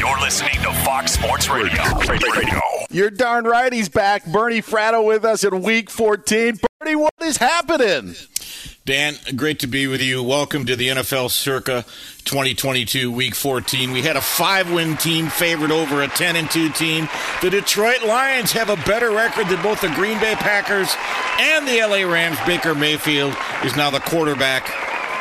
You're listening to Fox Sports Radio. Radio. You're darn right. He's back. Bernie Fratto with us in Week 14. Bernie, what is happening? Dan, great to be with you. Welcome to the NFL Circa 2022 Week 14. We had a five-win team favored over a 10 and 2 team. The Detroit Lions have a better record than both the Green Bay Packers and the LA Rams. Baker Mayfield is now the quarterback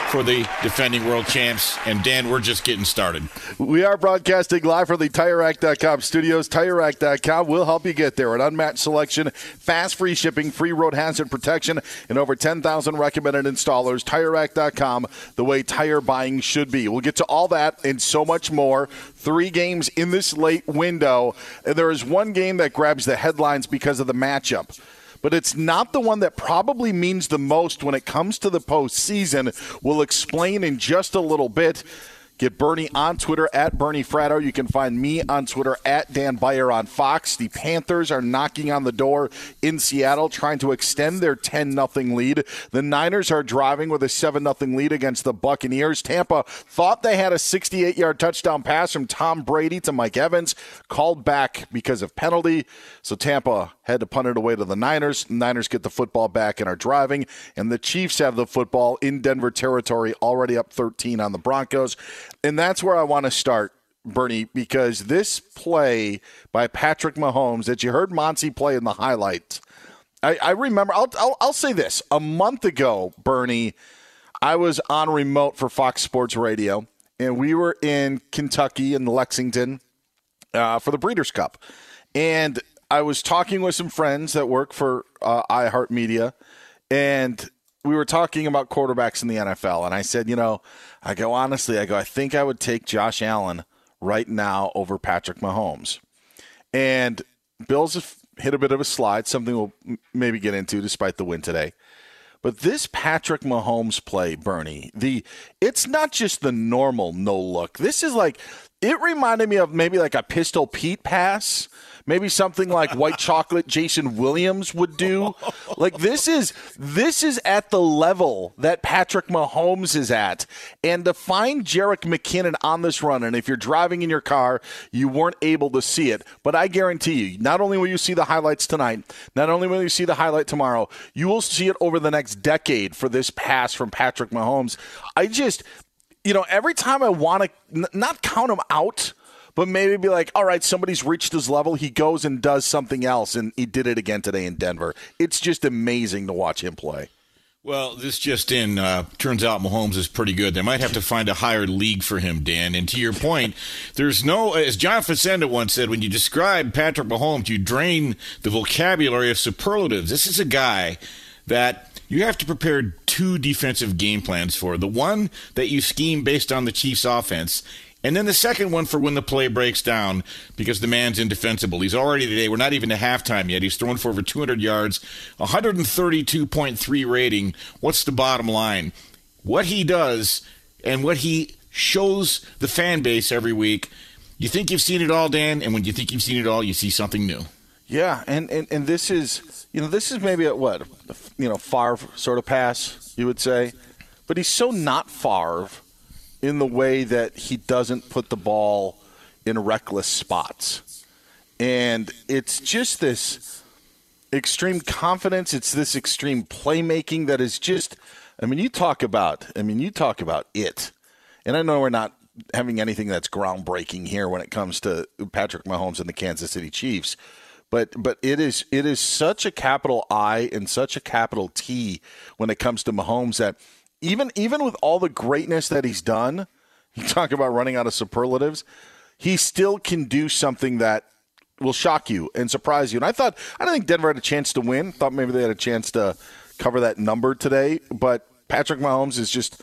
for the defending world champs. And Dan, we're just getting started. We are broadcasting live from the TireRack.com studios. TireRack.com will help you get there. An unmatched selection, fast free shipping, free road hazard protection, and over 10,000 recommended installers. TireRack.com, the way tire buying should be. We'll get to all that and so much more. Three games in this late window. And there is one game that grabs the headlines because of the matchup but it's not the one that probably means the most when it comes to the postseason. We'll explain in just a little bit. Get Bernie on Twitter at Bernie Fratto. You can find me on Twitter at Dan Beyer on Fox. The Panthers are knocking on the door in Seattle, trying to extend their 10 0 lead. The Niners are driving with a 7 0 lead against the Buccaneers. Tampa thought they had a 68 yard touchdown pass from Tom Brady to Mike Evans, called back because of penalty. So Tampa had to punt it away to the Niners. The Niners get the football back and are driving, and the Chiefs have the football in Denver territory, already up 13 on the Broncos. And that's where I want to start. Bernie, because this play by Patrick Mahomes that you heard Monty play in the highlights, I, I remember. I'll, I'll, I'll say this: a month ago, Bernie, I was on remote for Fox Sports Radio, and we were in Kentucky in Lexington uh, for the Breeders' Cup, and I was talking with some friends that work for uh, iHeartMedia, and we were talking about quarterbacks in the NFL. And I said, you know, I go, honestly, I go, I think I would take Josh Allen right now over Patrick Mahomes. And Bills have hit a bit of a slide, something we'll maybe get into despite the win today. But this Patrick Mahomes play, Bernie, the it's not just the normal no look. This is like it reminded me of maybe like a pistol Pete pass maybe something like white chocolate Jason Williams would do. Like this is this is at the level that Patrick Mahomes is at. And to find Jerick McKinnon on this run, and if you're driving in your car, you weren't able to see it. But I guarantee you, not only will you see the highlights tonight, not only will you see the highlight tomorrow, you will see it over the next decade for this pass from Patrick Mahomes. I just you know, every time I want to n- not count him out, but maybe be like, all right, somebody's reached his level. He goes and does something else, and he did it again today in Denver. It's just amazing to watch him play. Well, this just in uh, turns out Mahomes is pretty good. They might have to find a higher league for him, Dan. And to your point, there's no, as John Facenda once said, when you describe Patrick Mahomes, you drain the vocabulary of superlatives. This is a guy that you have to prepare two defensive game plans for. The one that you scheme based on the Chiefs' offense, and then the second one for when the play breaks down because the man's indefensible. He's already today, we're not even to halftime yet. He's thrown for over 200 yards, 132.3 rating. What's the bottom line? What he does and what he shows the fan base every week. You think you've seen it all, Dan, and when you think you've seen it all, you see something new. Yeah, and, and, and this is, you know, this is maybe a what, you know, Favre sort of pass, you would say. But he's so not Favre in the way that he doesn't put the ball in reckless spots. And it's just this extreme confidence, it's this extreme playmaking that is just I mean, you talk about I mean, you talk about it. And I know we're not having anything that's groundbreaking here when it comes to Patrick Mahomes and the Kansas City Chiefs. But but it is it is such a capital I and such a capital T when it comes to Mahomes that even even with all the greatness that he's done, you talk about running out of superlatives, he still can do something that will shock you and surprise you. And I thought I don't think Denver had a chance to win. Thought maybe they had a chance to cover that number today, but Patrick Mahomes is just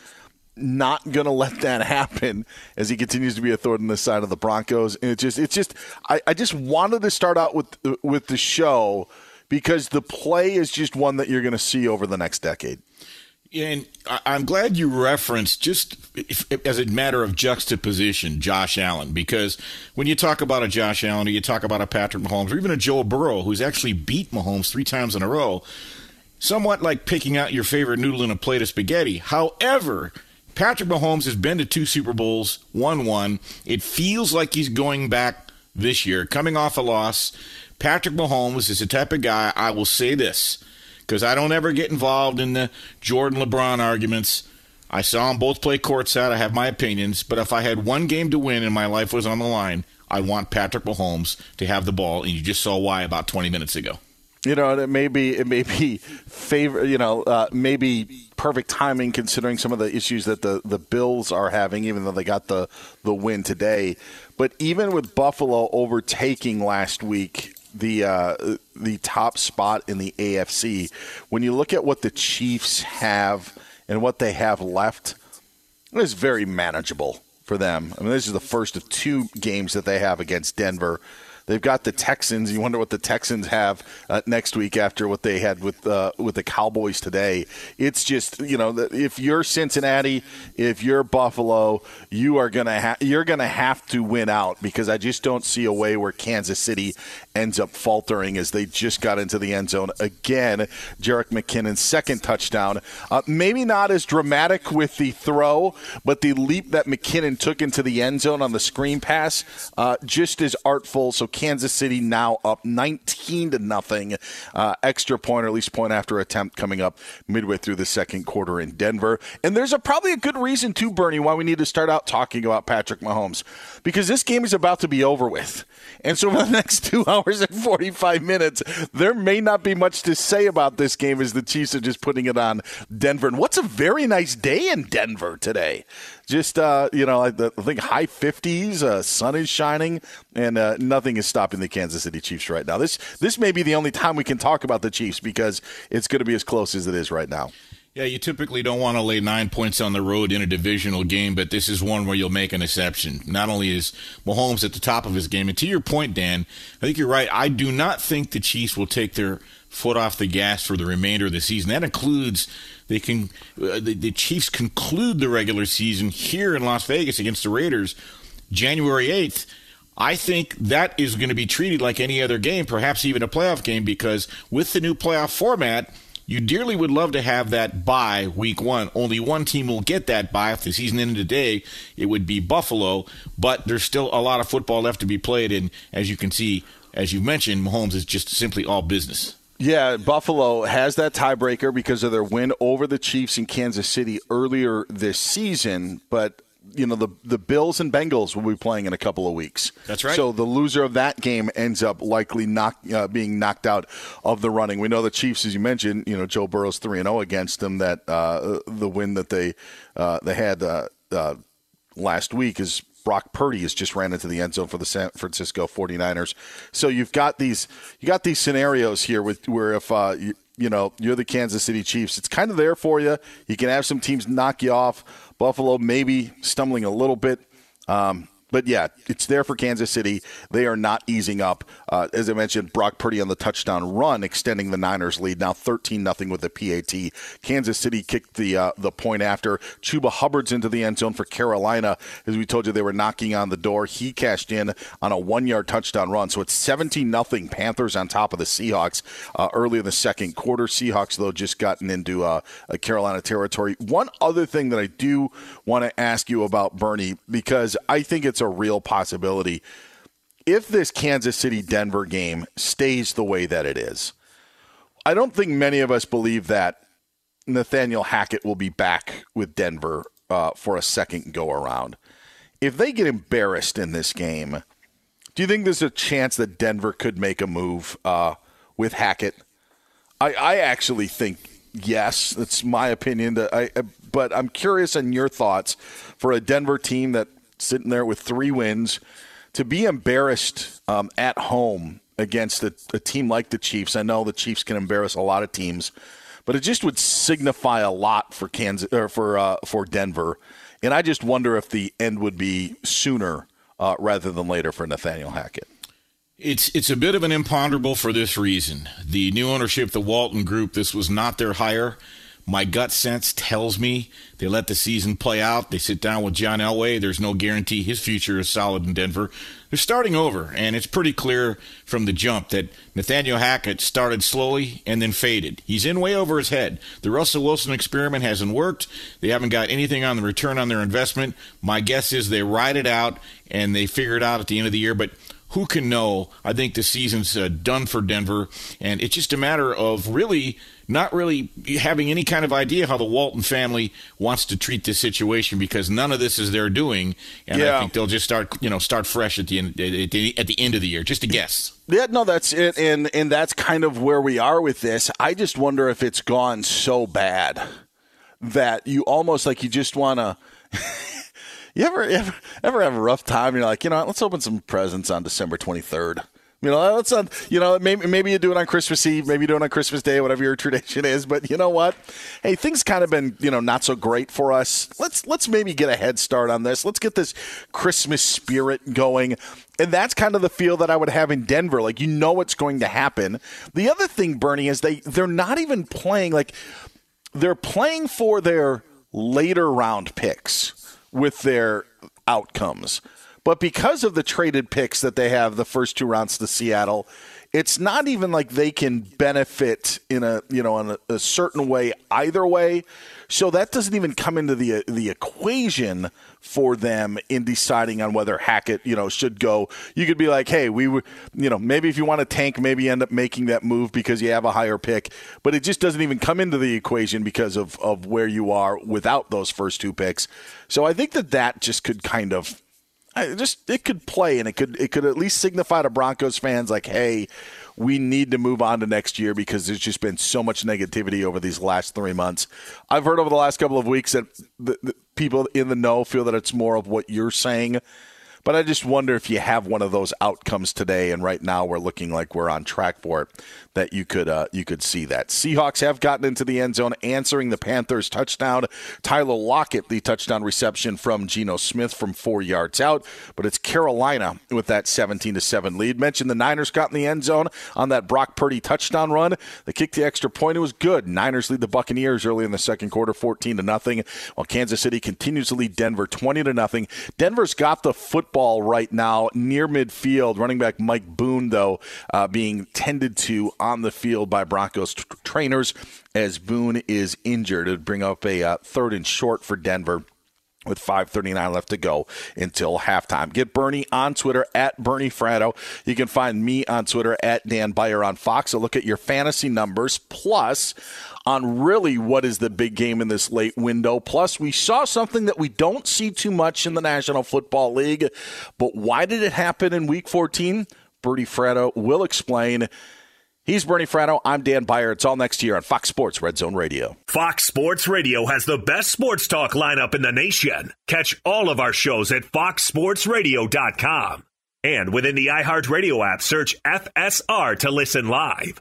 not going to let that happen as he continues to be a thorn in the side of the Broncos. And it just, it's just, I, I just wanted to start out with with the show because the play is just one that you're going to see over the next decade. And I'm glad you referenced just as a matter of juxtaposition, Josh Allen, because when you talk about a Josh Allen or you talk about a Patrick Mahomes or even a Joe Burrow who's actually beat Mahomes three times in a row, somewhat like picking out your favorite noodle in a plate of spaghetti. However, Patrick Mahomes has been to two Super Bowls, won one. It feels like he's going back this year, coming off a loss. Patrick Mahomes is the type of guy, I will say this because I don't ever get involved in the Jordan LeBron arguments. I saw them both play courtside. I have my opinions, but if I had one game to win and my life was on the line, I want Patrick Mahomes to have the ball, and you just saw why about 20 minutes ago. You know, it may be it may be favor. You know, uh, maybe perfect timing considering some of the issues that the, the Bills are having, even though they got the the win today. But even with Buffalo overtaking last week, the uh, the top spot in the AFC. When you look at what the Chiefs have and what they have left, it is very manageable for them. I mean, this is the first of two games that they have against Denver. They've got the Texans. You wonder what the Texans have uh, next week after what they had with uh, with the Cowboys today. It's just you know if you're Cincinnati, if you're Buffalo, you are gonna ha- you're gonna have to win out because I just don't see a way where Kansas City ends up faltering as they just got into the end zone again. Jerick McKinnon's second touchdown, uh, maybe not as dramatic with the throw, but the leap that McKinnon took into the end zone on the screen pass, uh, just as artful. So Kansas City now up 19 to nothing. Uh, extra point, or at least point after attempt, coming up midway through the second quarter in Denver. And there's a, probably a good reason too, Bernie, why we need to start out talking about Patrick Mahomes because this game is about to be over with. And so for the next two hours and 45 minutes, there may not be much to say about this game as the Chiefs are just putting it on Denver. And what's a very nice day in Denver today? Just, uh, you know, I think high 50s, uh, sun is shining, and uh, nothing is stopping the Kansas City Chiefs right now. This, this may be the only time we can talk about the Chiefs because it's going to be as close as it is right now. Yeah, you typically don't want to lay nine points on the road in a divisional game, but this is one where you'll make an exception. Not only is Mahomes at the top of his game, and to your point, Dan, I think you're right. I do not think the Chiefs will take their foot off the gas for the remainder of the season. That includes they can uh, the, the Chiefs conclude the regular season here in Las Vegas against the Raiders January 8th. I think that is going to be treated like any other game, perhaps even a playoff game, because with the new playoff format – you dearly would love to have that bye week one. Only one team will get that bye. If the season ended today, it would be Buffalo. But there's still a lot of football left to be played. And as you can see, as you mentioned, Mahomes is just simply all business. Yeah, Buffalo has that tiebreaker because of their win over the Chiefs in Kansas City earlier this season. But you know the the Bills and Bengals will be playing in a couple of weeks. That's right. So the loser of that game ends up likely knock, uh, being knocked out of the running. We know the Chiefs, as you mentioned, you know Joe Burrow's three and zero against them. That uh, the win that they uh, they had uh, uh, last week is Brock Purdy has just ran into the end zone for the San Francisco 49ers. So you've got these you got these scenarios here with where if uh, you, you know you're the Kansas City Chiefs, it's kind of there for you. You can have some teams knock you off. Buffalo maybe stumbling a little bit. Um, but yeah, it's there for Kansas City. They are not easing up. Uh, as I mentioned, Brock Purdy on the touchdown run, extending the Niners' lead. Now 13 nothing with the PAT. Kansas City kicked the uh, the point after. Chuba Hubbard's into the end zone for Carolina. As we told you, they were knocking on the door. He cashed in on a one yard touchdown run. So it's 17 nothing. Panthers on top of the Seahawks uh, early in the second quarter. Seahawks though just gotten into uh, Carolina territory. One other thing that I do want to ask you about Bernie because I think it's a real possibility. If this Kansas City Denver game stays the way that it is, I don't think many of us believe that Nathaniel Hackett will be back with Denver uh, for a second go around. If they get embarrassed in this game, do you think there's a chance that Denver could make a move uh, with Hackett? I, I actually think yes. That's my opinion. That I, but I'm curious on your thoughts for a Denver team that sitting there with three wins to be embarrassed um, at home against a, a team like the Chiefs. I know the Chiefs can embarrass a lot of teams, but it just would signify a lot for Kansas or for uh, for Denver. And I just wonder if the end would be sooner uh, rather than later for Nathaniel Hackett. It's it's a bit of an imponderable for this reason. The new ownership, the Walton Group, this was not their hire. My gut sense tells me they let the season play out. They sit down with John Elway. There's no guarantee his future is solid in Denver. They're starting over, and it's pretty clear from the jump that Nathaniel Hackett started slowly and then faded. He's in way over his head. The Russell Wilson experiment hasn't worked. They haven't got anything on the return on their investment. My guess is they ride it out and they figure it out at the end of the year. But who can know? I think the season's uh, done for Denver, and it's just a matter of really not really having any kind of idea how the Walton family wants to treat this situation because none of this is their doing, and Yeah. I think they'll just start you know start fresh at the end at the, at the end of the year. Just a guess. Yeah, no, that's it, and and that's kind of where we are with this. I just wonder if it's gone so bad that you almost like you just want to. you ever, ever ever have a rough time? You're like, you know, what, let's open some presents on December 23rd. You know, let's not, you know, maybe maybe you do it on Christmas Eve, maybe you do it on Christmas Day, whatever your tradition is. But you know what? Hey, things kind of been, you know, not so great for us. Let's let's maybe get a head start on this. Let's get this Christmas spirit going. And that's kind of the feel that I would have in Denver. Like you know what's going to happen. The other thing, Bernie, is they they're not even playing like they're playing for their later round picks with their outcomes. But because of the traded picks that they have the first two rounds to Seattle, it's not even like they can benefit in a you know in a, a certain way either way. So that doesn't even come into the the equation for them in deciding on whether Hackett you know should go. You could be like, hey, we would you know maybe if you want to tank, maybe end up making that move because you have a higher pick. But it just doesn't even come into the equation because of of where you are without those first two picks. So I think that that just could kind of I just it could play and it could it could at least signify to Broncos fans like, hey, we need to move on to next year because there's just been so much negativity over these last three months. I've heard over the last couple of weeks that the, the people in the know feel that it's more of what you're saying. But I just wonder if you have one of those outcomes today, and right now we're looking like we're on track for it. That you could uh, you could see that Seahawks have gotten into the end zone, answering the Panthers' touchdown. Tyler Lockett, the touchdown reception from Geno Smith from four yards out, but it's Carolina with that 17 to seven lead. Mentioned the Niners got in the end zone on that Brock Purdy touchdown run. They kicked the extra point. It was good. Niners lead the Buccaneers early in the second quarter, 14 to nothing, while Kansas City continues to lead Denver 20 to nothing. Denver's got the football right now near midfield. Running back Mike Boone, though, uh, being tended to on the field by Broncos t- trainers as Boone is injured. It would bring up a uh, third and short for Denver with 5.39 left to go until halftime. Get Bernie on Twitter at Bernie Fratto. You can find me on Twitter at Dan Beyer on Fox. So look at your fantasy numbers plus on really what is the big game in this late window. Plus, we saw something that we don't see too much in the National Football League. But why did it happen in week 14? Bernie Fratto will explain. He's Bernie Fratto. I'm Dan Beyer. It's all next year on Fox Sports Red Zone Radio. Fox Sports Radio has the best sports talk lineup in the nation. Catch all of our shows at foxsportsradio.com. And within the iHeartRadio app, search FSR to listen live.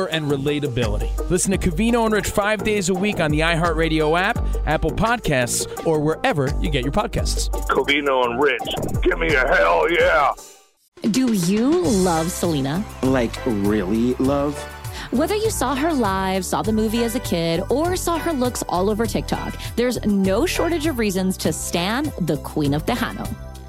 and relatability. Listen to Covino and Rich five days a week on the iHeartRadio app, Apple Podcasts, or wherever you get your podcasts. Covino and Rich, give me a hell yeah. Do you love Selena? Like, really love? Whether you saw her live, saw the movie as a kid, or saw her looks all over TikTok, there's no shortage of reasons to stand the Queen of Tejano.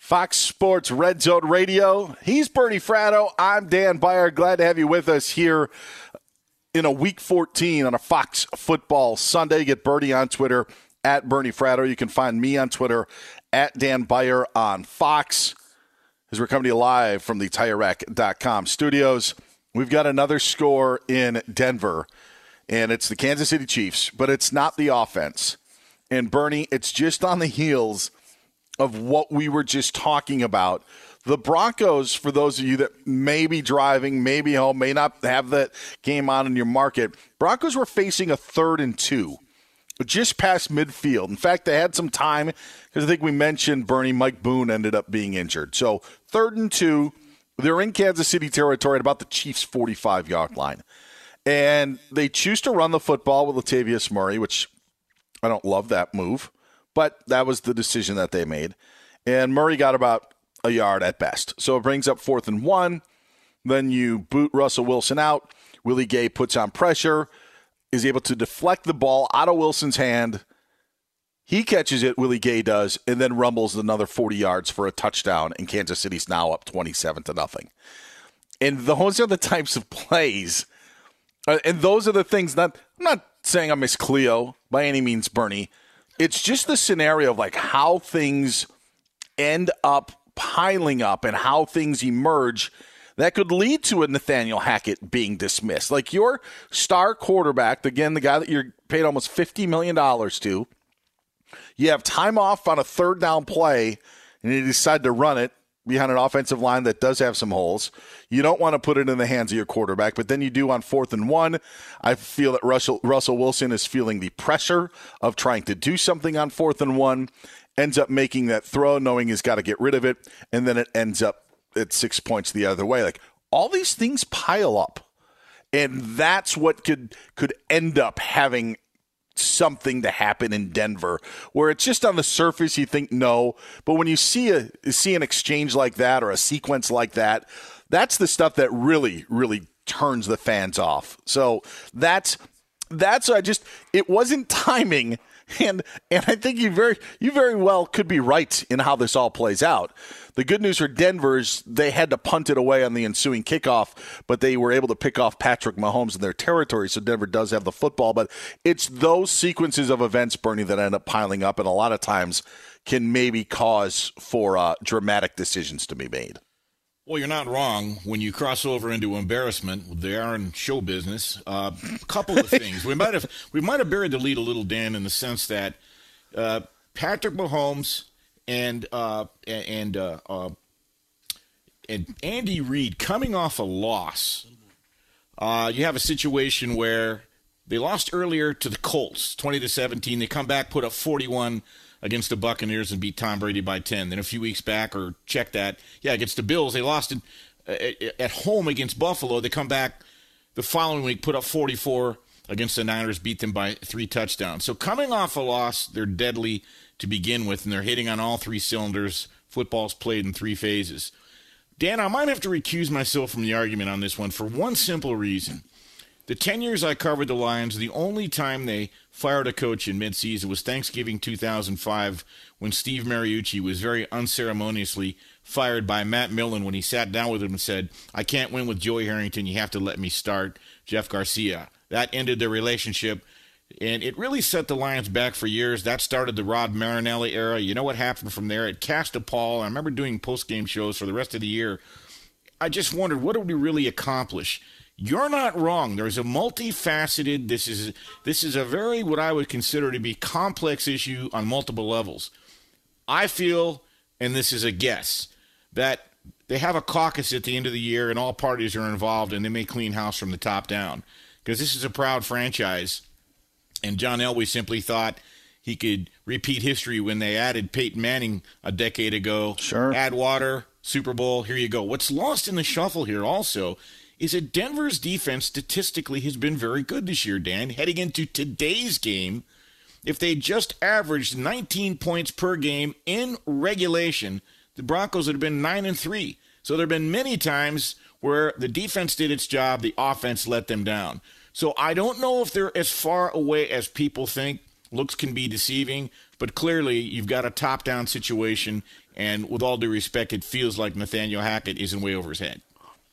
Fox Sports Red Zone Radio. He's Bernie Fratto. I'm Dan Beyer. Glad to have you with us here in a week 14 on a Fox Football Sunday. Get Bernie on Twitter at Bernie Fratto. You can find me on Twitter at Dan Beyer on Fox. As we're coming to you live from the TireRack.com studios, we've got another score in Denver, and it's the Kansas City Chiefs, but it's not the offense. And Bernie, it's just on the heels of what we were just talking about. The Broncos, for those of you that may be driving, maybe home, may not have that game on in your market, Broncos were facing a third and two just past midfield. In fact, they had some time because I think we mentioned Bernie Mike Boone ended up being injured. So third and two, they're in Kansas City territory at about the Chiefs' 45 yard line. And they choose to run the football with Latavius Murray, which I don't love that move. But that was the decision that they made. And Murray got about a yard at best. So it brings up fourth and one. Then you boot Russell Wilson out. Willie Gay puts on pressure, is able to deflect the ball out of Wilson's hand. He catches it, Willie Gay does, and then rumbles another 40 yards for a touchdown, and Kansas City's now up 27 to nothing. And those are the types of plays, uh, and those are the things that I'm not saying I miss Cleo by any means, Bernie, it's just the scenario of like how things end up piling up and how things emerge that could lead to a Nathaniel Hackett being dismissed. Like your star quarterback, again, the guy that you're paid almost $50 million to, you have time off on a third down play and you decide to run it behind an offensive line that does have some holes. You don't want to put it in the hands of your quarterback, but then you do on fourth and one. I feel that Russell, Russell Wilson is feeling the pressure of trying to do something on fourth and one, ends up making that throw, knowing he's got to get rid of it, and then it ends up at six points the other way. Like all these things pile up. And that's what could could end up having something to happen in Denver where it's just on the surface you think no, but when you see a see an exchange like that or a sequence like that, that's the stuff that really really turns the fans off. So that's that's I just it wasn't timing and and I think you very you very well could be right in how this all plays out. The good news for Denver is they had to punt it away on the ensuing kickoff, but they were able to pick off Patrick Mahomes in their territory, so Denver does have the football. But it's those sequences of events, Bernie, that end up piling up, and a lot of times can maybe cause for uh, dramatic decisions to be made. Well, you're not wrong. When you cross over into embarrassment, they are in show business. A uh, couple of things. we might have we might have buried the lead a little, Dan, in the sense that uh, Patrick Mahomes and uh, and uh, uh, and Andy Reid coming off a loss. Uh, you have a situation where they lost earlier to the Colts, twenty to seventeen. They come back, put up forty-one against the Buccaneers and beat Tom Brady by 10. Then a few weeks back, or check that, yeah, against the Bills, they lost uh, at home against Buffalo. They come back the following week, put up 44 against the Niners, beat them by three touchdowns. So coming off a loss, they're deadly to begin with, and they're hitting on all three cylinders. Football's played in three phases. Dan, I might have to recuse myself from the argument on this one for one simple reason. The 10 years I covered the Lions, the only time they fired a coach in midseason was Thanksgiving 2005 when Steve Mariucci was very unceremoniously fired by Matt Millen when he sat down with him and said, I can't win with Joey Harrington. You have to let me start Jeff Garcia. That ended their relationship. And it really set the Lions back for years. That started the Rod Marinelli era. You know what happened from there? It cast a pall. I remember doing post game shows for the rest of the year. I just wondered, what did we really accomplish? You're not wrong. There's a multifaceted. This is this is a very what I would consider to be complex issue on multiple levels. I feel, and this is a guess, that they have a caucus at the end of the year and all parties are involved and they may clean house from the top down because this is a proud franchise. And John Elway simply thought he could repeat history when they added Peyton Manning a decade ago. Sure. Add water, Super Bowl, here you go. What's lost in the shuffle here also is that Denver's defense statistically has been very good this year, Dan. Heading into today's game, if they just averaged 19 points per game in regulation, the Broncos would have been 9 and 3. So there have been many times where the defense did its job, the offense let them down. So I don't know if they're as far away as people think. Looks can be deceiving, but clearly you've got a top down situation, and with all due respect, it feels like Nathaniel Hackett isn't way over his head.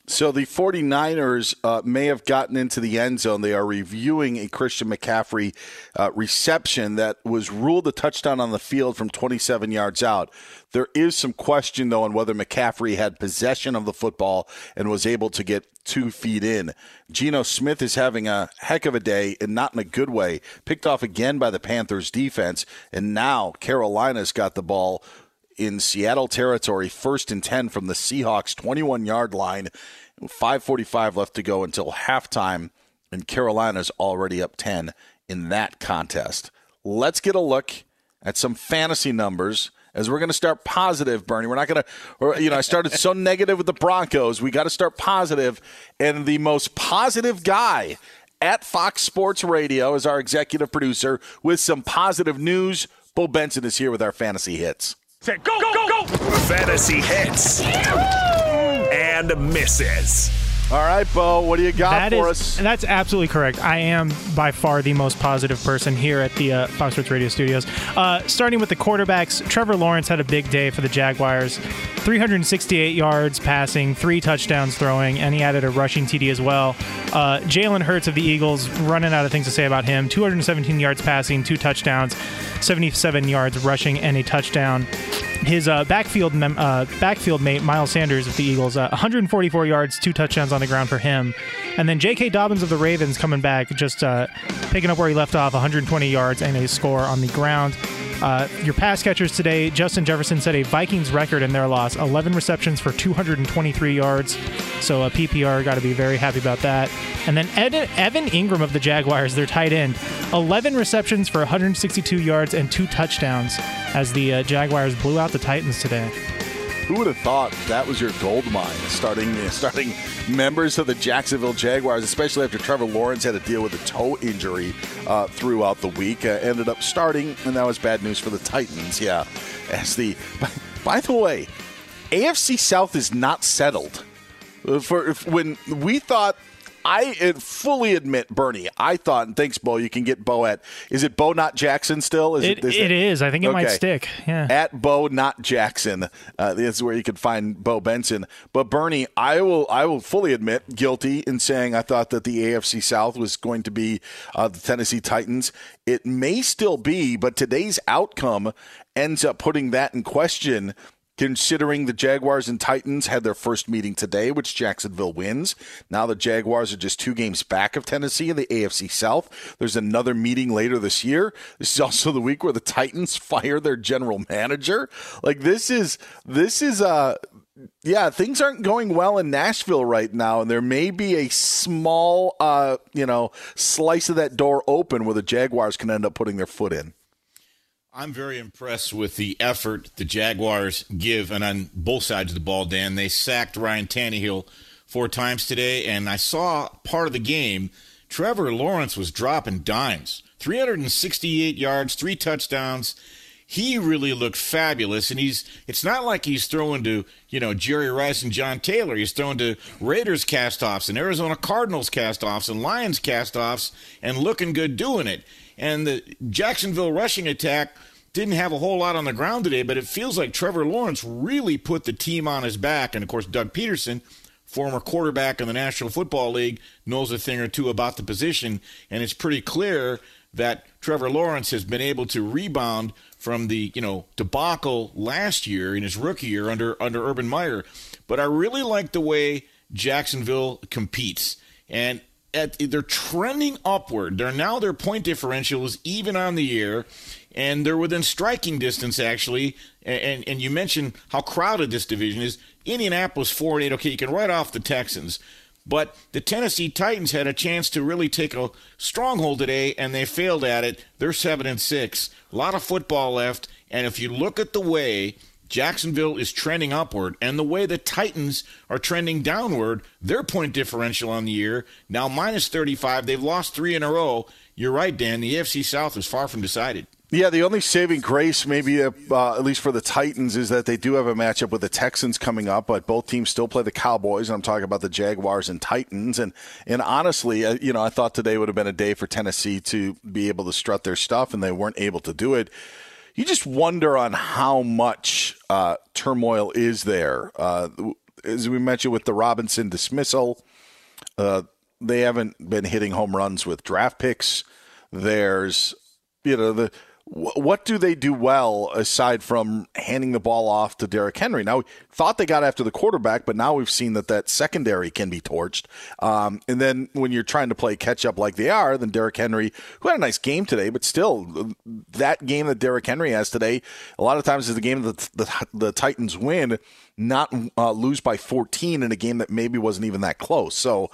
So the 49ers uh, may have gotten into the end zone. They are reviewing a Christian McCaffrey uh, reception that was ruled a touchdown on the field from 27 yards out. There is some question, though, on whether McCaffrey had possession of the football and was able to get two feet in. Geno Smith is having a heck of a day and not in a good way. Picked off again by the Panthers defense. And now Carolina's got the ball in Seattle territory, first and 10 from the Seahawks 21 yard line. 5.45 left to go until halftime, and Carolina's already up 10 in that contest. Let's get a look at some fantasy numbers as we're going to start positive, Bernie. We're not going to, you know, I started so negative with the Broncos. We got to start positive, and the most positive guy at Fox Sports Radio is our executive producer with some positive news. Bo Benson is here with our fantasy hits. Go, go, go, go! Fantasy hits and misses. All right, Bo, what do you got That for is- us? That's absolutely correct. I am by far the most positive person here at the uh, Fox Sports Radio studios. Uh, starting with the quarterbacks, Trevor Lawrence had a big day for the Jaguars. 368 yards passing, three touchdowns throwing, and he added a rushing TD as well. Uh, Jalen Hurts of the Eagles, running out of things to say about him. 217 yards passing, two touchdowns, 77 yards rushing, and a touchdown. His uh, backfield mem- uh, backfield mate Miles Sanders of the Eagles, uh, 144 yards, two touchdowns on the ground for him, and then J.K. Dobbins of the Ravens coming back, just uh, picking up where he left off, 120 yards and a score on the ground. Uh, your pass catchers today, Justin Jefferson set a Vikings record in their loss, 11 receptions for 223 yards. So a PPR got to be very happy about that. And then Ed- Evan Engram of the Jaguars, their tight end, 11 receptions for 162 yards and two touchdowns as the uh, Jaguars blew out the Titans today. Who would have thought that was your gold mine, starting starting members of the Jacksonville Jaguars, especially after Trevor Lawrence had to deal with a toe injury uh, throughout the week. Uh, ended up starting, and that was bad news for the Titans. Yeah, as the by, by the way, AFC South is not settled. Uh, For if, when we thought. I uh, fully admit, Bernie. I thought, and thanks, Bo. You can get Bo at. Is it Bo not Jackson still? Is It, it is. I think it might stick. Yeah. At Bo not Jackson. Uh, is where you can find Bo Benson. But Bernie, I will I will fully admit guilty in saying I thought that the AFC South was going to be uh, the Tennessee Titans. It may still be, but today's outcome ends up putting that in question. Considering the Jaguars and Titans had their first meeting today, which Jacksonville wins. Now the Jaguars are just two games back of Tennessee in the AFC South. There's another meeting later this year. This is also the week where the Titans fire their general manager. Like this is this is uh yeah, things aren't going well in Nashville right now, and there may be a small uh, you know, slice of that door open where the Jaguars can end up putting their foot in. I'm very impressed with the effort the Jaguars give, and on both sides of the ball, Dan. They sacked Ryan Tannehill four times today, and I saw part of the game. Trevor Lawrence was dropping dimes 368 yards, three touchdowns. He really looked fabulous, and he's. It's not like he's throwing to you know Jerry Rice and John Taylor. He's throwing to Raiders castoffs and Arizona Cardinals castoffs and Lions castoffs, and looking good doing it. And the Jacksonville rushing attack didn't have a whole lot on the ground today, but it feels like Trevor Lawrence really put the team on his back. And of course, Doug Pederson, former quarterback in the National Football League, knows a thing or two about the position. And it's pretty clear that Trevor Lawrence has been able to rebound from the you know debacle last year in his rookie year under under Urban Meyer. But I really like the way Jacksonville competes, and at, they're trending upward. They're now their point differential is even on the year, and they're within striking distance actually. And and, and you mentioned how crowded this division is. Indianapolis four and eight. Okay, you can write off the Texans. But the Tennessee Titans had a chance to really take a stronghold today, and they failed at it. They're seven and six. A lot of football left, and if you look at the way Jacksonville is trending upward, and the way the Titans are trending downward, their point differential on the year now minus thirty-five. They've lost three in a row. You're right, Dan. The AFC South is far from decided. Yeah, the only saving grace, maybe uh, at least for the Titans, is that they do have a matchup with the Texans coming up, but both teams still play the Cowboys. And I'm talking about the Jaguars and Titans. And and honestly, uh, you know, I thought today would have been a day for Tennessee to be able to strut their stuff, and they weren't able to do it. You just wonder on how much uh, turmoil is there. Uh, as we mentioned with the Robinson dismissal, uh, they haven't been hitting home runs with draft picks. There's, you know, the what do they do well aside from handing the ball off to Derrick Henry? Now, thought they got after the quarterback, but now we've seen that that secondary can be torched. Um, and then when you're trying to play catch up like they are, then Derrick Henry, who had a nice game today, but still, that game that Derrick Henry has today, a lot of times is the game that the, the Titans win, not uh, lose by 14 in a game that maybe wasn't even that close. So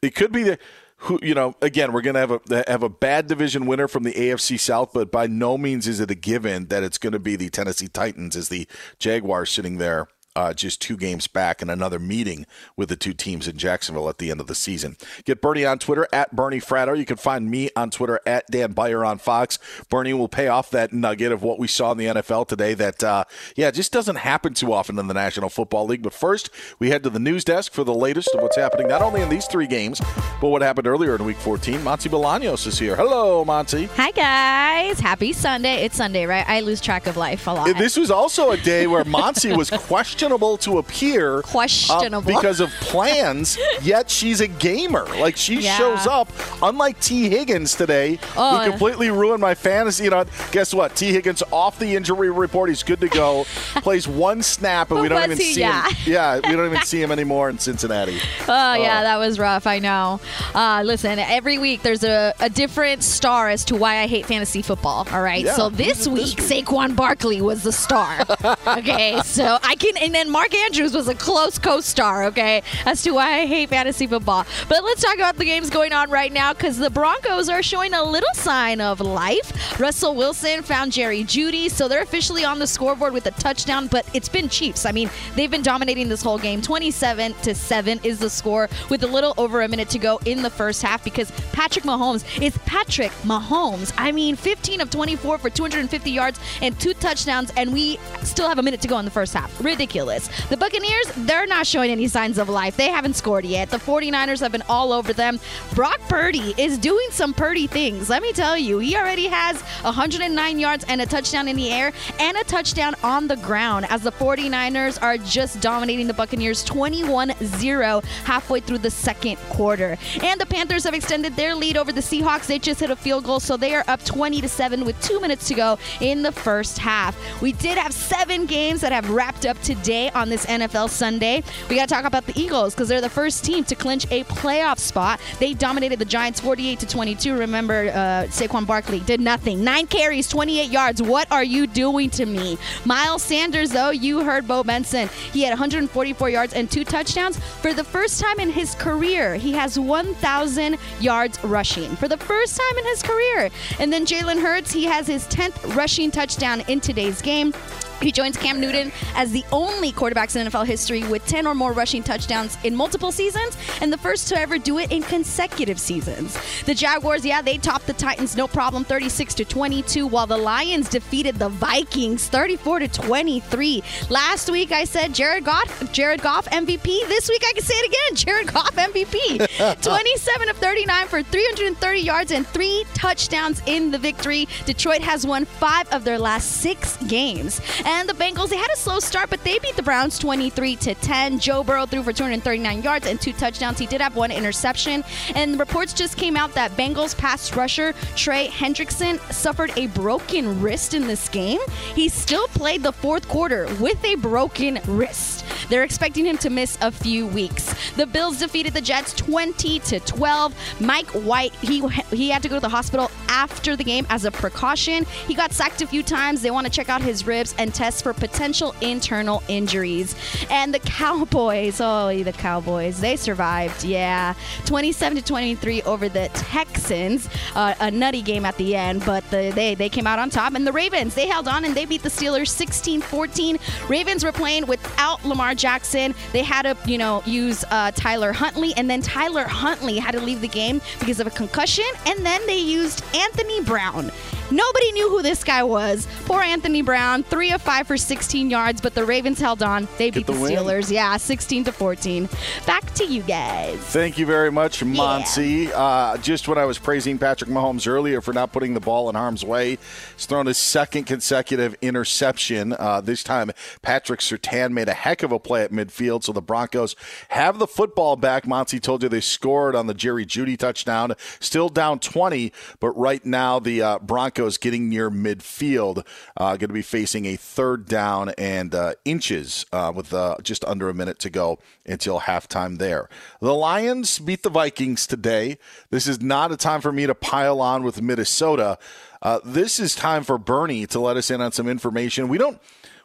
it could be the who you know again we're going to have a have a bad division winner from the AFC South but by no means is it a given that it's going to be the Tennessee Titans as the Jaguars sitting there uh, just two games back and another meeting with the two teams in Jacksonville at the end of the season. Get Bernie on Twitter at Bernie Fratto. You can find me on Twitter at Dan Beyer on Fox. Bernie will pay off that nugget of what we saw in the NFL today that, uh, yeah, just doesn't happen too often in the National Football League. But first, we head to the news desk for the latest of what's happening not only in these three games, but what happened earlier in Week 14. Monty Bolaños is here. Hello, Monty. Hi guys, happy Sunday. It's Sunday, right? I lose track of life a lot. This was also a day where Monty was questionable to appear. uh, Questionable. because of plans, yet she's a gamer. Like she Yeah. shows up, unlike Tee Higgins today, Oh. who completely ruined my fantasy. You know, guess what? Tee Higgins off the injury report. He's good to go. Plays one snap, and we don't even he? see Yeah. him. Yeah, we don't even see him anymore in Cincinnati. Oh yeah, that was rough. I know. Uh, listen, every week there's a, a different star as to why I hate fantasy football. All right. Yeah, so this it week, this Saquon Barkley was the star. okay. So I can, and then Mark Andrews was a close co-star, okay, as to why I hate fantasy football. But let's talk about the games going on right now because the Broncos are showing a little sign of life. Russell Wilson found Jerry Jeudy, so they're officially on the scoreboard with a touchdown, but it's been Chiefs. I mean, they've been dominating this whole game. 27 to 7 is the score with a little over a minute to go in the first half because Patrick Mahomes is Patrick Mahomes. I mean, 15 of 24 for 250 yards and two touchdowns, and we still have a minute to go in the first half. Ridiculous. The Buccaneers, they're not showing any signs of life. They haven't scored yet. The 49ers have been all over them. Brock Purdy is doing some Purdy things. Let me tell you, he already has 109 yards and a touchdown in the air and a touchdown on the ground as the 49ers are just dominating the Buccaneers 21 0 halfway through the second quarter. And the Panthers have extended their lead over the Seahawks. They just hit a field goal, so they are up 20 to 7 with two minutes to go in the first half. We did have seven games that have wrapped up today on this NFL Sunday. We got to talk about the Eagles because they're the first team to clinch a playoff spot. They dominated the Giants 48 to 22. Remember, uh, Saquon Barkley did nothing. Nine carries, 28 yards. What are you doing to me? Miles Sanders, though, you heard Bo Benson. He had 144 yards and two touchdowns. For the first time in his career, he has 1,000 yards rushing. For the first time in his career. And then Jalen Hurts, he has his 10th rushing touchdown in today's game. He joins Cam Newton as the only quarterbacks in NFL history with 10 or more rushing touchdowns in multiple seasons and the first to ever do it in consecutive seasons. The Jaguars, yeah, they topped the Titans no problem 36 to 22 while the Lions defeated the Vikings 34 to 23. Last week I said Jared Goff, Jared Goff MVP. This week I can say it again, Jared Goff MVP. 27 of 39 for 330 yards and 3 touchdowns in the victory. Detroit has won 5 of their last 6 games. And the Bengals, they had a slow start, but they beat the Browns 23 to 10. Joe Burrow threw for 239 yards and two touchdowns. He did have one interception. And reports just came out that Bengals pass rusher Trey Hendrickson suffered a broken wrist in this game. He still played the fourth quarter with a broken wrist. They're expecting him to miss a few weeks. The Bills defeated the Jets 20 to 12. Mike White, he he had to go to the hospital after the game as a precaution. He got sacked a few times. They want to check out his ribs and test for potential internal injuries. And the Cowboys, oh, the Cowboys, they survived. Yeah, 27 to 23 over the Texans. Uh, a nutty game at the end, but the, they they came out on top. And the Ravens, they held on and they beat the Steelers 16-14. Ravens were playing without Lamar Jackson. They had to, you know, use uh, Tyler Huntley, and then Tyler Huntley had to leave the game because of a concussion. And then they used Anthony Brown. Nobody knew who this guy was. Poor Anthony Brown, three of five for 16 yards, but the Ravens held on. They beat the the. Steelers, yeah, 16 to 14. Back to you guys. Thank you very much, Monty. Uh, just when I was praising Patrick Mahomes earlier for not putting the ball in harm's way, he's thrown his second consecutive interception. Uh, this time, Patrick Surtain made a heck of a play at midfield, so the Broncos have the football back. Monty told you they scored on the Jerry Jeudy touchdown. Still down 20, but right now the uh, Broncos getting near midfield. Uh, going to be facing a third down and uh, inches uh, with uh, just under a minute to go until halftime there. The Lions beat the Vikings today. This is not a time for me to pile on with Minnesota. Uh, this is time for Bernie to let us in on some information. We don't.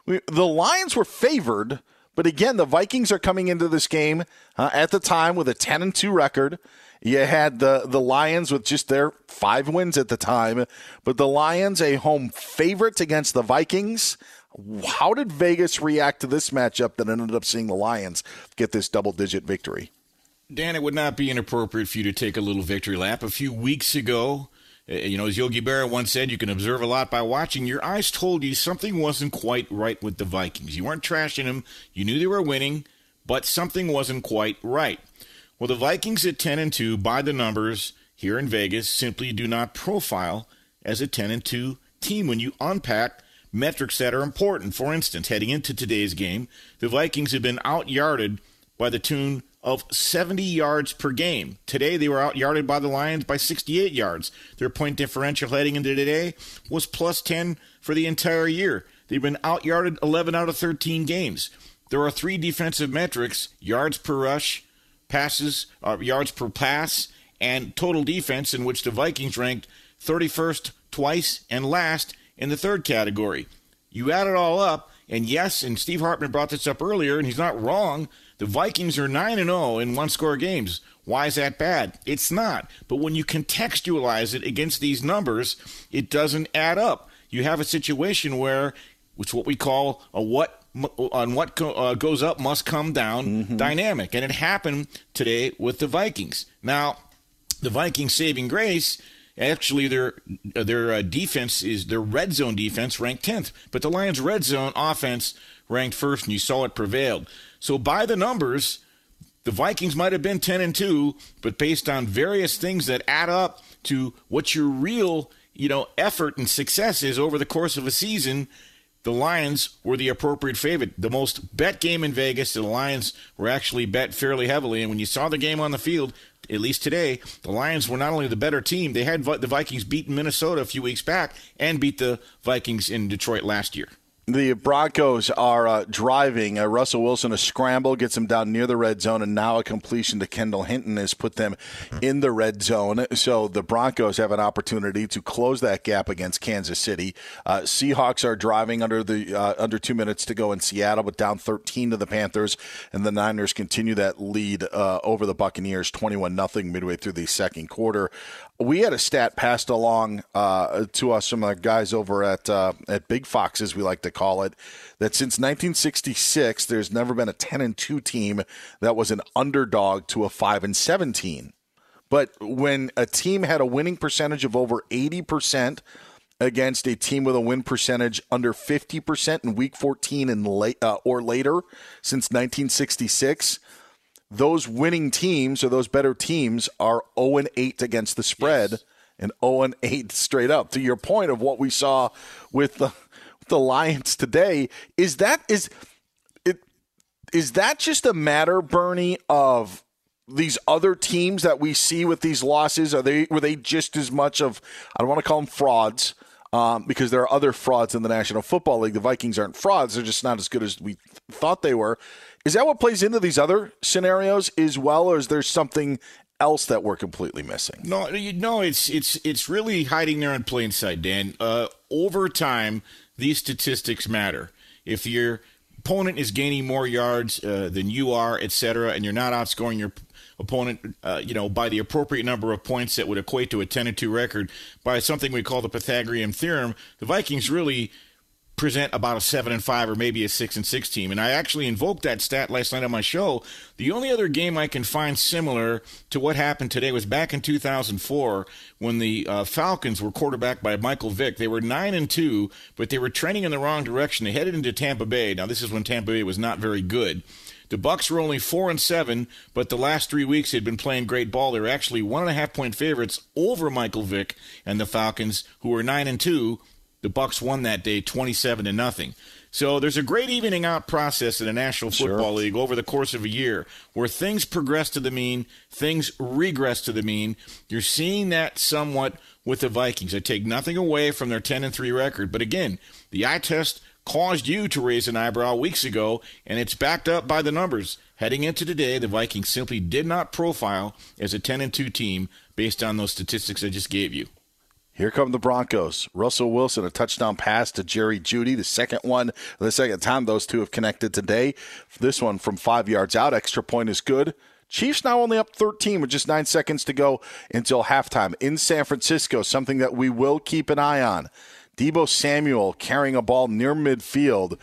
We, the Lions were favored, but again, the Vikings are coming into this game uh, at the time with a ten and two record. You had the the Lions with just their five wins at the time, but the Lions a home favorite against the Vikings. How did Vegas react to this matchup that ended up seeing the Lions get this double digit victory? Dan, it would not be inappropriate for you to take a little victory lap. A few weeks ago, Uh, you know, as Yogi Berra once said, you can observe a lot by watching. Your eyes told you something wasn't quite right with the Vikings. You weren't trashing them. You knew they were winning, but something wasn't quite right. Well, the Vikings at 10 and 2 by the numbers here in Vegas simply do not profile as a 10 and 2 team when you unpack metrics that are important. For instance, heading into today's game, the Vikings have been out yarded by the tune of 70 yards per game. Today they were out yarded by the Lions by 68 yards. Their point differential heading into today was plus 10 for the entire year. They've been out yarded 11 out of 13 games. There are three defensive metrics yards per rush, passes, uh, yards per pass, and total defense, in which the Vikings ranked 31st twice and last in the third category. You add it all up, and yes, and Steve Hartman brought this up earlier, and he's not wrong. The Vikings are 9 and 0 in one score games. Why is that bad? It's not. But when you contextualize it against these numbers, it doesn't add up. You have a situation where it's what we call a what on what go, uh, goes up must come down mm-hmm. dynamic, and it happened today with the Vikings. Now, the Vikings saving grace Actually, their their uh, defense is their red zone defense ranked 10th, but the Lions' red zone offense ranked first, and you saw it prevailed. So by the numbers, the Vikings might have been 10 and 2, but based on various things that add up to what your real you know effort and success is over the course of a season, the Lions were the appropriate favorite. The most bet game in Vegas, the Lions were actually bet fairly heavily. And when you saw the game on the field, at least today, the Lions were not only the better team, they had the Vikings beat Minnesota a few weeks back and beat the Vikings in Detroit last year. The Broncos are uh, driving. Uh, Russell Wilson, a scramble, gets him down near the red zone, and now a completion to Kendall Hinton has put them in the red zone. So the Broncos have an opportunity to close that gap against Kansas City. Uh, Seahawks are driving under the uh, under two minutes to go in Seattle, but down 13 to the Panthers, and the Niners continue that lead uh, over the Buccaneers, 21 nothing midway through the second quarter we had a stat passed along uh, to us from the guys over at uh, at Big Fox, as we like to call it, that since 1966, there's never been a 10 and 2 team that was an underdog to a 5 and 17. But when a team had a winning percentage of over 80% against a team with a win percentage under 50% in Week 14 and late, uh, or later since 1966 those winning teams or those better teams are 0 and 8 against the spread yes. and 0 and 8 straight up. To your point of what we saw with the the Lions today, is that is it is that just a matter, Bernie, of these other teams that we see with these losses? Are they were they just as much of I don't want to call them frauds, um, because there are other frauds in the National Football League. The Vikings aren't frauds; they're just not as good as we thought they were. Is that what plays into these other scenarios as well, or is there something else that we're completely missing? No, no, it's it's it's really hiding there in plain sight, Dan. Uh, over time, these statistics matter. If your opponent is gaining more yards uh, than you are, et cetera, and you're not outscoring your opponent, uh, you know, by the appropriate number of points that would equate to a 10 2 record by something we call the Pythagorean theorem, the Vikings really present about a seven and five or maybe a six and six team. And I actually invoked that stat last night on my show. The only other game I can find similar to what happened today was back in 2004 when the uh, Falcons were quarterbacked by Michael Vick. They were nine and two, but they were trending in the wrong direction. They headed into Tampa Bay. Now this is when Tampa Bay was not very good. The Bucks were only four and seven, but the last three weeks they'd been playing great ball. They were actually one and a half point favorites over Michael Vick and the Falcons, who were nine and two the Bucks won that day 27 to nothing. So there's a great evening out process in the National Football sure. League over the course of a year where things progress to the mean, things regress to the mean. You're seeing that somewhat with the Vikings. I take nothing away from their 10 and 3 record, but again, the eye test caused you to raise an eyebrow weeks ago, and it's backed up by the numbers. Heading into today, the Vikings simply did not profile as a 10 and 2 team based on those statistics I just gave you. Here come the Broncos. Russell Wilson, a touchdown pass to Jerry Jeudy, the second one, the second time those two have connected today. This one from five yards out. Extra point is good. Chiefs now only up 13 with just nine seconds to go until halftime in San Francisco, something that we will keep an eye on. Deebo Samuel carrying a ball near midfield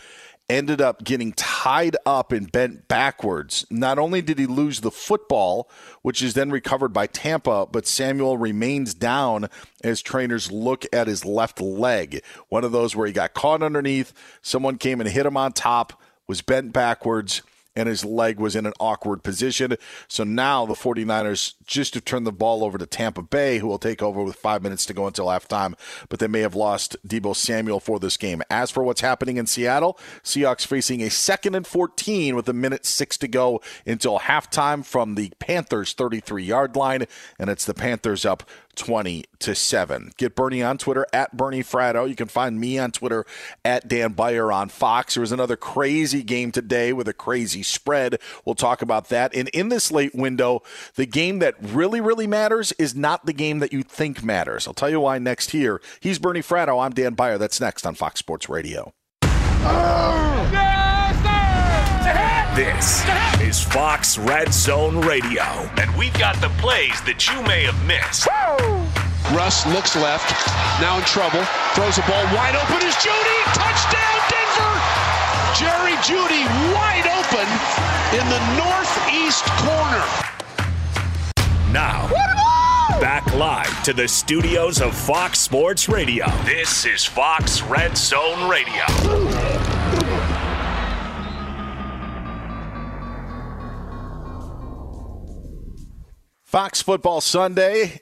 ended up getting tied up and bent backwards. Not only did he lose the football, which is then recovered by Tampa, but Samuel remains down as trainers look at his left leg. One of those where he got caught underneath, someone came and hit him on top, was bent backwards and his leg was in an awkward position. So now the 49ers just to turn the ball over to Tampa Bay, who will take over with five minutes to go until halftime, but they may have lost Deebo Samuel for this game. As for what's happening in Seattle, Seahawks facing a second and 14 with a minute six to go until halftime from the Panthers' 33 yard line, and it's the Panthers up 20 to 7. Get Bernie on Twitter at Bernie Fratto. You can find me on Twitter at Dan Beyer on Fox. There was another crazy game today with a crazy spread. We'll talk about that. And in this late window, the game that really, really matters is not the game that you think matters. I'll tell you why next here. He's Bernie Fratto. I'm Dan Beyer. That's next on Fox Sports Radio. Oh, This is Fox Red Zone Radio, and we've got the plays that you may have missed. Russ looks left, now in trouble, throws the ball wide open is Jeudy. Touchdown, Denver! Jerry Jeudy wide open in the northeast corner. Now, back live to the studios of Fox Sports Radio. This is Fox Red Zone Radio. Fox Football Sunday.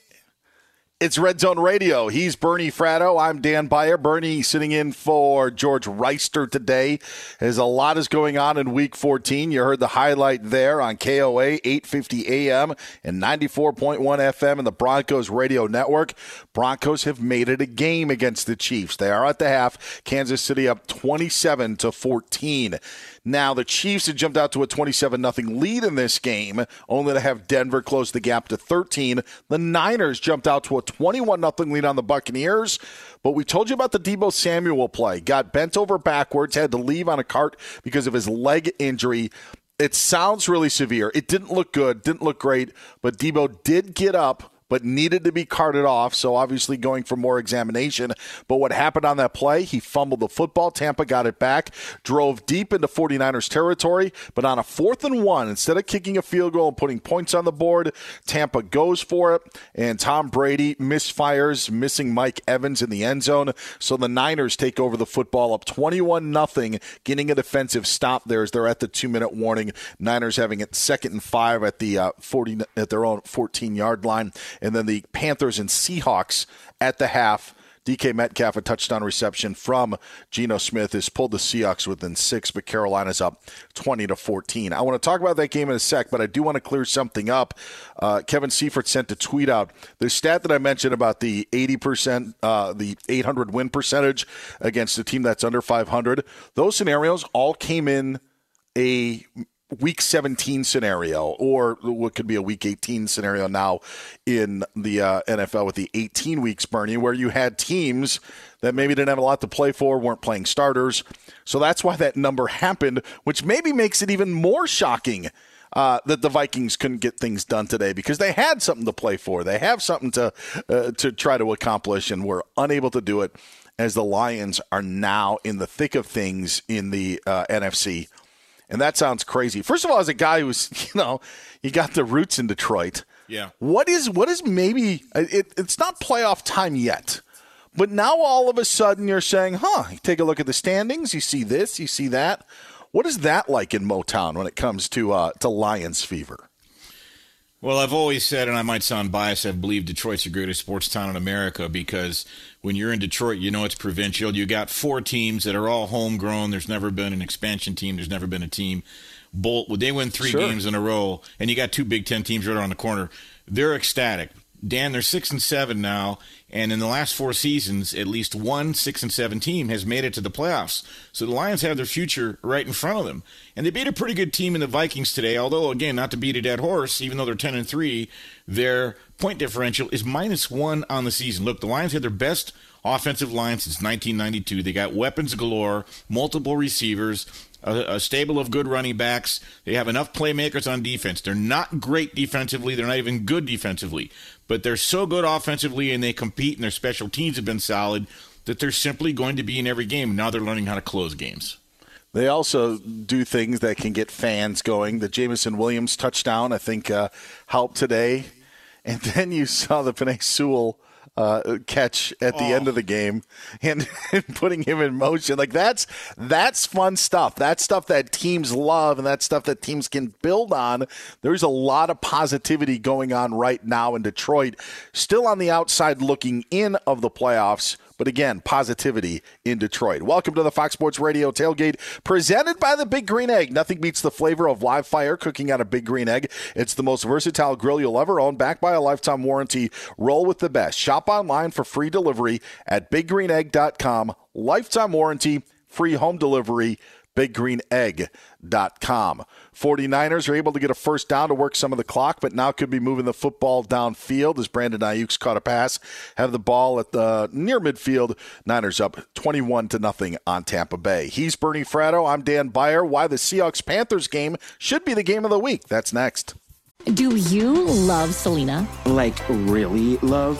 It's Red Zone Radio. He's Bernie Fratto. I'm Dan Beyer. Bernie sitting in for George Reister today. As a lot is going on in Week 14. You heard the highlight there on KOA 850 AM and 94.1 FM in the Broncos Radio Network. Broncos have made it a game against the Chiefs. They are at the half. Kansas City up 27 to 14. Now, the Chiefs had jumped out to a 27 0 lead in this game, only to have Denver close the gap to 13. The Niners jumped out to a 21 0 lead on the Buccaneers. But we told you about the Deebo Samuel play. Got bent over backwards, had to leave on a cart because of his leg injury. It sounds really severe. It didn't look good, didn't look great, but Deebo did get up but needed to be carted off. So obviously going for more examination. But what happened on that play? He fumbled the football. Tampa got it back, drove deep into 49ers territory. But on a fourth and one, instead of kicking a field goal and putting points on the board, Tampa goes for it. And Tom Brady misfires, missing Mike Evans in the end zone. So the Niners take over the football up 21 nothing, getting a defensive stop there as they're at the two minute warning. Niners having it second and five at the uh, 40 at their own 14 yard line and then the Panthers and Seahawks at the half. DK Metcalf, a touchdown reception from Geno Smith, has pulled the Seahawks within six, but Carolina's up 20 to 14. I want to talk about that game in a sec, but I do want to clear something up. Uh, Kevin Seifert sent a tweet out. The stat that I mentioned about the 80%, uh, the 800 win percentage against a team that's under 500, those scenarios all came in a week 17 scenario or what could be a week 18 scenario now in the uh, NFL with the 18 weeks Bernie where you had teams that maybe didn't have a lot to play for weren't playing starters. So that's why that number happened which maybe makes it even more shocking uh, that the Vikings couldn't get things done today because they had something to play for. They have something to uh, to try to accomplish and were unable to do it as the Lions are now in the thick of things in the uh, NFC and that sounds crazy. First of all, as a guy who's, you know, you got the roots in Detroit. Yeah. What is what is maybe it, it's not playoff time yet. But now all of a sudden you're saying, huh, you take a look at the standings, you see this, you see that. What is that like in Motown when it comes to uh, to Lions fever? Well, I've always said, and I might sound biased, I believe Detroit's the greatest sports town in America because when you're in Detroit, you know it's provincial. You got four teams that are all homegrown. There's never been an expansion team. There's never been a team. Bolt, they win three Sure. games in a row, and you got two Big Ten teams right around the corner. They're ecstatic. Dan, they're six and seven now, and in the last four seasons, at least one six and seven team has made it to the playoffs. So the Lions have their future right in front of them, and they beat a pretty good team in the Vikings today. Although, again, not to beat a dead horse, even though they're ten and three, their point differential is minus one on the season. Look, the Lions had their best offensive line since 1992. They got weapons galore, multiple receivers, a, a stable of good running backs. They have enough playmakers on defense. They're not great defensively. They're not even good defensively, but they're so good offensively and they compete and their special teams have been solid that they're simply going to be in every game. Now they're learning how to close games. They also do things that can get fans going. The Jameson Williams touchdown, I think, uh, helped today. And then you saw the Penei Sewell uh, catch at the end of the game and, and putting him in motion. Like that's that's fun stuff. That's stuff that teams love and that's stuff that teams can build on. There's a lot of positivity going on right now in Detroit. Still on the outside looking in of the playoffs. But again, positivity in Detroit. Welcome to the Fox Sports Radio tailgate presented by the Big Green Egg. Nothing beats the flavor of live fire cooking on a Big Green Egg. It's the most versatile grill you'll ever own, backed by a lifetime warranty. Roll with the best. Shop online for free delivery at biggreenegg.com. Lifetime warranty, free home delivery BigGreenEgg.com. 49ers are able to get a first down to work some of the clock, but now could be moving the football downfield as Brandon Aiyuk's caught a pass. Have the ball at the near midfield. Niners up 21 to nothing on Tampa Bay. He's Bernie Fratto. I'm Dan Beyer. Why the Seahawks Panthers game should be the game of the week. That's next. Do you love Selena? Like, really love?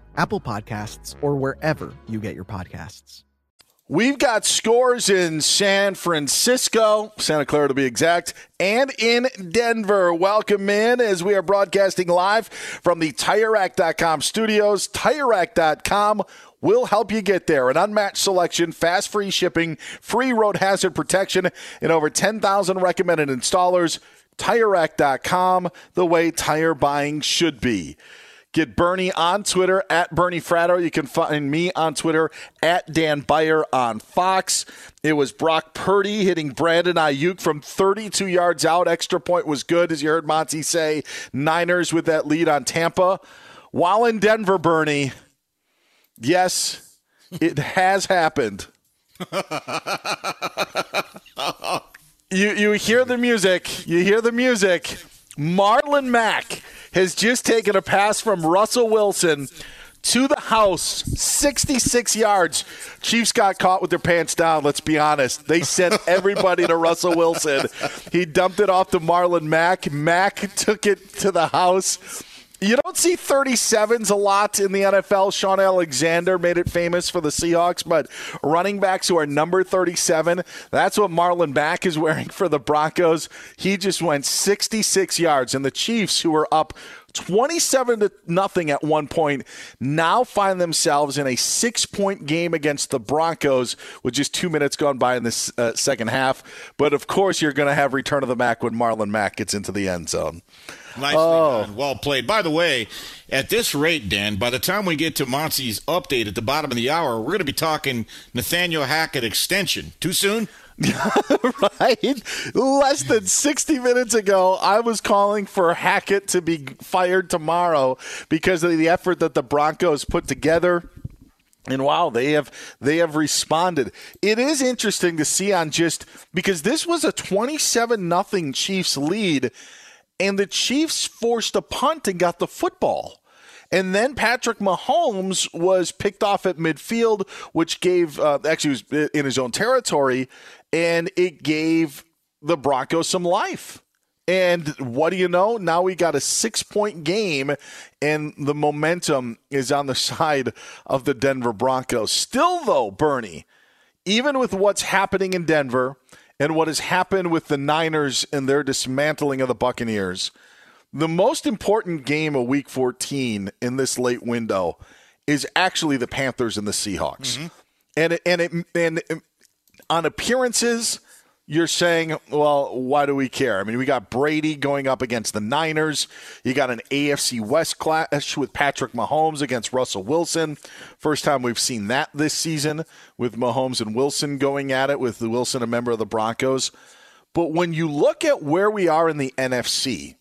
Apple Podcasts, or wherever you get your podcasts. We've got scores in San Francisco, Santa Clara to be exact, and in Denver. Welcome in as we are broadcasting live from the TireRack.com studios. TireRack.com will help you get there. An unmatched selection, fast free shipping, free road hazard protection, and over 10,000 recommended installers. TireRack.com, the way tire buying should be. Get Bernie on Twitter at Bernie Fratto. You can find me on Twitter at Dan Beyer on Fox. It was Brock Purdy hitting Brandon Aiyuk from 32 yards out. Extra point was good, as you heard Monty say. Niners with that lead on Tampa. While in Denver, Bernie, yes, it has happened. you you hear the music. You hear the music. Marlon Mack has just taken a pass from Russell Wilson to the house, 66 yards. Chiefs got caught with their pants down, let's be honest. They sent everybody to Russell Wilson. He dumped it off to Marlon Mack. Mack took it to the house. You don't see 37s a lot in the NFL. Shaun Alexander made it famous for the Seahawks, but running backs who are number 37, that's what Marlon Mack is wearing for the Broncos. He just went 66 yards, and the Chiefs, who were up 27 to nothing at one point, now find themselves in a six point game against the Broncos with just two minutes gone by in this uh, second half. But of course, you're going to have return of the Mack when Marlon Mack gets into the end zone. Nicely oh. done. Well played. By the way, at this rate, Dan, by the time we get to Monty's update at the bottom of the hour, we're going to be talking Nathaniel Hackett extension. Too soon? right? Less than 60 minutes ago, I was calling for Hackett to be fired tomorrow because of the effort that the Broncos put together. And wow, they have they have responded. It is interesting to see on just because this was a 27 nothing Chiefs lead and the Chiefs forced a punt and got the football. And then Patrick Mahomes was picked off at midfield, which gave uh, actually was in his own territory, and it gave the Broncos some life. And what do you know? Now we got a six point game, and the momentum is on the side of the Denver Broncos. Still, though, Bernie, even with what's happening in Denver, and what has happened with the Niners and their dismantling of the Buccaneers, the most important game of week 14 in this late window is actually the Panthers and the Seahawks. Mm-hmm. And it, and it, and it, on appearances, you're saying, well, why do we care? I mean, we got Brady going up against the Niners. You got an AFC West clash with Patrick Mahomes against Russell Wilson. First time we've seen that this season with Mahomes and Wilson going at it, with Wilson a member of the Broncos. But when you look at where we are in the NFC,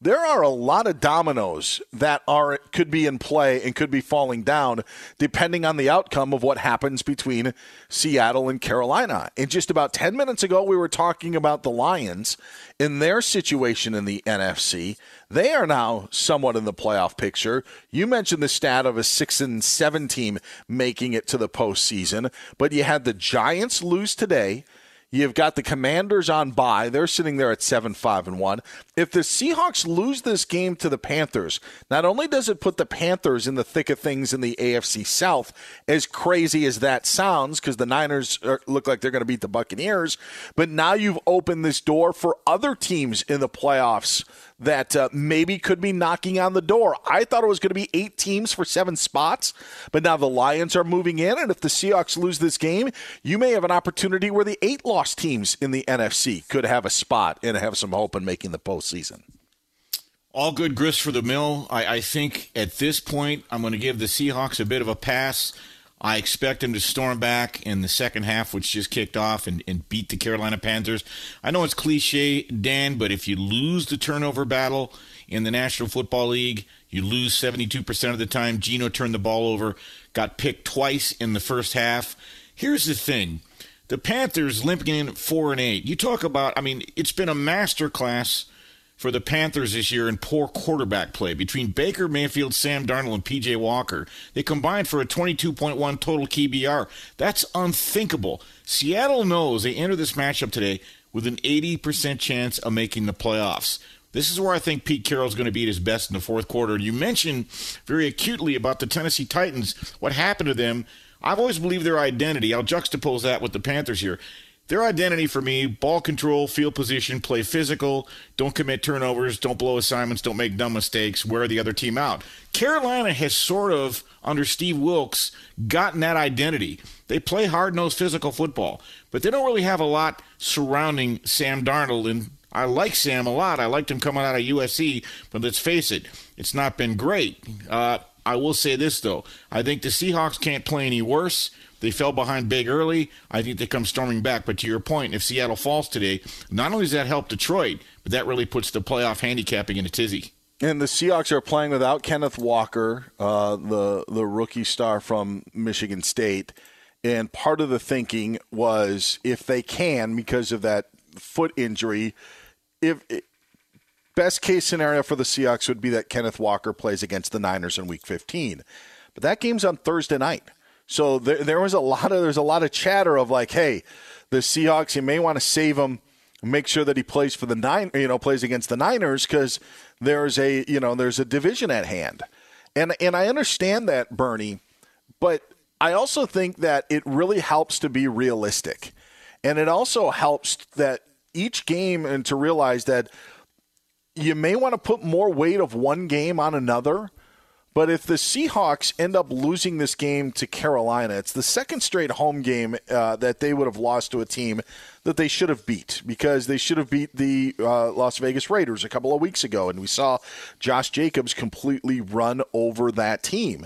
there are a lot of dominoes that are could be in play and could be falling down depending on the outcome of what happens between Seattle and Carolina. And just about 10 minutes ago we were talking about the Lions in their situation in the NFC. They are now somewhat in the playoff picture. You mentioned the stat of a 6 and 7 team making it to the postseason, but you had the Giants lose today. You've got the Commanders on bye. They're sitting there at 7 5 and 1. If the Seahawks lose this game to the Panthers, not only does it put the Panthers in the thick of things in the AFC South, as crazy as that sounds, because the Niners are, look like they're going to beat the Buccaneers, but now you've opened this door for other teams in the playoffs that uh, maybe could be knocking on the door. I thought it was going to be eight teams for seven spots, but now the Lions are moving in, and if the Seahawks lose this game, you may have an opportunity where the eight lost teams in the NFC could have a spot and have some hope in making the postseason. All good grist for the mill. I, I think at this point, I'm going to give the Seahawks a bit of a pass. I expect him to storm back in the second half, which just kicked off, and, and beat the Carolina Panthers. I know it's cliche, Dan, but if you lose the turnover battle in the National Football League, you lose 72% of the time. Geno turned the ball over, got picked twice in the first half. Here's the thing the Panthers limping in at 4 and 8. You talk about, I mean, it's been a master class for the Panthers this year in poor quarterback play. Between Baker Mayfield, Sam Darnold, and PJ Walker, they combined for a 22.1 total QBR. That's unthinkable. Seattle knows they enter this matchup today with an 80% chance of making the playoffs. This is where I think Pete Carroll's going to be at his best in the fourth quarter. You mentioned very acutely about the Tennessee Titans, what happened to them. I've always believed their identity. I'll juxtapose that with the Panthers here. Their identity for me ball control, field position, play physical, don't commit turnovers, don't blow assignments, don't make dumb mistakes, wear the other team out. Carolina has sort of, under Steve Wilks, gotten that identity. They play hard nosed physical football, but they don't really have a lot surrounding Sam Darnold. And I like Sam a lot. I liked him coming out of USC, but let's face it, it's not been great. Uh, I will say this, though. I think the Seahawks can't play any worse. They fell behind big early. I think they come storming back. But to your point, if Seattle falls today, not only does that help Detroit, but that really puts the playoff handicapping in a tizzy. And the Seahawks are playing without Kenneth Walker, uh, the the rookie star from Michigan State. And part of the thinking was if they can, because of that foot injury, if best case scenario for the Seahawks would be that Kenneth Walker plays against the Niners in Week 15. But that game's on Thursday night. So there, there was a lot of there's a lot of chatter of like, hey, the Seahawks, you may want to save him, make sure that he plays for the nine, you know, plays against the Niners because there's a you know there's a division at hand, and and I understand that Bernie, but I also think that it really helps to be realistic, and it also helps that each game and to realize that you may want to put more weight of one game on another but if the Seahawks end up losing this game to Carolina, it's the second straight home game uh, that they would have lost to a team that they should have beat because they should have beat the uh, Las Vegas Raiders a couple of weeks ago. And we saw Josh Jacobs completely run over that team.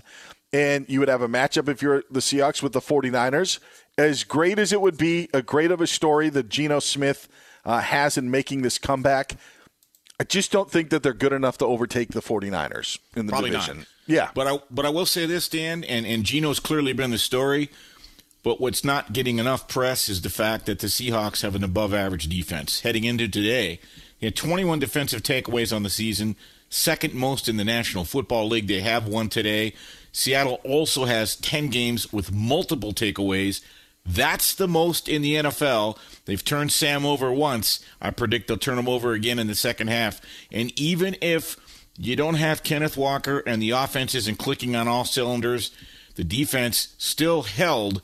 And you would have a matchup if you're the Seahawks with the 49ers. As great as it would be, a great of a story that Geno Smith uh, has in making this comeback. I just don't think that they're good enough to overtake the 49ers in the Probably division. Not. Yeah. But I but I will say this, Dan, and, and Geno's clearly been the story. But what's not getting enough press is the fact that the Seahawks have an above average defense. Heading into today, they had 21 defensive takeaways on the season, second most in the National Football League. They have one today. Seattle also has 10 games with multiple takeaways. That's the most in the NFL. They've turned Sam over once. I predict they'll turn him over again in the second half. And even if you don't have Kenneth Walker and the offense isn't clicking on all cylinders. The defense still held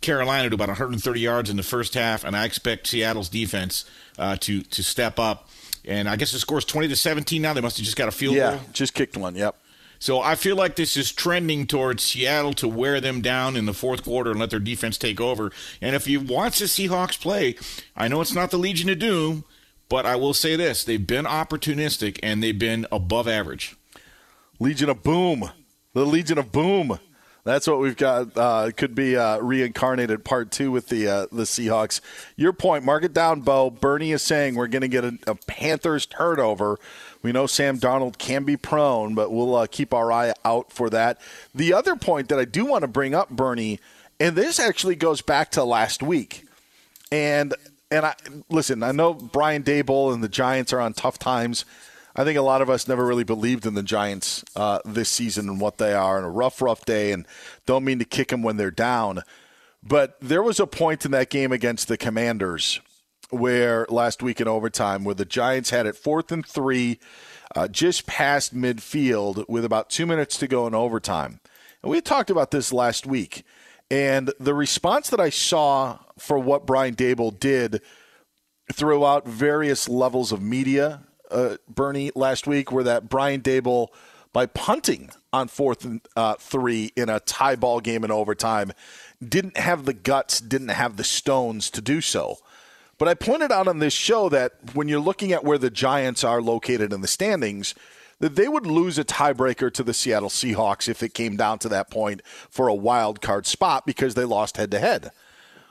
Carolina to about 130 yards in the first half, and I expect Seattle's defense uh, to to step up. And I guess the score is 20 to 17 now. They must have just got a field yeah, goal. just kicked one. Yep. So I feel like this is trending towards Seattle to wear them down in the fourth quarter and let their defense take over. And if you watch the Seahawks play, I know it's not the Legion of Doom, but I will say this they've been opportunistic and they've been above average. Legion of Boom. The Legion of Boom. That's what we've got. Uh, could be uh, reincarnated part two with the uh, the Seahawks. Your point, mark it down, Bo. Bernie is saying we're going to get a, a, Panthers turnover. We know Sam Darnold can be prone, but we'll uh, keep our eye out for that. The other point that I do want to bring up, Bernie, and this actually goes back to last week, and and I listen. I know Brian Daboll and the Giants are on tough times. I think a lot of us never really believed in the Giants uh, this season and what they are, and a rough, rough day. And don't mean to kick them when they're down, but there was a point in that game against the Commanders where last week in overtime where the Giants had it fourth and three, uh, just past midfield with about two minutes to go in overtime. And we talked about this last week. And the response that I saw for what Brian Daboll did throughout various levels of media, uh, Bernie, last week, were that Brian Daboll, by punting on fourth and uh, three in a tie ball game in overtime, didn't have the guts, didn't have the stones to do so. But I pointed out on this show that when you're looking at where the Giants are located in the standings, that they would lose a tiebreaker to the Seattle Seahawks if it came down to that point for a wild card spot because they lost head to head.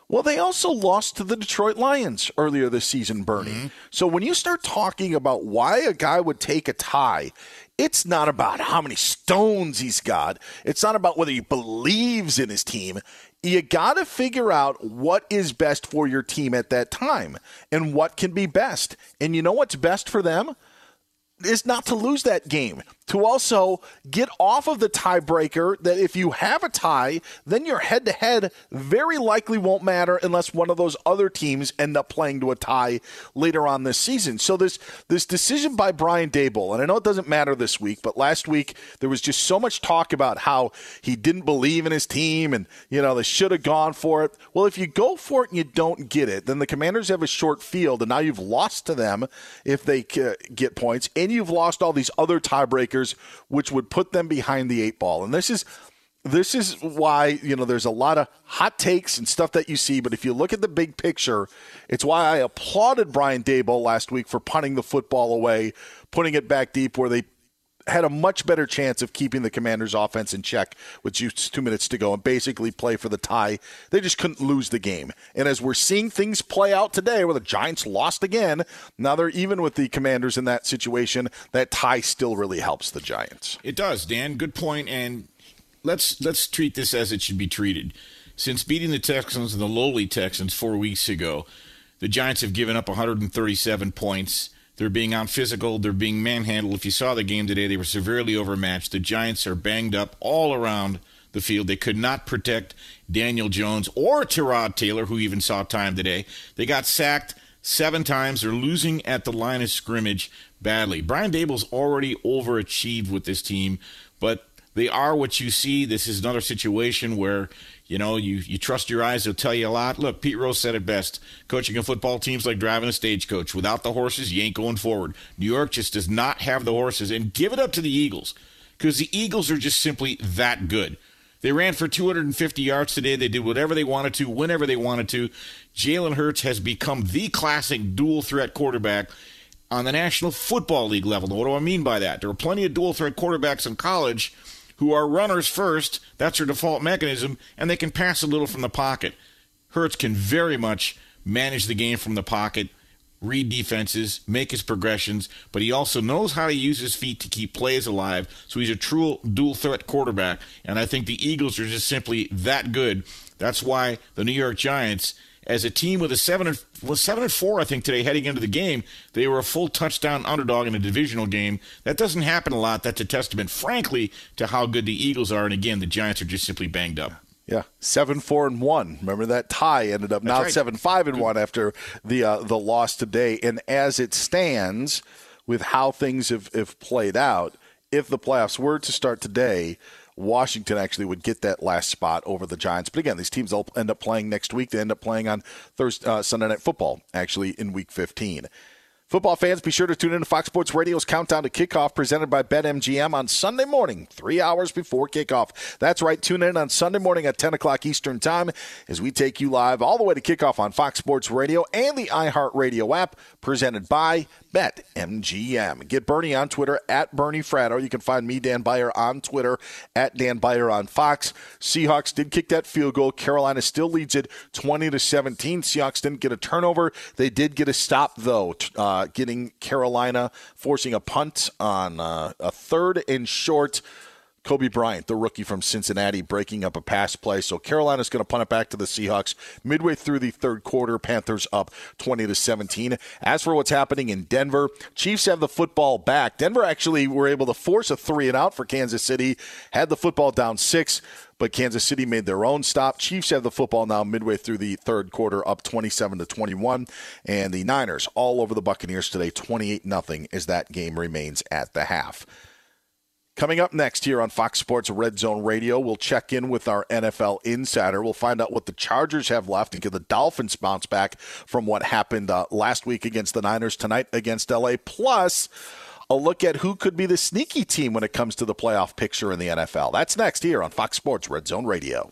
Well, they also lost to the Detroit Lions earlier this season, Bernie. Mm-hmm. So when you start talking about why a guy would take a tie, it's not about how many stones he's got. It's not about whether he believes in his team. You got to figure out what is best for your team at that time and what can be best. And you know what's best for them? Is not to lose that game, to also get off of the tiebreaker. That if you have a tie, then your head to head very likely won't matter unless one of those other teams end up playing to a tie later on this season. So this this decision by Brian Daboll, and I know it doesn't matter this week, but last week there was just so much talk about how he didn't believe in his team, and you know they should have gone for it. Well, if you go for it and you don't get it, then the Commanders have a short field, and now you've lost to them if they uh, get points. And you've lost all these other tiebreakers, which would put them behind the eight ball. And this is this is why you know there's a lot of hot takes and stuff that you see but if you look at the big picture it's why i applauded brian daboll last week for punting the football away putting it back deep where they had a much better chance of keeping the Commanders' offense in check with just two minutes to go and basically play for the tie. They just couldn't lose the game. And as we're seeing things play out today, where the Giants lost again, now they're even with the Commanders in that situation. That tie still really helps the Giants. It does, Dan. Good point. And let's let's treat this as it should be treated. Since beating the Texans and the lowly Texans four weeks ago, the Giants have given up 137 points. They're being out physical. They're being manhandled. If you saw the game today, they were severely overmatched. The Giants are banged up all around the field. They could not protect Daniel Jones or Tyrod Taylor, who even saw time today. They got sacked seven times. They're losing at the line of scrimmage badly. Brian Daboll's already overachieved with this team, but they are what you see. This is another situation where you know, you, you trust your eyes, they'll tell you a lot. Look, Pete Rose said it best. Coaching a football team's like driving a stagecoach. Without the horses, you ain't going forward. New York just does not have the horses. And give it up to the Eagles because the Eagles are just simply that good. They ran for 250 yards today. They did whatever they wanted to, whenever they wanted to. Jalen Hurts has become the classic dual threat quarterback on the National Football League level. Now, what do I mean by that? There are plenty of dual threat quarterbacks in college who are runners first. That's their default mechanism, and they can pass a little from the pocket. Hurts can very much manage the game from the pocket, read defenses, make his progressions, but he also knows how to use his feet to keep plays alive. So he's a true dual threat quarterback, and I think the Eagles are just simply that good. That's why the New York Giants as a team with a seven and was seven and four, I think today heading into the game, they were a full touchdown underdog in a divisional game. That doesn't happen a lot. That's a testament, frankly, to how good the Eagles are. And again, the Giants are just simply banged up. Yeah, seven four and one. Remember that tie ended up now right. seven five and one after the uh, the loss today. And as it stands, with how things have, have played out, if the playoffs were to start today, Washington actually would get that last spot over the Giants. But again, these teams will end up playing next week. They end up playing on Thursday, uh, Sunday Night Football, actually, in Week 15. Football fans, be sure to tune in to Fox Sports Radio's Countdown to Kickoff presented by BetMGM on Sunday morning, three hours before kickoff. That's right, tune in on Sunday morning at 10 o'clock Eastern Time as we take you live all the way to kickoff on Fox Sports Radio and the iHeartRadio app presented by BetMGM. Get Bernie on Twitter at Bernie Fratto. You can find me, Dan Beyer, on Twitter at Dan Beyer on Fox. Seahawks did kick that field goal. Carolina still leads it 20 to 17. Seahawks didn't get a turnover. They did get a stop, though. Uh, uh, getting Carolina forcing a punt on uh, a third and short. Coby Bryant, the rookie from Cincinnati, breaking up a pass play. So Carolina's going to punt it back to the Seahawks midway through the third quarter. Panthers up 20 to 17. As for what's happening in Denver, Chiefs have the football back. Denver actually were able to force a three and out for Kansas City, had the football down six but Kansas City made their own stop. Chiefs have the football now midway through the third quarter, up 27 to 21, and the Niners all over the Buccaneers today, 28 nothing, as that game remains at the half. Coming up next here on Fox Sports Red Zone Radio, we'll check in with our NFL insider. We'll find out what the Chargers have left and get the Dolphins bounce back from what happened uh, last week against the Niners tonight against LA. Plus, a look at who could be the sneaky team when it comes to the playoff picture in the NFL. That's next here on Fox Sports Red Zone Radio.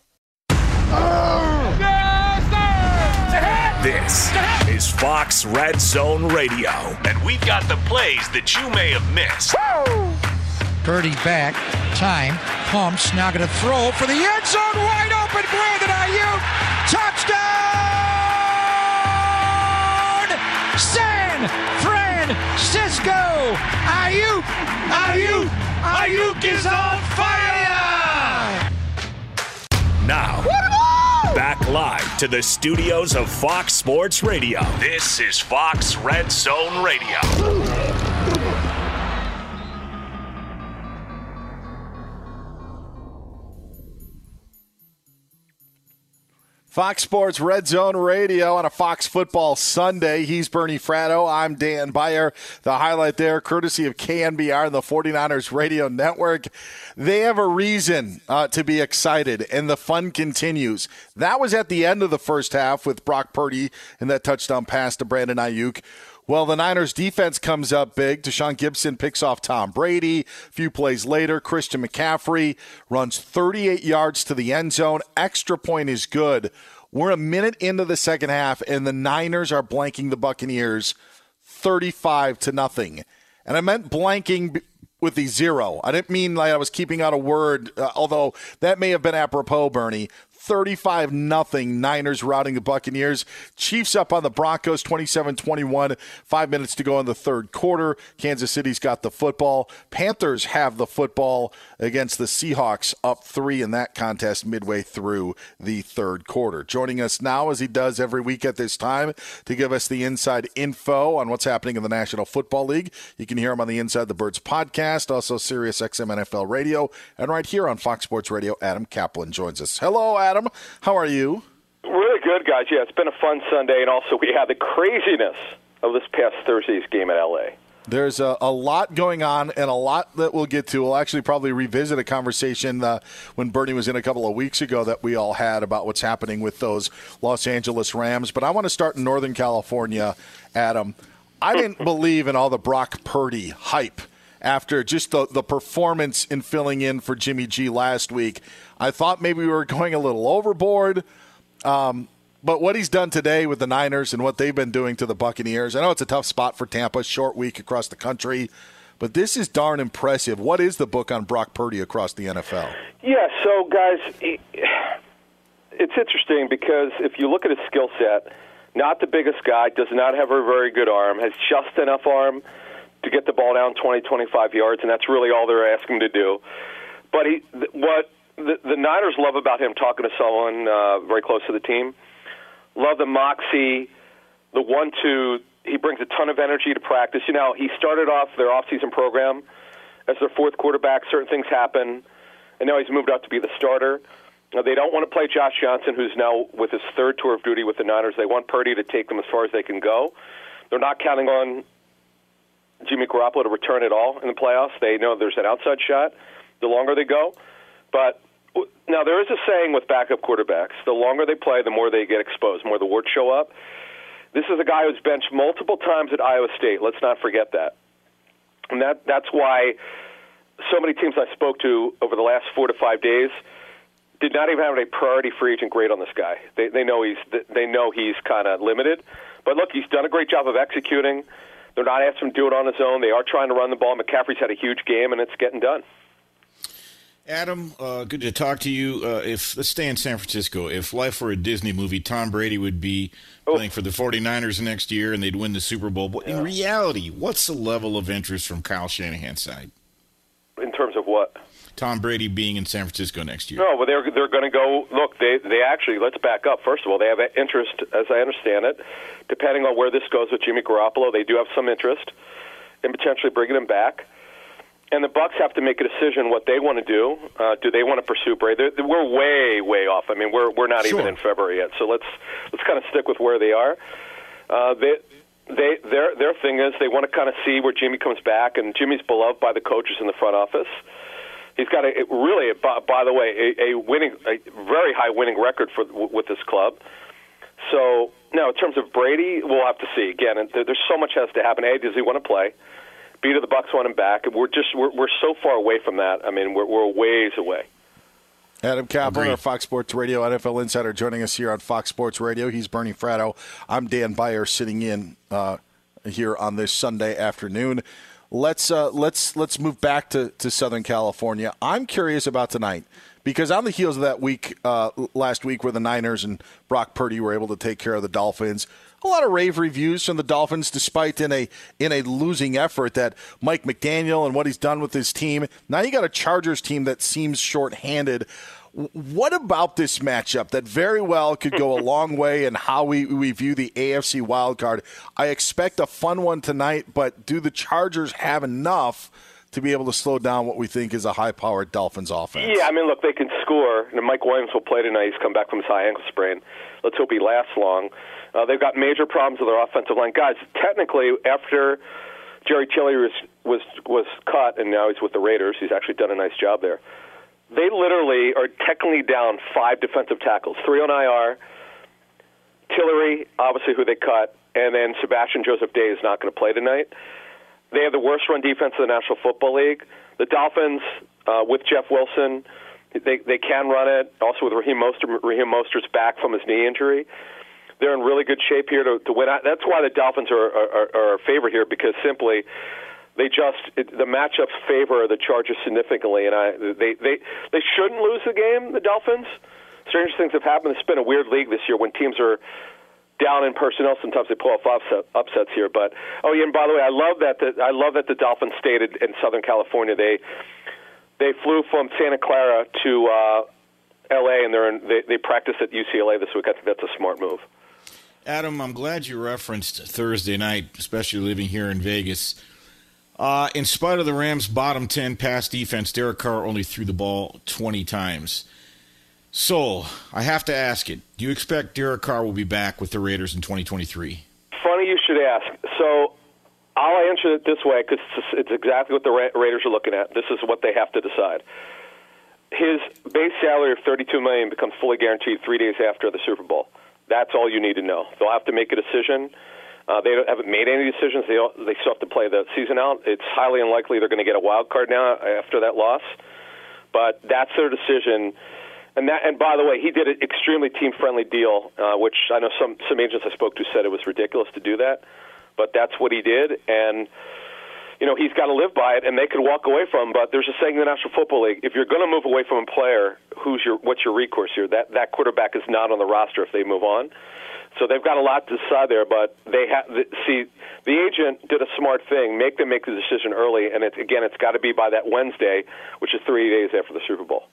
This is Fox Red Zone Radio, and we've got the plays that you may have missed. Purdy back, time, pumps, now going to throw for the end zone, wide open, Brandon Aiyuk, touchdown! San Francisco! Aiyuk! Aiyuk! Aiyuk is on fire! Now, back live to the studios of Fox Sports Radio. This is Fox Red Zone Radio. Fox Sports Red Zone Radio on a Fox Football Sunday. He's Bernie Fratto. I'm Dan Beyer. The highlight there, courtesy of KNBR and the 49ers Radio Network. They have a reason uh, to be excited, and the fun continues. That was at the end of the first half with Brock Purdy and that touchdown pass to Brandon Aiyuk. Well, the Niners defense comes up big. Tashaun Gipson picks off Tom Brady. A few plays later, Christian McCaffrey runs 38 yards to the end zone. Extra point is good. We're a minute into the second half, and the Niners are blanking the Buccaneers 35 to nothing. And I meant blanking with the zero. I didn't mean like I was keeping out a word, uh, although that may have been apropos, Bernie. 35 nothing Niners routing the Buccaneers. Chiefs up on the Broncos 27-21. 5 minutes to go in the third quarter. Kansas City's got the football. Panthers have the football against the Seahawks up 3 in that contest midway through the third quarter. Joining us now as he does every week at this time to give us the inside info on what's happening in the National Football League. You can hear him on the Inside the Birds podcast, also Sirius XM NFL Radio, and right here on Fox Sports Radio Adam Kaplan joins us. Hello Adam. Adam. How are you? Really good, guys. Yeah, it's been a fun Sunday, and also we had the craziness of this past Thursday's game in LA. There's a, a, lot going on and a lot that we'll get to. We'll actually probably revisit a conversation uh, when Bernie was in a couple of weeks ago that we all had about what's happening with those Los Angeles Rams. But I want to start in Northern California, Adam. I didn't believe in all the Brock Purdy hype after just the, the performance in filling in for Jimmy G last week. I thought maybe we were going a little overboard. Um, but what he's done today with the Niners and what they've been doing to the Buccaneers, I know it's a tough spot for Tampa, short week across the country, but this is darn impressive. What is the book on Brock Purdy across the NFL? Yeah, so guys, it's interesting because if you look at his skill set, not the biggest guy, does not have a very good arm, has just enough arm to get the ball down 20, 25 yards, and that's really all they're asking to do. But he, what the, the Niners love about him talking to someone uh, very close to the team. Love the moxie, the one-two. He brings a ton of energy to practice. You know, he started off their off-season program as their fourth quarterback. Certain things happen, and now he's moved up to be the starter. Now, they don't want to play Josh Johnson, who's now with his third tour of duty with the Niners. They want Purdy to take them as far as they can go. They're not counting on Jimmy Garoppolo to return at all in the playoffs. They know there's an outside shot the longer they go. But now there is a saying with backup quarterbacks: the longer they play, the more they get exposed, more the warts show up. This is a guy who's benched multiple times at Iowa State. Let's not forget that. And that that's why so many teams I spoke to over the last four to five days did not even have a priority free agent grade on this guy. They they know he's they know he's kind of limited, but look, he's done a great job of executing. They're not asking him to do it on his own. They are trying to run the ball. McCaffrey's had a huge game, and it's getting done. Adam, uh, good to talk to you. Uh, if let's stay in San Francisco. If life were a Disney movie, Tom Brady would be playing for the 49ers next year, and they'd win the Super Bowl. But in reality, what's the level of interest from Kyle Shanahan's side? In terms of what? Tom Brady being in San Francisco next year. No, but they're they're going to go. Look, they they actually let's back up. First of all, they have interest, as I understand it, depending on where this goes with Jimmy Garoppolo. They do have some interest in potentially bringing him back. And the Bucks have to make a decision what they want to do. Uh, do they want to pursue Brady? They're, we're way, way off. I mean, we're we're not Sure. even in February yet. So let's let's kind of stick with where they are. Uh, they they their their thing is they want to kind of see where Jimmy comes back, and Jimmy's beloved by the coaches in the front office. He's got a really, by, by the way, a, a winning, a very high winning record for with this club. So now, in terms of Brady, we'll have to see again. And there's so much has to happen. A, does he want to play? B, do the Bucks want him back? and We're just we're, we're so far away from that. I mean, we're we're ways away. Adam Kaplan, our Fox Sports Radio NFL insider, joining us here on Fox Sports Radio. He's Bernie Fratto. I'm Dan Beyer, sitting in uh, here on this Sunday afternoon. Let's uh, let's let's move back to, to Southern California. I'm curious about tonight because on the heels of that week uh, last week, where the Niners and Brock Purdy were able to take care of the Dolphins, a lot of rave reviews from the Dolphins, despite in a in a losing effort that Mike McDaniel and what he's done with his team. Now you got a Chargers team that seems shorthanded. What about this matchup that very well could go a long way in how we, we view the AFC wildcard? I expect a fun one tonight, but do the Chargers have enough to be able to slow down what we think is a high powered Dolphins offense? Yeah, I mean, look, they can score. And Mike Williams will play tonight. He's come back from his high ankle sprain. Let's hope he lasts long. Uh, they've got major problems with their offensive line. Guys, technically, after Jerry Tillery was, was was cut and now he's with the Raiders, he's actually done a nice job there. They literally are technically down five defensive tackles, three on IR. Tillery, obviously, who they cut, and then Sebastian Joseph Day is not going to play tonight. They have the worst run defense in the National Football League. The Dolphins, uh, with Jeff Wilson, they they can run it. Also with Raheem Mostert, Raheem Mostert's back from his knee injury. They're in really good shape here to, to win. That's why the Dolphins are, are, are a favorite here because simply they just it, the matchups favor the Chargers significantly, and I they they they shouldn't lose the game. The Dolphins. Strange things have happened. It's been a weird league this year when teams are down in personnel. Sometimes they pull off upset, upsets here. But oh yeah, and by the way, I love that the, I love that the Dolphins stayed in Southern California. They they flew from Santa Clara to uh, L.A. and they're in, they they practice at UCLA this week. I think that's a smart move. Adam, I'm glad you referenced Thursday night, especially living here in Vegas. Uh, in spite of the Rams' bottom 10 pass defense, Derek Carr only threw the ball 20 times. So, I have to ask it. Do you expect Derek Carr will be back with the Raiders in 2023? Funny you should ask. So I'll answer it this way because it's, exactly what the Ra- Raiders are looking at. This is what they have to decide. His base salary of thirty-two million becomes fully guaranteed three days after the Super Bowl. That's all you need to know. They'll have to make a decision. Uh, they haven't made any decisions. They they still have to play the season out. It's highly unlikely they're going to get a wild card now after that loss, but that's their decision. And that, and by the way, he did an extremely team-friendly deal, uh, which I know some some agents I spoke to said it was ridiculous to do that, but that's what he did, and you know he's got to live by it, and they could walk away from. him. But there's a saying in the National Football League: if you're going to move away from a player, who's your what's your recourse here? That that quarterback is not on the roster if they move on. So they've got a lot to decide there, but they have see the agent did a smart thing, make them make the decision early, and it's again it's got to be by that Wednesday, which is three days after the Super Bowl.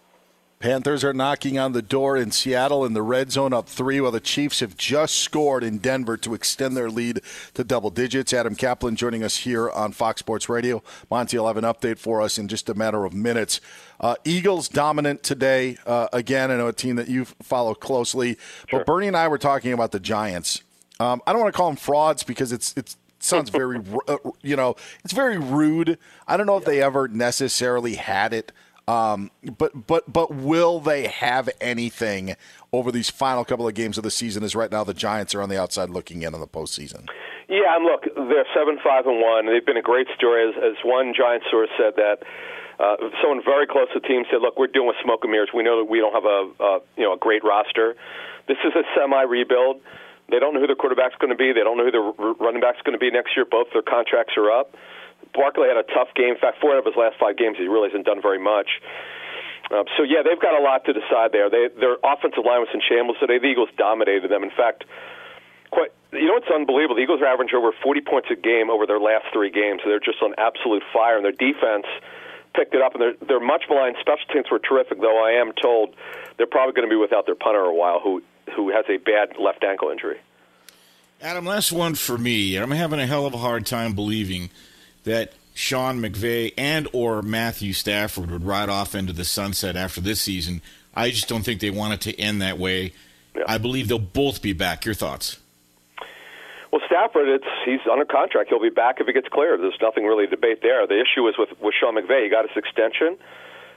Panthers are knocking on the door in Seattle in the red zone up three, while the Chiefs have just scored in Denver to extend their lead to double digits. Adam Kaplan joining us here on Fox Sports Radio. Monty will have an update for us in just a matter of minutes. Uh, Eagles dominant today. Uh, again, I know a team that you follow closely, but Bernie and I were talking about the Giants. Um, I don't want to call them frauds because it's it's sounds very uh, you know it's very rude. I don't know if they ever necessarily had it Um, but but but will they have anything over these final couple of games of the season? As right now the Giants are on the outside looking in on the postseason. Yeah, and look, they're seven five and one. They've been a great story. As, as one Giant source said that uh, someone very close to the team said, "Look, we're doing with smoke and mirrors. We know that we don't have a uh, you know a great roster. This is a semi rebuild. They don't know who their quarterback's going to be. They don't know who their running back's going to be next year. Both their contracts are up. Barkley had a tough game. In fact, four of his last five games, he really hasn't done very much. Um, so yeah, they've got a lot to decide there. They, their offensive line was in shambles today. The Eagles dominated them. In fact, quite. You know what's unbelievable? The Eagles are averaging over 40 points a game over their last three games. So they're just on absolute fire, and their defense picked it up. And they're much maligned. Special teams were terrific, though. I am told they're probably going to be without their punter a while, who who has a bad left ankle injury. Adam, last one for me. I'm having a hell of a hard time believing that Sean McVay and or Matthew Stafford would ride off into the sunset after this season. I just don't think they want it to end that way. Yeah. I believe they'll both be back. Your thoughts? Well, Stafford, it's he's under contract. He'll be back if it gets cleared. There's nothing really to debate there. The issue is with with Sean McVay. He got his extension.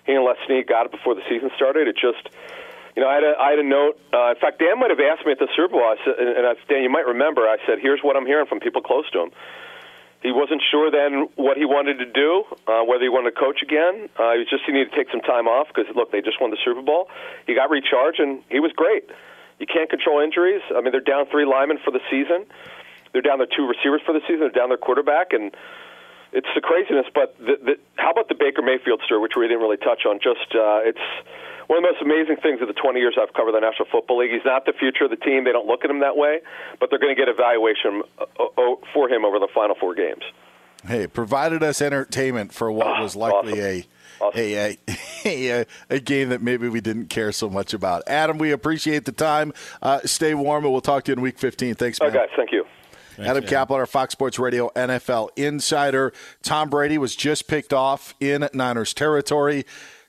He and Les Snead got it before the season started. It just, you know, I had a, I had a note. Uh, in fact, Dan might have asked me at the Super Bowl. I said, and, and I, Dan, you might remember. I said, "Here's what I'm hearing from people close to him." He wasn't sure then what he wanted to do, uh, whether he wanted to coach again. Uh, he was just he needed to take some time off because look, they just won the Super Bowl. He got recharged and he was great. You can't control injuries. I mean, they're down three linemen for the season. They're down their two receivers for the season. They're down their quarterback, and it's the craziness. But the, the, how about the Baker Mayfield story, which we didn't really touch on? Just uh, it's one of the most amazing things of the 20 years I've covered the National Football League. He's not the future of the team. They don't look at him that way, but they're going to get evaluation uh, uh, for him over the final four games. Hey, provided us entertainment for what was likely a. A, a, a, a game that maybe we didn't care so much about. Adam, we appreciate the time. Uh, stay warm, and we'll talk to you in week 15. Thanks, man. All right, guys. Thank you. Adam Kaplan, our Fox Sports Radio NFL insider. Tom Brady was just picked off in Niners territory,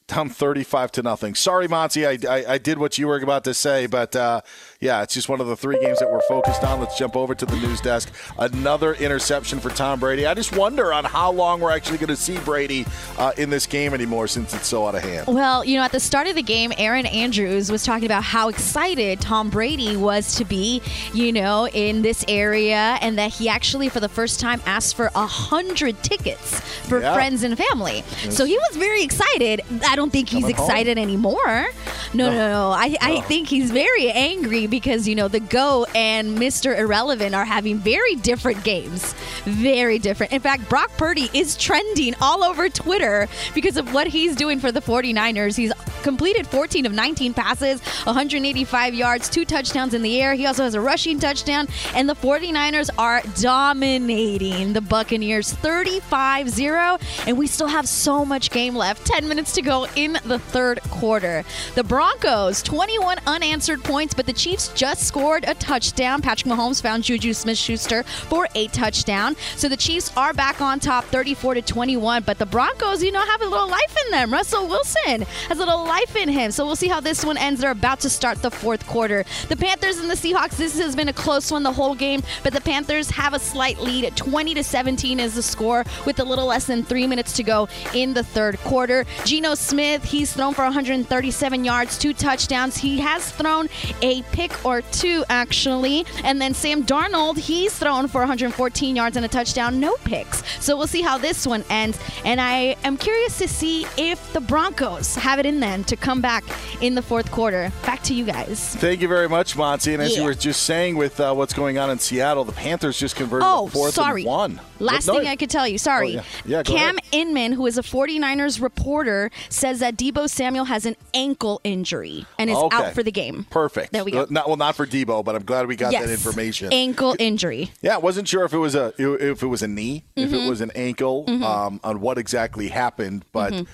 down 35 to nothing. Sorry, Monty, I, I, I did what you were about to say, but uh, yeah, it's just one of the three games that we're focused on. Let's jump over to the news desk. Another interception for Tom Brady. I just wonder on how long we're actually going to see Brady uh, in this game anymore since it's so out of hand. Well, you know, at the start of the game, Aaron Andrews was talking about how excited Tom Brady was to be, you know, in this area, and that he actually, for the first time, asked for a hundred tickets for Yeah. friends and family. Yes. So he was very excited. I don't think he's Coming home. excited anymore. No, no, no. I, I think he's very angry because, you know, the Go and Mr. Irrelevant are having very different games. Very different. In fact, Brock Purdy is trending all over Twitter because of what he's doing for the 49ers. He's completed 14 of 19 passes, 185 yards, two touchdowns in the air. He also has a rushing touchdown, and the 49ers are dominating the Buccaneers 35 0. And we still have so much game left 10 minutes to go in the third quarter. The Broncos, 21 unanswered points, but the Chiefs just scored a touchdown. Patrick Mahomes found Juju Smith Schuster for a touchdown. So the Chiefs are back on top 34 to 21, but the Broncos, you know, have a little life in them. Russell Wilson has a little life in him. So we'll see how this one ends. They're about to start the fourth quarter. The Panthers and the Seahawks, this has been a close one the whole game, but the Panthers have a slight lead. 20 to 17 is the score with a little less than three minutes to go in the third quarter. Geno Smith, he's thrown for 137 yards, two touchdowns. He has thrown a pick or two, actually. And then Sam Darnold, he's thrown for 114 yards and a touchdown, no picks. So we'll see how this one ends. And I am curious to see if the Broncos have it in them to come back in the fourth quarter. Back to you guys. Thank you very much, Monty. And as you were just saying with uh, what's going on in Seattle, the Panthers just converted Oh, fourth sorry. and one. Last No, thing I could tell you, sorry. Oh, yeah. Yeah, Cam ahead. Inman, who is a 49ers reporter, says that Deebo Samuel has an ankle injury and is Okay. out for the game. Perfect. There we go. Not well, not for Deebo, but I'm glad we got yes. that information. Ankle injury. Yeah, I wasn't sure if it was a if it was a knee, if it Mhm. was an ankle, Mhm. um, on what exactly happened, but Mhm.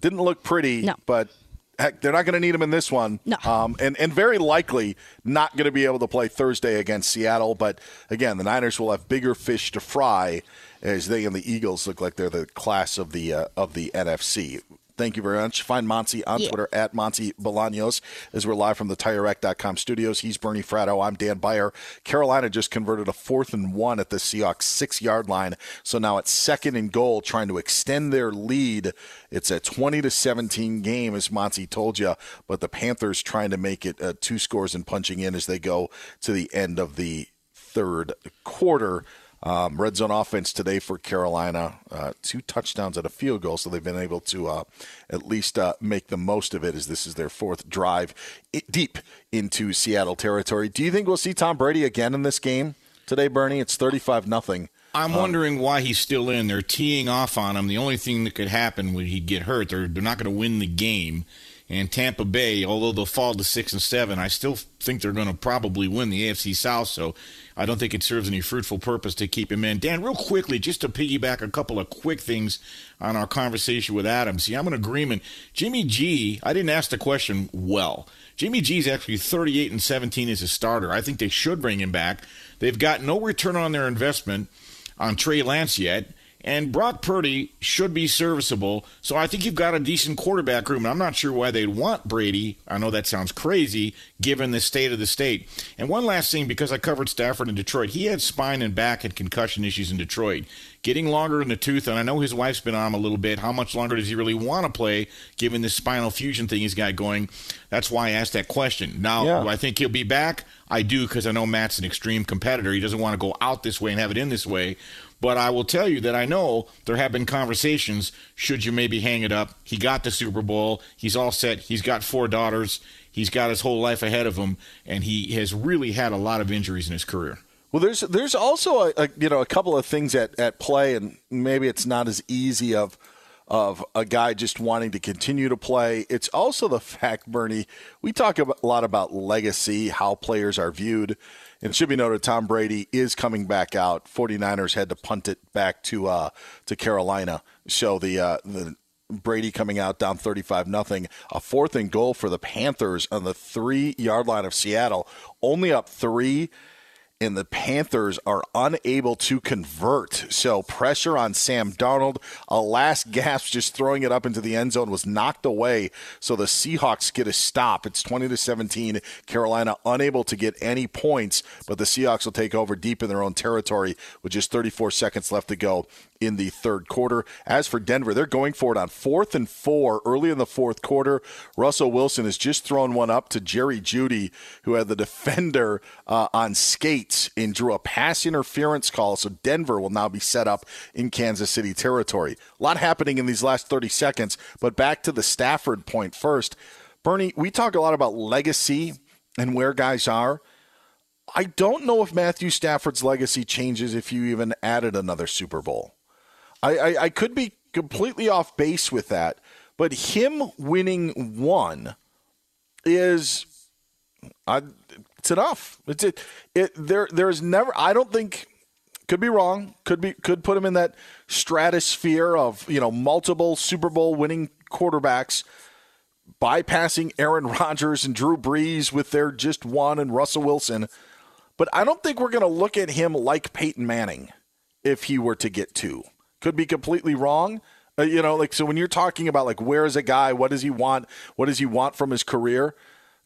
didn't look pretty. No. But heck, they're not going to need him in this one. No. Um, and and very likely not going to be able to play Thursday against Seattle. But again, the Niners will have bigger fish to fry as they and the Eagles look like they're the class of the uh, of the NFC. Thank you very much. Find Monty on Yeah. Twitter at Monty Bolaños as we're live from the TireRack.com studios. He's Bernie Fratto. I'm Dan Beyer. Carolina just converted a fourth and one at the Seahawks six yard line. So now it's second and goal, trying to extend their lead. It's a 20 to 17 game, as Monty told you, but the Panthers trying to make it uh, two scores and punching in as they go to the end of the third quarter. Um, red zone offense today for Carolina, uh, two touchdowns at a field goal, so they've been able to uh, at least uh, make the most of it as this is their fourth drive deep into Seattle territory. Do you think we'll see Tom Brady again in this game today, Bernie? It's thirty-five nothing. I'm wondering why he's still in. They're teeing off on him. The only thing that could happen would he'd get hurt. They're they're not going to win the game. And Tampa Bay, although they'll fall to six and seven, I still think they're going to probably win the AFC South. So I don't think it serves any fruitful purpose to keep him in. Dan, real quickly, just to piggyback a couple of quick things on our conversation with Adam. See, I'm in agreement. Jimmy G, I didn't ask the question well. Jimmy G is actually 38 and 17 as a starter. I think they should bring him back. They've got no return on their investment on Trey Lance yet. And Brock Purdy should be serviceable. So I think you've got a decent quarterback room. And I'm not sure why they'd want Brady. I know that sounds crazy given the state of the state. And one last thing, because I covered Stafford in Detroit, he had spine and back and concussion issues in Detroit. Getting longer in the tooth, and I know his wife's been on him a little bit. How much longer does he really want to play given this spinal fusion thing he's got going? That's why I asked that question. Now, Yeah. do I think he'll be back? I do because I know Matt's an extreme competitor. He doesn't want to go out this way and have it in this way. But I will tell you that I know there have been conversations. Should you maybe hang it up? He got the Super Bowl. He's all set. He's got four daughters. He's got his whole life ahead of him, and he has really had a lot of injuries in his career. Well, there's there's also a, a you know a couple of things at, at play, and maybe it's not as easy of of a guy just wanting to continue to play. It's also the fact, Bernie, we talk a lot about legacy, how players are viewed. And it should be noted, Tom Brady is coming back out. 49ers had to punt it back to uh, to Carolina. So the uh, the Brady coming out down 35 nothing. A fourth and goal for the Panthers on the three yard line of Seattle. Only up three and the Panthers are unable to convert. So pressure on Sam Darnold. A last gasp just throwing it up into the end zone was knocked away. So the Seahawks get a stop. It's 20 to 17. Carolina unable to get any points, but the Seahawks will take over deep in their own territory with just 34 seconds left to go in the third quarter. As for Denver, they're going for it on fourth and four early in the fourth quarter. Russell Wilson has just thrown one up to Jerry Jeudy, who had the defender uh, on skates and drew a pass interference call. So Denver will now be set up in Kansas City territory. A lot happening in these last 30 seconds, but back to the Stafford point first. Bernie, we talk a lot about legacy and where guys are. I don't know if Matthew Stafford's legacy changes if you even added another Super Bowl. I, I, I could be completely off base with that, but him winning one is I, it's enough. It's it, it there there's never I don't think could be wrong. Could be could put him in that stratosphere of, you know, multiple Super Bowl winning quarterbacks bypassing Aaron Rodgers and Drew Brees with their just one and Russell Wilson. But I don't think we're going to look at him like Peyton Manning if he were to get two. Could be completely wrong. Uh, you know, like so when you're talking about like where is a guy, what does he want, what does he want from his career,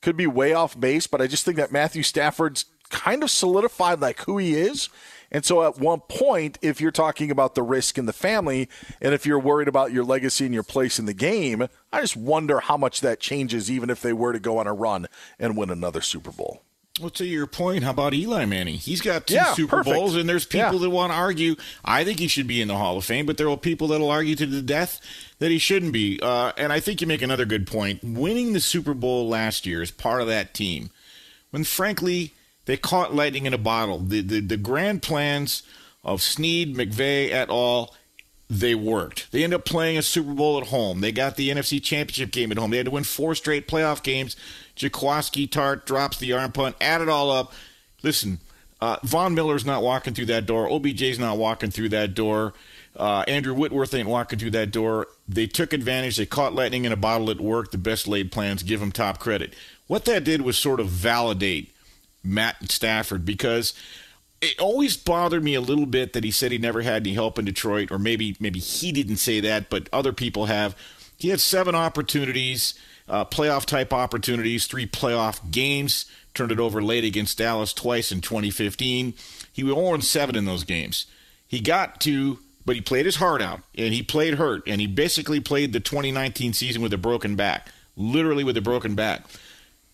could be way off base. But I just think that Matthew Stafford's kind of solidified like who he is. And so at one point, if you're talking about the risk in the family, and if you're worried about your legacy and your place in the game, I just wonder how much that changes, even if they were to go on a run and win another Super Bowl. Well, to your point, how about Eli Manning? He's got two Yeah, Super perfect. Bowls, and there's people Yeah. that want to argue. I think he should be in the Hall of Fame, but there are people that'll argue to the death that he shouldn't be. Uh, and I think you make another good point. Winning the Super Bowl last year is part of that team. When frankly they caught lightning in a bottle, the the, the grand plans of Snead, McVay et al. They worked. They ended up playing a Super Bowl at home. They got the NFC Championship game at home. They had to win four straight playoff games. Jaquiski Tartt drops the arm punt. Add it all up. Listen, uh, Von Miller's not walking through that door. OBJ's not walking through that door. Uh, Andrew Whitworth ain't walking through that door. They took advantage. They caught lightning in a bottle. It worked. The best laid plans. Give them top credit. What that did was sort of validate Matt Stafford because it always bothered me a little bit that he said he never had any help in Detroit, or maybe maybe he didn't say that, but other people have. He had seven opportunities, uh, playoff type opportunities, three playoff games. Turned it over late against Dallas twice in 2015. He won seven in those games. He got to, but he played his heart out, and he played hurt, and he basically played the 2019 season with a broken back, literally with a broken back.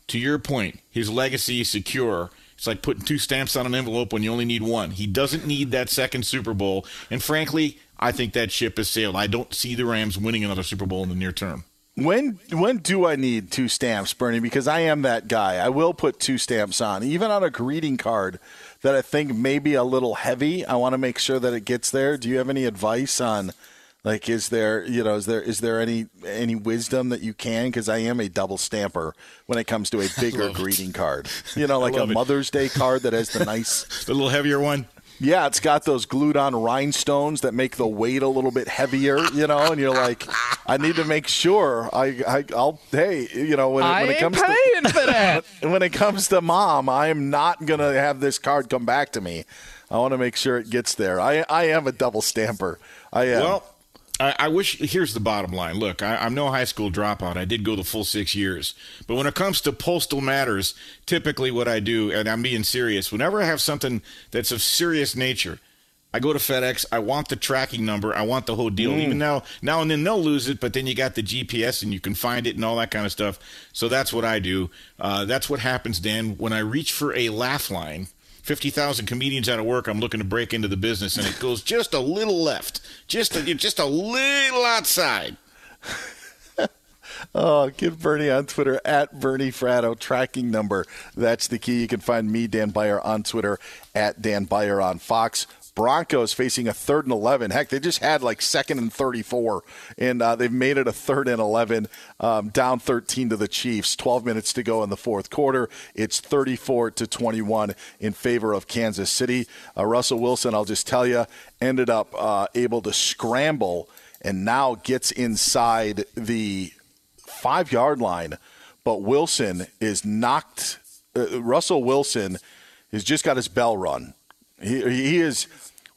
To your point, his legacy is secure. It's like putting two stamps on an envelope when you only need one. He doesn't need that second Super Bowl, and frankly, I think that ship has sailed. I don't see the Rams winning another Super Bowl in the near term. When when do I need two stamps, Bernie? Because I am that guy. I will put two stamps on, even on a greeting card that I think may be a little heavy. I want to make sure that it gets there. Do you have any advice on, like, is there you know is there is there any any wisdom that you can? Because I am a double stamper when it comes to a bigger greeting card. You know, like a it. Mother's Day card that has the nice, the little heavier one. Yeah, it's got those glued on rhinestones that make the weight a little bit heavier, you know, and you're like, I need to make sure I, I I'll hey, you know, when, it- I when it ain't comes paying to for that. when it comes to mom, I am not gonna have this card come back to me. I want to make sure it gets there. I I am a double stamper. I am. Well, I, I wish. Here's the bottom line. Look, I, I'm no high school dropout. I did go the full six years. But when it comes to postal matters, typically what I do, and I'm being serious, whenever I have something that's of serious nature, I go to FedEx. I want the tracking number. I want the whole deal. Mm. Even now, now and then they'll lose it, but then you got the GPS and you can find it and all that kind of stuff. So that's what I do. Uh, that's what happens, Dan. When I reach for a laugh line, fifty thousand comedians out of work. I'm looking to break into the business, and it goes just a little left, just a, just a little outside. Oh, give Bernie on Twitter at Bernie Fratto tracking number. That's the key. You can find me, Dan Beyer, on Twitter at Dan Beyer on Fox. Broncos facing a third and 11. Heck, they just had like second and 34, and uh, they've made it a third and 11, um, down 13 to the Chiefs. 12 minutes to go in the fourth quarter. It's 34 to 21 in favor of Kansas City. Uh, Russell Wilson, I'll just tell you, ended up uh, able to scramble and now gets inside the five yard line, but Wilson is knocked. Uh, Russell Wilson has just got his bell run. He, he is.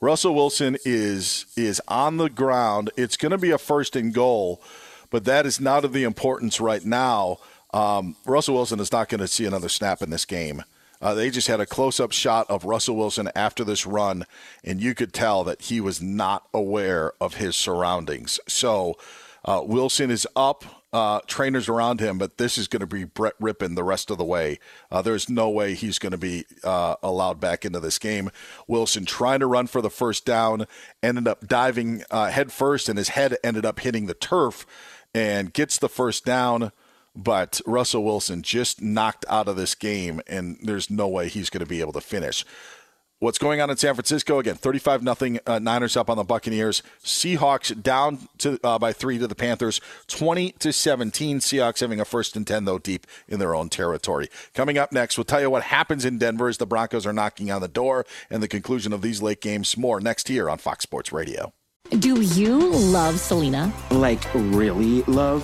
Russell Wilson is is on the ground. It's going to be a first and goal, but that is not of the importance right now. Um, Russell Wilson is not going to see another snap in this game. Uh, they just had a close up shot of Russell Wilson after this run, and you could tell that he was not aware of his surroundings. So uh, Wilson is up, uh, trainers around him, but this is going to be Brett Rypien the rest of the way. Uh, there's no way he's going to be uh, allowed back into this game. Wilson trying to run for the first down, ended up diving uh, head first, and his head ended up hitting the turf and gets the first down. But Russell Wilson just knocked out of this game, and there's no way he's going to be able to finish. What's going on in San Francisco again? Thirty-five nothing. Uh, Niners up on the Buccaneers. Seahawks down to uh, by three to the Panthers. Twenty to seventeen. Seahawks having a first and ten though deep in their own territory. Coming up next, we'll tell you what happens in Denver as the Broncos are knocking on the door and the conclusion of these late games. More next year on Fox Sports Radio. Do you love Selena? Like, really love?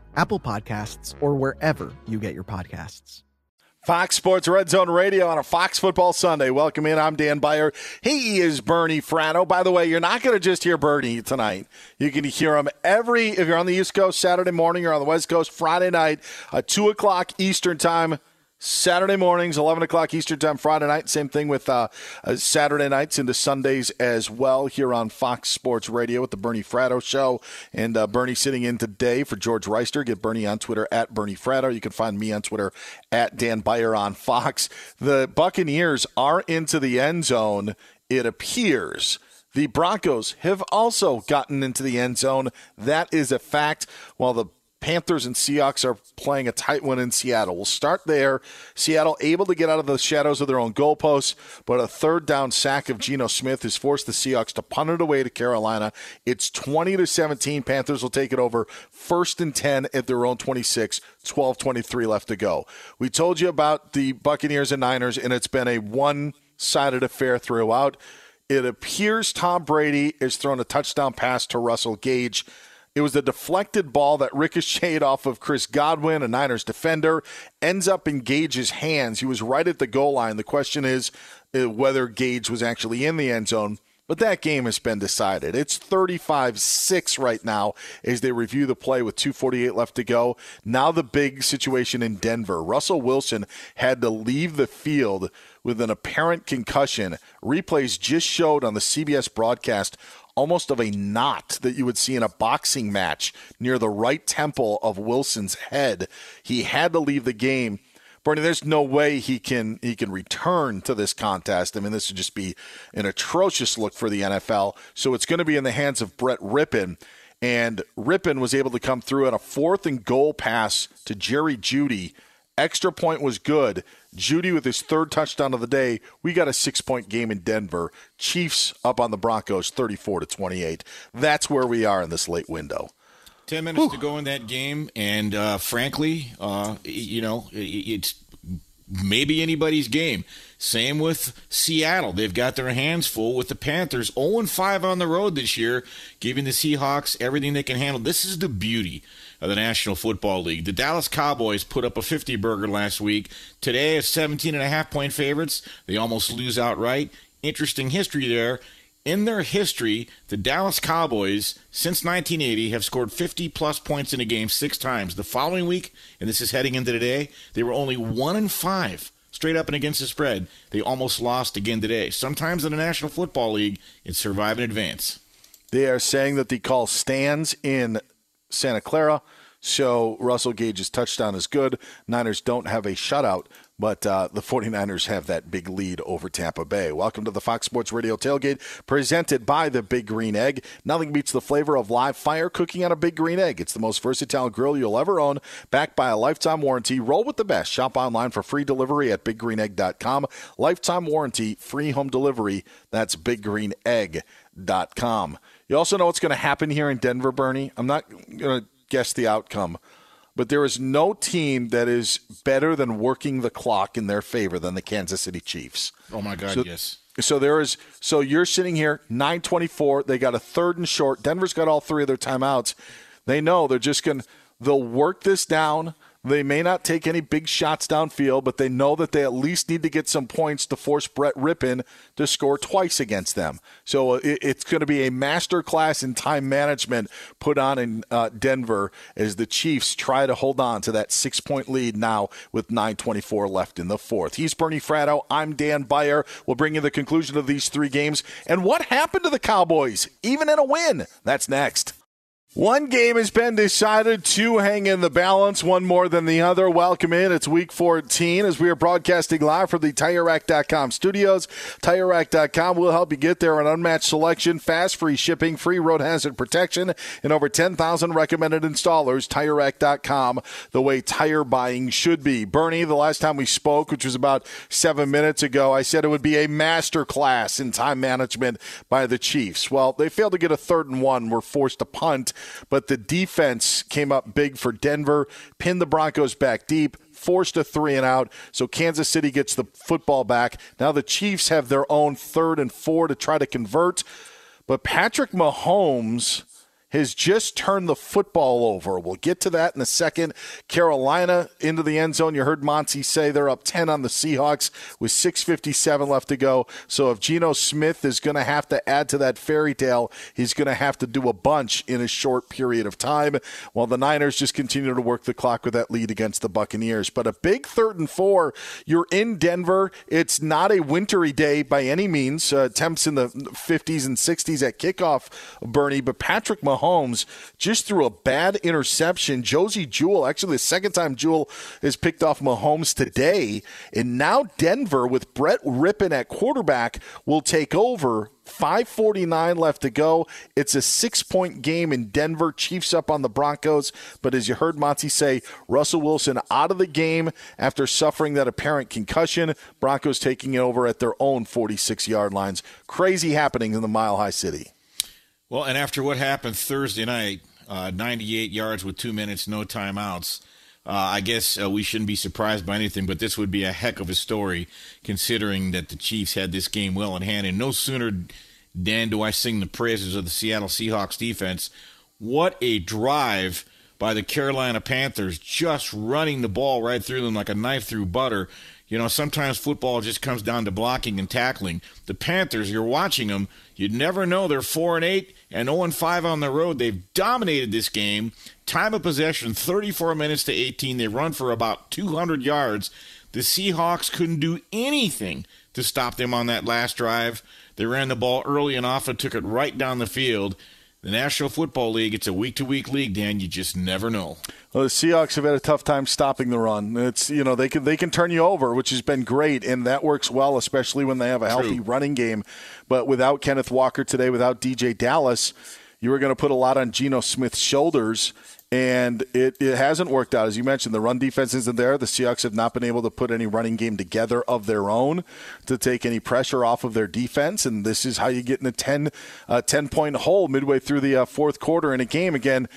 Apple Podcasts, or wherever you get your podcasts. Fox Sports Red Zone Radio on a Fox Football Sunday. Welcome in. I'm Dan Beyer. He is Bernie Fratto. By the way, you're not going to just hear Bernie tonight. You can hear him every, if you're on the East Coast, Saturday morning, or on the West Coast, Friday night, at 2 o'clock Eastern Time. Saturday mornings, 11 o'clock Eastern Time, Friday night. Same thing with uh, uh, Saturday nights into Sundays as well here on Fox Sports Radio with the Bernie Fratto Show. And uh, Bernie sitting in today for George Reister. Get Bernie on Twitter at Bernie Fratto. You can find me on Twitter at Dan Beyer on Fox. The Buccaneers are into the end zone, it appears. The Broncos have also gotten into the end zone. That is a fact. While the Panthers and Seahawks are playing a tight one in Seattle. We'll start there. Seattle able to get out of the shadows of their own goalposts, but a third down sack of Geno Smith has forced the Seahawks to punt it away to Carolina. It's 20 to 17. Panthers will take it over first and 10 at their own 26. 12 23 left to go. We told you about the Buccaneers and Niners, and it's been a one sided affair throughout. It appears Tom Brady has thrown a touchdown pass to Russell Gage. It was a deflected ball that ricocheted off of Chris Godwin, a Niners defender, ends up in Gage's hands. He was right at the goal line. The question is uh, whether Gage was actually in the end zone. But that game has been decided. It's 35 6 right now as they review the play with 2.48 left to go. Now, the big situation in Denver. Russell Wilson had to leave the field with an apparent concussion. Replays just showed on the CBS broadcast almost of a knot that you would see in a boxing match near the right temple of Wilson's head. He had to leave the game. Bernie, there's no way he can he can return to this contest. I mean, this would just be an atrocious look for the NFL. So it's going to be in the hands of Brett Rypien. And Rypien was able to come through on a fourth and goal pass to Jerry Jeudy. Extra point was good. Jeudy with his third touchdown of the day. We got a six point game in Denver. Chiefs up on the Broncos 34 to 28. That's where we are in this late window. 10 minutes Whew. to go in that game. And uh, frankly, uh, you know, it's maybe anybody's game. Same with Seattle. They've got their hands full with the Panthers 0 5 on the road this year, giving the Seahawks everything they can handle. This is the beauty of the National Football League. The Dallas Cowboys put up a 50 burger last week. Today, as 17 and a half point favorites, they almost lose outright. Interesting history there. In their history, the Dallas Cowboys, since 1980, have scored 50 plus points in a game six times. The following week, and this is heading into today, they were only one and five straight up and against the spread. They almost lost again today. Sometimes in the National Football League, it's survive and advance. They are saying that the call stands in Santa Clara. So Russell Gage's touchdown is good. Niners don't have a shutout, but uh, the 49ers have that big lead over Tampa Bay. Welcome to the Fox Sports Radio tailgate presented by the Big Green Egg. Nothing beats the flavor of live fire cooking on a Big Green Egg. It's the most versatile grill you'll ever own, backed by a lifetime warranty. Roll with the best. Shop online for free delivery at biggreenegg.com. Lifetime warranty, free home delivery. That's biggreenegg.com. You also know what's going to happen here in Denver, Bernie. I'm not going to guess the outcome, but there is no team that is better than working the clock in their favor than the Kansas City Chiefs. Oh my God, so, yes. So there is. So you're sitting here, 9:24. They got a third and short. Denver's got all three of their timeouts. They know they're just going. to They'll work this down. They may not take any big shots downfield, but they know that they at least need to get some points to force Brett Rypien to score twice against them. So uh, it's going to be a master class in time management put on in uh, Denver as the Chiefs try to hold on to that six point lead now with 9.24 left in the fourth. He's Bernie Fratto. I'm Dan Beyer. We'll bring you the conclusion of these three games and what happened to the Cowboys, even in a win. That's next. One game has been decided, two hang in the balance, one more than the other. Welcome in. It's week 14 as we are broadcasting live from the TireRack.com studios. TireRack.com will help you get there an unmatched selection, fast free shipping, free road hazard protection, and over 10,000 recommended installers. TireRack.com, the way tire buying should be. Bernie, the last time we spoke, which was about seven minutes ago, I said it would be a master class in time management by the Chiefs. Well, they failed to get a third and one, were forced to punt but the defense came up big for Denver, pinned the Broncos back deep, forced a three and out. So Kansas City gets the football back. Now the Chiefs have their own third and four to try to convert. But Patrick Mahomes has just turned the football over. We'll get to that in a second. Carolina into the end zone. You heard Monty say they're up 10 on the Seahawks with 6.57 left to go. So if Geno Smith is going to have to add to that fairy tale, he's going to have to do a bunch in a short period of time while the Niners just continue to work the clock with that lead against the Buccaneers. But a big third and four. You're in Denver. It's not a wintry day by any means. Uh, temps in the 50s and 60s at kickoff, Bernie. But Patrick Mahomes just threw a bad interception. Josey Jewell, actually the second time Jewell has picked off Mahomes today. And now Denver with Brett Rypien at quarterback will take over 549 left to go. It's a six point game in Denver. Chiefs up on the Broncos. But as you heard Monty say, Russell Wilson out of the game after suffering that apparent concussion. Broncos taking it over at their own 46 yard lines. Crazy happening in the Mile High City. Well, and after what happened Thursday night, uh, 98 yards with two minutes, no timeouts. Uh, I guess uh, we shouldn't be surprised by anything, but this would be a heck of a story considering that the Chiefs had this game well in hand. And no sooner, Dan, do I sing the praises of the Seattle Seahawks defense. What a drive by the Carolina Panthers, just running the ball right through them like a knife through butter. You know, sometimes football just comes down to blocking and tackling. The Panthers, you're watching them, You'd never know. They're 4 and 8 and 0 and 5 on the road. They've dominated this game. Time of possession 34 minutes to 18. They run for about 200 yards. The Seahawks couldn't do anything to stop them on that last drive. They ran the ball early and often took it right down the field. The National Football League, it's a week to week league, Dan. You just never know. Well, the Seahawks have had a tough time stopping the run. It's you know they can they can turn you over, which has been great, and that works well, especially when they have a healthy True. running game. But without Kenneth Walker today, without DeeJay Dallas, you were going to put a lot on Geno Smith's shoulders, and it, it hasn't worked out. As you mentioned, the run defense isn't there. The Seahawks have not been able to put any running game together of their own to take any pressure off of their defense. And this is how you get in a 10, uh, 10 point hole midway through the uh, fourth quarter in a game. Again,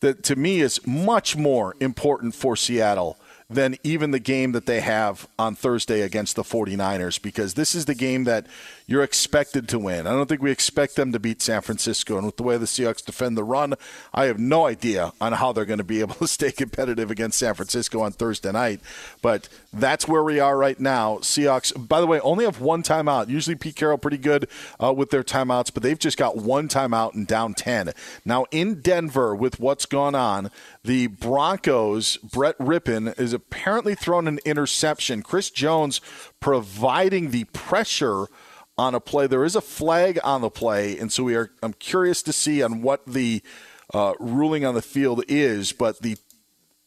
that to me is much more important for Seattle than even the game that they have on Thursday against the 49ers because this is the game that you're expected to win. I don't think we expect them to beat San Francisco. And with the way the Seahawks defend the run, I have no idea on how they're going to be able to stay competitive against San Francisco on Thursday night. But that's where we are right now. Seahawks, by the way, only have one timeout. Usually Pete Carroll pretty good uh, with their timeouts, but they've just got one timeout and down 10. Now in Denver with what's gone on, the Broncos, Brett Rypien is apparently thrown an interception. Chris Jones providing the pressure on a play. There is a flag on the play, and so we are. I'm curious to see on what the uh, ruling on the field is, but the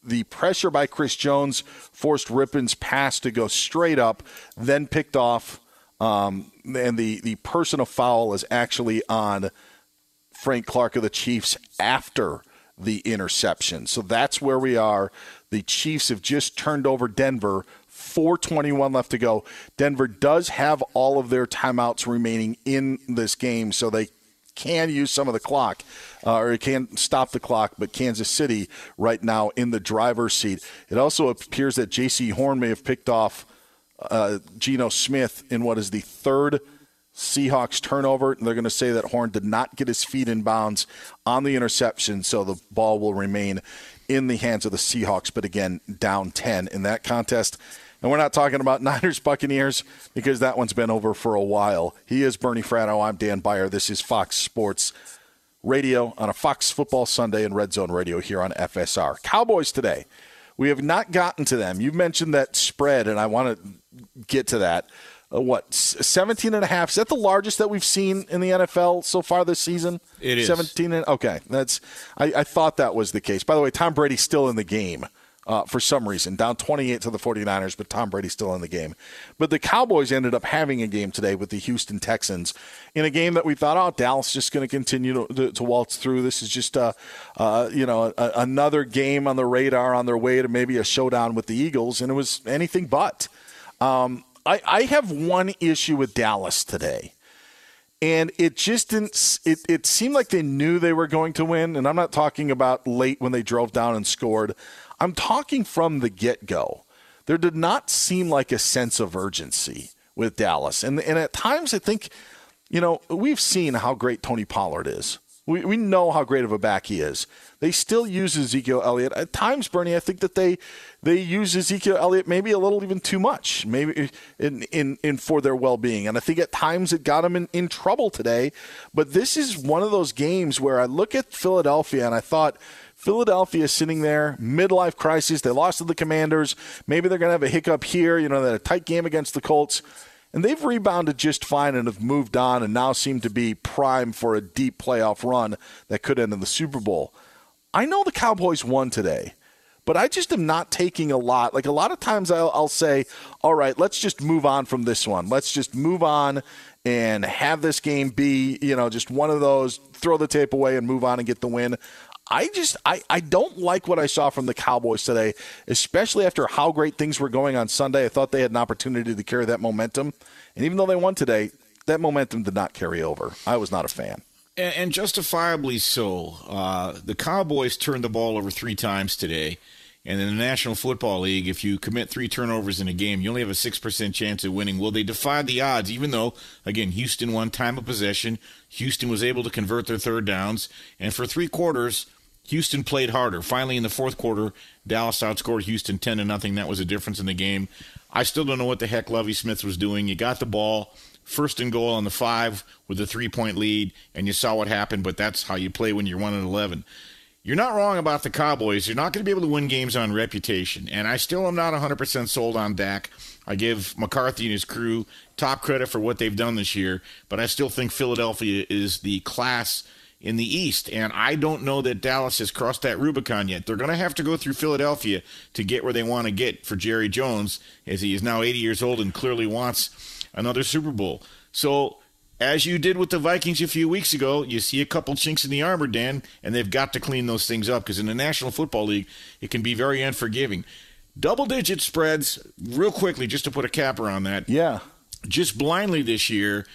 the pressure by Chris Jones forced Rypien's pass to go straight up, then picked off, um, and the the personal foul is actually on Frank Clark of the Chiefs after the interception. So that's where we are. The Chiefs have just turned over Denver 421 left to go. Denver does have all of their timeouts remaining in this game, so they can use some of the clock, uh, or it can stop the clock. But Kansas City right now in the driver's seat. It also appears that Jaycee Horn may have picked off uh, Geno Smith in what is the third Seahawks turnover. And they're going to say that Horn did not get his feet in bounds on the interception, so the ball will remain in the hands of the Seahawks. But again, down 10 in that contest. And we're not talking about Niners Buccaneers because that one's been over for a while. He is Bernie Fratto. I'm Dan Beyer. This is Fox Sports Radio on a Fox Football Sunday and Red Zone Radio here on FSR. Cowboys today. We have not gotten to them. You mentioned that spread, and I want to get to that. Uh, what, 17 and a half? Is that the largest that we've seen in the NFL so far this season? It is. 17 and okay. That's I, I thought that was the case. By the way, Tom Brady's still in the game uh, for some reason, down 28 to the 49ers, but Tom Brady's still in the game. But the Cowboys ended up having a game today with the Houston Texans in a game that we thought, oh, Dallas just going to continue to, to, waltz through. This is just a, uh, you know, a, another game on the radar on their way to maybe a showdown with the Eagles, and it was anything but. Um, I, I have one issue with Dallas today and it just didn't it, it seemed like they knew they were going to win and i'm not talking about late when they drove down and scored i'm talking from the get-go there did not seem like a sense of urgency with dallas and, and at times i think you know we've seen how great tony pollard is We, we know how great of a back he is. They still use Ezekiel Elliott. At times, Bernie, I think that they they use Ezekiel Elliott maybe a little even too much, maybe in, in, in for their well being. And I think at times it got them in, in trouble today. But this is one of those games where I look at Philadelphia and I thought – Philadelphia sitting there, midlife crisis. They lost to the Commanders. Maybe they're going to have a hiccup here. You know, they had a tight game against the Colts. And they've rebounded just fine and have moved on and now seem to be primed for a deep playoff run that could end in the Super Bowl. I know the Cowboys won today, but I just am not taking a lot. Like a lot of times I'll, I'll say, all right, let's just move on from this one. Let's just move on and have this game be, you know, just one of those, throw the tape away and move on and get the win. I just I, I don't like what I saw from the Cowboys today, especially after how great things were going on Sunday. I thought they had an opportunity to carry that momentum, and even though they won today, that momentum did not carry over. I was not a fan. And, and justifiably so. Uh, the Cowboys turned the ball over three times today. And in the National Football League, if you commit three turnovers in a game, you only have a 6% chance of winning. Well, they defied the odds, even though, again, Houston won time of possession. Houston was able to convert their third downs. And for three quarters, Houston played harder. Finally, in the fourth quarter, Dallas outscored Houston 10 to nothing. That was a difference in the game. I still don't know what the heck Lovie Smith was doing. You got the ball first and goal on the five with a three point lead, and you saw what happened, but that's how you play when you're 1 and 11. You're not wrong about the Cowboys. You're not going to be able to win games on reputation. And I still am not 100% sold on Dak. I give McCarthy and his crew top credit for what they've done this year, but I still think Philadelphia is the class in the East. And I don't know that Dallas has crossed that Rubicon yet. They're going to have to go through Philadelphia to get where they want to get for Jerry Jones, as he is now 80 years old and clearly wants another Super Bowl. So, as you did with the Vikings a few weeks ago, you see a couple chinks in the armor, Dan, and they've got to clean those things up because in the National Football League, it can be very unforgiving. Double digit spreads, real quickly, just to put a capper on that. Yeah. Just blindly this year,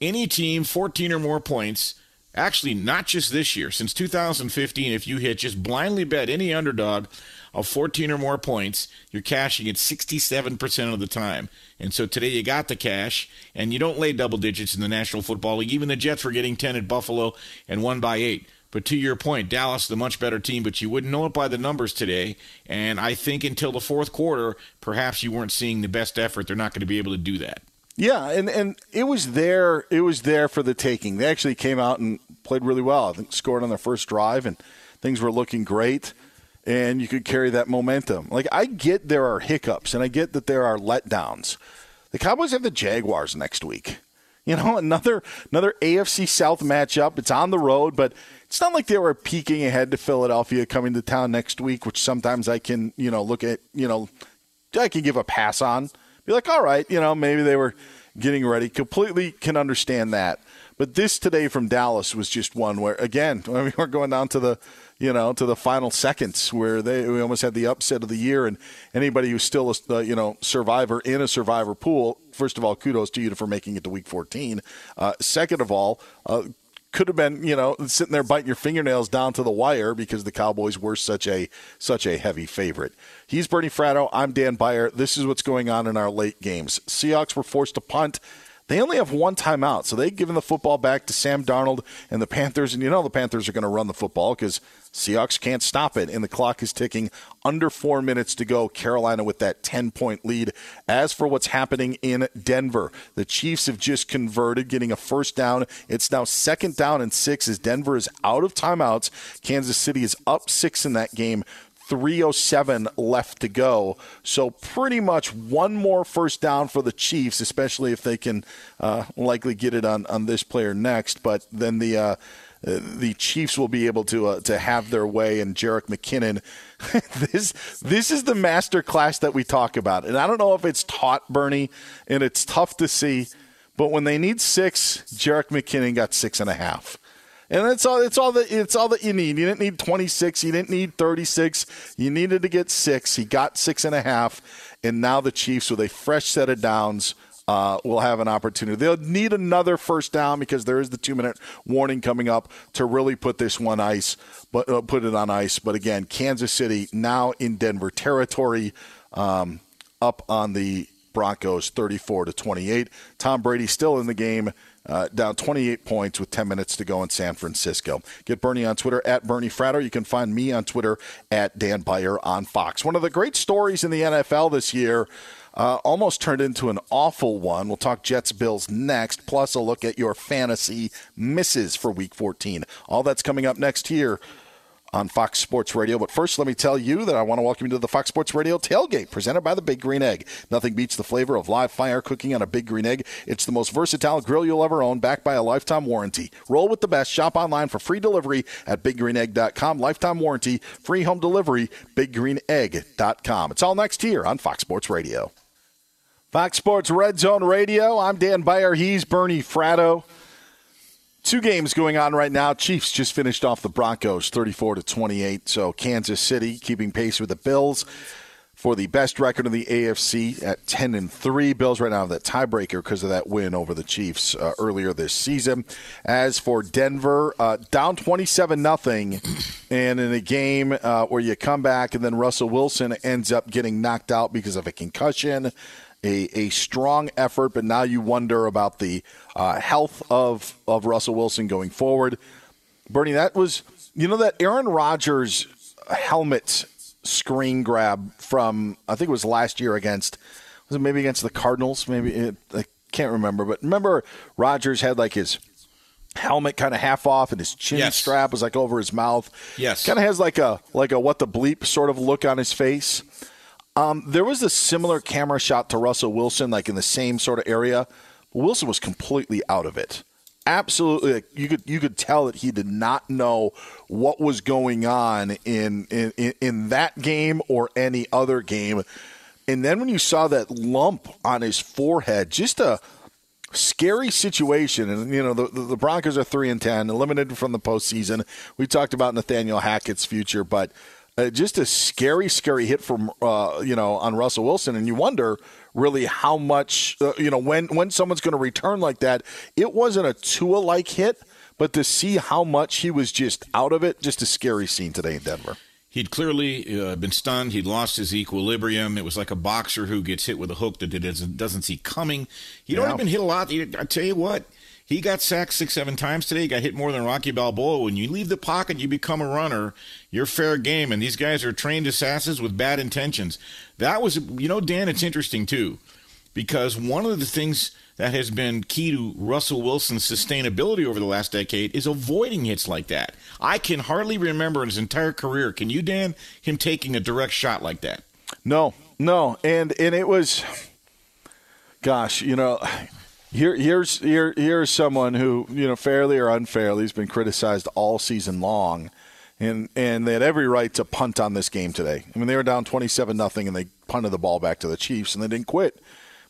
any team 14 or more points Actually, not just this year. Since 2015, if you hit just blindly bet any underdog of 14 or more points, you're cashing it 67% of the time. And so today you got the cash, and you don't lay double digits in the National Football League. Even the Jets were getting 10 at Buffalo and won by 8. But to your point, Dallas, the much better team, but you wouldn't know it by the numbers today. And I think until the fourth quarter, perhaps you weren't seeing the best effort. They're not going to be able to do that. Yeah, and, and it was there. It was there for the taking. They actually came out and played really well. I think scored on their first drive, and things were looking great. And you could carry that momentum. Like I get there are hiccups, and I get that there are letdowns. The Cowboys have the Jaguars next week. You know, another another AFC South matchup. It's on the road, but it's not like they were peeking ahead to Philadelphia coming to town next week, which sometimes I can, you know, look at, you know, I can give a pass on be like, all right, you know, maybe they were getting ready. Completely can understand that. But this today from Dallas was just one where, again, I mean, we're going down to the, you know, to the final seconds where they we almost had the upset of the year, and anybody who's still a uh, you know survivor in a survivor pool. First of all, kudos to you for making it to Week 14. Uh, second of all, uh, could have been, you know, sitting there biting your fingernails down to the wire because the Cowboys were such a such a heavy favorite. He's Bernie Fratto. I'm Dan Beyer. This is what's going on in our late games. Seahawks were forced to punt. They only have one timeout, so they've given the football back to Sam Darnold and the Panthers. And you know the Panthers are going to run the football because Seahawks can't stop it, and the clock is ticking. Under four minutes to go. Carolina with that 10 point lead. As for what's happening in Denver, the Chiefs have just converted, getting a first down. It's now second down and six as Denver is out of timeouts. Kansas City is up six in that game. 307 left to go. So pretty much one more first down for the Chiefs, especially if they can uh, likely get it on, on this player next. But then the uh, the Chiefs will be able to uh, to have their way, and Jerick McKinnon. this this is the master class that we talk about, and I don't know if it's taught Bernie, and it's tough to see. But when they need six, Jerick McKinnon got six and a half. And it's all it's all that it's all that you need. You didn't need 26. You didn't need 36. You needed to get six. He got six and a half. And now the Chiefs, with a fresh set of downs, uh, will have an opportunity. They'll need another first down because there is the two minute warning coming up to really put this one ice, but uh, put it on ice. But again, Kansas City now in Denver territory, um, up on the Broncos 34 to 28. Tom Brady still in the game. Uh, down 28 points with 10 minutes to go in San Francisco. Get Bernie on Twitter at Bernie Fratto. You can find me on Twitter at Dan Beyer on Fox. One of the great stories in the NFL this year uh, almost turned into an awful one. We'll talk Jets Bills next, plus a look at your fantasy misses for Week 14. All that's coming up next here on Fox Sports Radio. But first, let me tell you that I want to welcome you to the Fox Sports Radio tailgate presented by the Big Green Egg. Nothing beats the flavor of live fire cooking on a Big Green Egg. It's the most versatile grill you'll ever own, backed by a lifetime warranty. Roll with the best. Shop online for free delivery at biggreenegg.com. Lifetime warranty, free home delivery, biggreenegg.com. It's all next here on Fox Sports Radio. Fox Sports Red Zone Radio. I'm Dan Beyer. He's Bernie Fratto. Two games going on right now. Chiefs just finished off the Broncos 34 to 28. So Kansas City keeping pace with the Bills for the best record in the AFC at 10 and 3. Bills right now have that tiebreaker because of that win over the Chiefs uh, earlier this season. As for Denver, uh, down 27 nothing, and in a game uh, where you come back and then Russell Wilson ends up getting knocked out because of a concussion a, a strong effort, but now you wonder about the uh, health of, of Russell Wilson going forward. Bernie, that was, you know, that Aaron Rodgers helmet screen grab from, I think it was last year against, was it maybe against the Cardinals? Maybe, it, I can't remember. But remember, Rodgers had like his helmet kind of half off and his chin Yes. strap was like over his mouth. Yes. Kind of has like a like a what the bleep sort of look on his face. Um, there was a similar camera shot to Russell Wilson, like in the same sort of area. Wilson was completely out of it. Absolutely, like, you could you could tell that he did not know what was going on in in in- that game or any other game. And then when you saw that lump on his forehead, just a scary situation. And you know the, the Broncos are three and ten, eliminated from the postseason. We talked about Nathaniel Hackett's future, but uh, just a scary, scary hit from uh, you know on Russell Wilson, and you wonder really how much uh, you know when when someone's going to return like that. It wasn't a Tua like hit, but to see how much he was just out of it, just a scary scene today in Denver. He'd clearly uh, been stunned. He'd lost his equilibrium. It was like a boxer who gets hit with a hook that doesn't, doesn't see coming. He'd Yeah. already been hit a lot. He- I tell you what, he got sacked six, seven times today. He got hit more than Rocky Balboa. When you leave the pocket, you become a runner. You're fair game. And these guys are trained assassins with bad intentions. That was, you know, Dan, it's interesting too, because one of the things that has been key to Russell Wilson's sustainability over the last decade is avoiding hits like that. I can hardly remember in his entire career, can you, Dan, him taking a direct shot like that? No, no, and and it was, gosh, you know, here here's here here's someone who you know fairly or unfairly has been criticized all season long, and and they had every right to punt on this game today. I mean, they were down twenty seven nothing, and they punted the ball back to the Chiefs, and they didn't quit.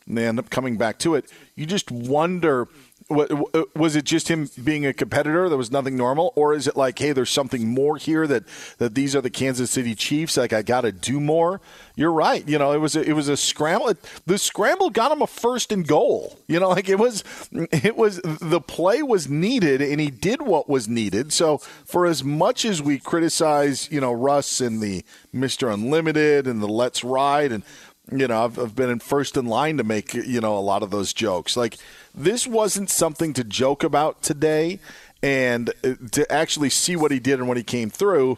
And they end up coming back to it. You just wonder. Wa- uh, Was it just him being a competitor? There was nothing normal, or is it like, hey, there's something more here that that these are the Kansas City Chiefs? Like I got to do more. You're right. You know, it was a, it was a scramble. The scramble got him a first and goal. You know, like it was it was the play was needed, and he did what was needed. So for as much as we criticize, you know, Russ and the Mister Unlimited and the Let's Ride and you know, I've, I've been in first in line to make, you know, a lot of those jokes. Like, this wasn't something to joke about today. And uh, to actually see what he did and when he came through,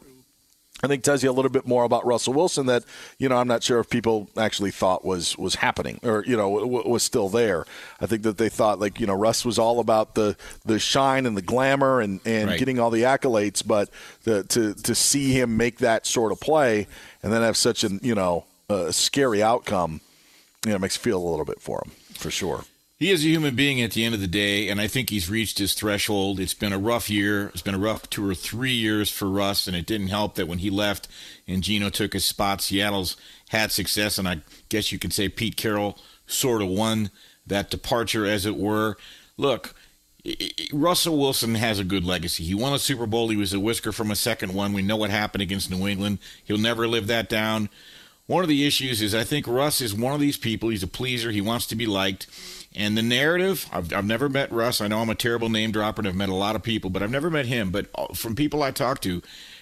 I think tells you a little bit more about Russell Wilson that, you know, I'm not sure if people actually thought was, was happening or, you know, w- was still there. I think that they thought, like, you know, Russ was all about the, the shine and the glamour and, and Right. getting all the accolades. But the, to, to see him make that sort of play and then have such an, you know, scary outcome, you know, makes you feel a little bit for him, for sure. He is a human being at the end of the day, and I think he's reached his threshold. It's been a rough year. It's been a rough two or three years for Russ, and it didn't help that when he left and Geno took his spot, Seattle's had success, and I guess you could say Pete Carroll sort of won that departure, as it were. Look, Russell Wilson has a good legacy. He won a Super Bowl. He was a whisker from a second one. We know what happened against New England. He'll never live that down. One of the issues is I think Russ is one of these people. He's a pleaser. He wants to be liked. And the narrative, I've, I've never met Russ. I know I'm a terrible name dropper and I've met a lot of people, but I've never met him. But uh, from people I talk to,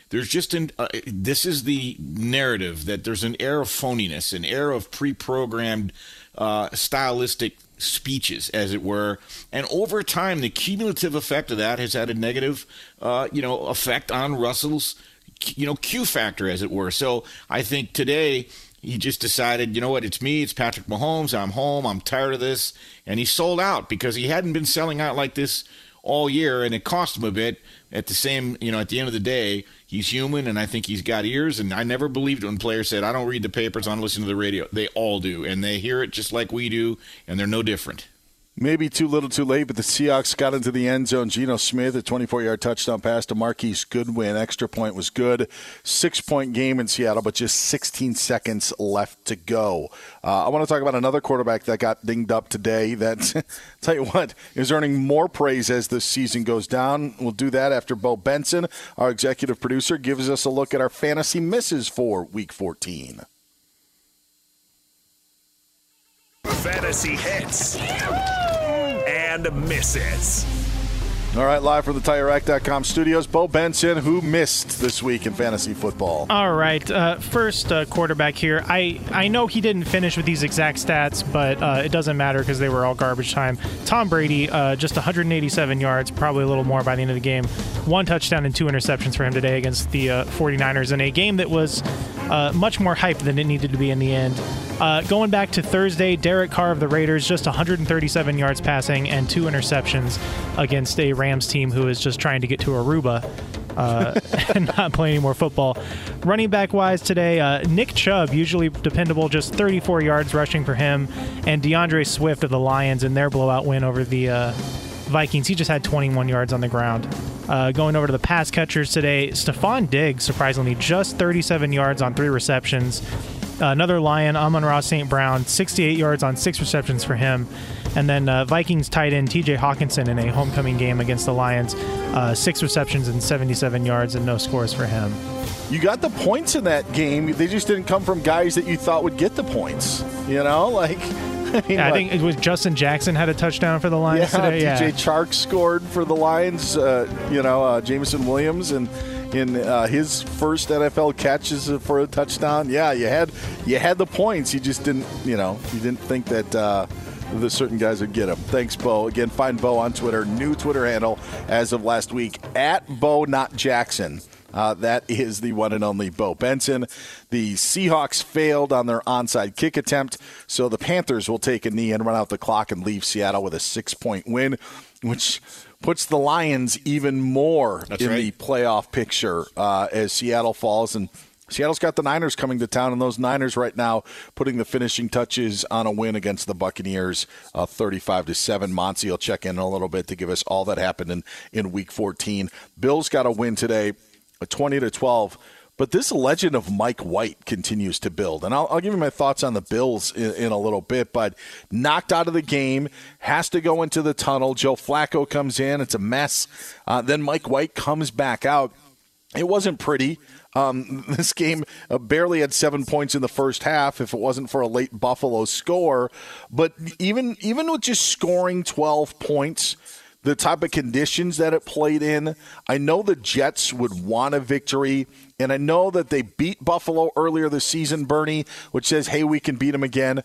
there's just an, uh, this is the narrative that there's an air of phoniness, an air of pre programmed uh, stylistic speeches, as it were. And over time, the cumulative effect of that has had a negative, uh, you know, effect on Russell's, you know, Q factor, as it were. So I think today he just decided, you know what, it's me, it's Patrick Mahomes, I'm home, I'm tired of this. And he sold out because he hadn't been selling out like this all year, and it cost him a bit. At the same, you know, at the end of the day, he's human, and I think he's got ears. And I never believed when players said, "I don't read the papers, I don't listen to the radio." They all do, and they hear it just like we do, and they're no different. Maybe too little too late, but the Seahawks got into the end zone. Geno Smith, a 24 yard touchdown pass to Marquise Goodwin. Extra point was good. Six point game in Seattle, but just 16 seconds left to go. Uh, I want to talk about another quarterback that got dinged up today that, tell you what, is earning more praise as the season goes down. We'll do that after Bo Benson, our executive producer, gives us a look at our fantasy misses for week 14. Fantasy hits and misses. All right, live from the TireRack.com studios, Bo Benson, who missed this week in fantasy football. All right, uh, first uh, quarterback here. I, I know he didn't finish with these exact stats, but uh, it doesn't matter because they were all garbage time. Tom Brady, uh, just 187 yards, probably a little more by the end of the game. One touchdown and two interceptions for him today against the uh, 49ers in a game that was uh, much more hype than it needed to be in the end. Uh, going back to Thursday, Derek Carr of the Raiders, just 137 yards passing and two interceptions against a Rams team who is just trying to get to Aruba. Uh, and not play any more football. Running back wise today, uh, Nick Chubb, usually dependable, just 34 yards rushing for him, and DeAndre Swift of the Lions in their blowout win over the uh, Vikings. He just had 21 yards on the ground. Uh, going over to the pass catchers today, Stefon Diggs, surprisingly, just 37 yards on three receptions. Another Lion, Amon-Ra St. Brown, 68 yards on six receptions for him. And then uh, Vikings tight end TJ Hockenson in a homecoming game against the Lions, uh, six receptions and 77 yards and no scores for him. You got the points in that game. They just didn't come from guys that you thought would get the points. You know, like. I, mean, yeah, I think it was Justin Jackson had a touchdown for the Lions yeah, today. DJ Yeah, Chark scored for the Lions. Uh, you know, uh, Jameson Williams and in uh, his first NFL catches for a touchdown. Yeah, you had you had the points. You just didn't, you know, you didn't think that. Uh, the certain guys would get them. Thanks, Bo. Again, find Bo on Twitter. New Twitter handle as of last week at Bo Not Jackson. Uh, that is the one and only Bo Benson. The Seahawks failed on their onside kick attempt, so the Panthers will take a knee and run out the clock and leave Seattle with a six point win, which puts the Lions even more That's in right. the playoff picture uh, as Seattle falls and. Seattle's got the Niners coming to town, and those Niners right now putting the finishing touches on a win against the Buccaneers, uh, thirty-five to seven. Monty will check in a little bit to give us all that happened in, in Week 14. Bills got a win today, a twenty to twelve. But this legend of Mike White continues to build, and I'll, I'll give you my thoughts on the Bills in, in a little bit. But knocked out of the game, has to go into the tunnel. Joe Flacco comes in; it's a mess. Uh, then Mike White comes back out. It wasn't pretty. Um, this game uh, barely had seven points in the first half if it wasn't for a late Buffalo score. But even even with just scoring 12 points, the type of conditions that it played in, I know the Jets would want a victory. And I know that they beat Buffalo earlier this season, Bernie, which says, hey, we can beat them again.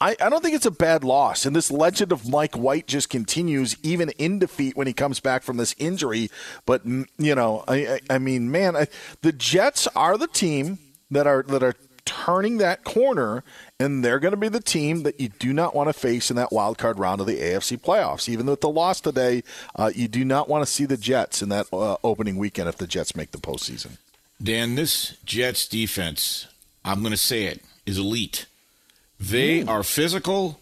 I, I don't think it's a bad loss. And this legend of Mike White just continues, even in defeat when he comes back from this injury. But, you know, I, I, I mean, man, I, the Jets are the team that are that are turning that corner, and they're going to be the team that you do not want to face in that wild card round of the AFC playoffs. Even with the loss today, uh, you do not want to see the Jets in that uh, opening weekend if the Jets make the postseason. Dan, this Jets defense, I'm going to say it, is elite. They hmm. are physical.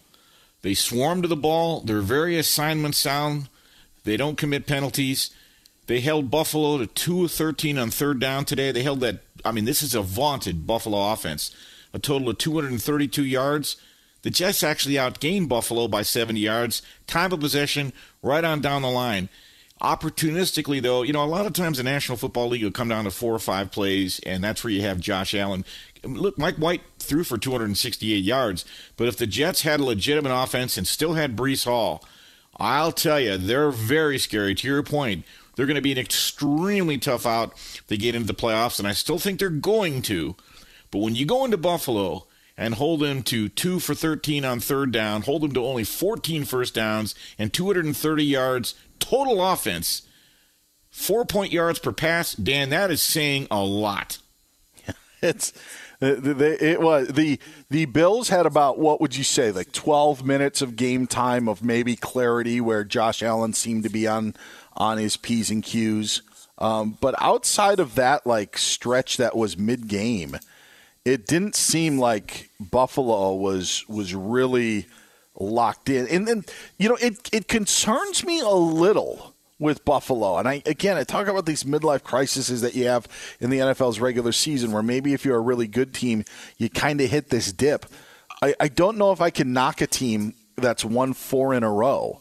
They swarm to the ball. They're very assignment sound. They don't commit penalties. They held Buffalo to 2 of 13 on third down today. They held that. I mean, this is a vaunted Buffalo offense. A total of 232 yards. The Jets actually outgained Buffalo by 70 yards. Time of possession, right on down the line. Opportunistically, though, you know, a lot of times the National Football League will come down to four or five plays, and that's where you have Josh Allen. Look, Mike White threw for 268 yards, but if the Jets had a legitimate offense and still had Breece Hall, I'll tell you, they're very scary. To your point, they're going to be an extremely tough out they get into the playoffs, and I still think they're going to. But when you go into Buffalo and hold them to 2 for 13 on third down, hold them to only 14 first downs and 230 yards total offense. Four point yards per pass, Dan, that is saying a lot. it's it was the the Bills had about what would you say like 12 minutes of game time of maybe clarity where Josh Allen seemed to be on on his p's and q's. Um, but outside of that like stretch that was mid game, it didn't seem like Buffalo was was really locked in. And then you know it it concerns me a little with Buffalo. And I again, I talk about these midlife crises that you have in the NFL's regular season, where maybe if you're a really good team, you kind of hit this dip. I, I don't know if I can knock a team that's won four in a row,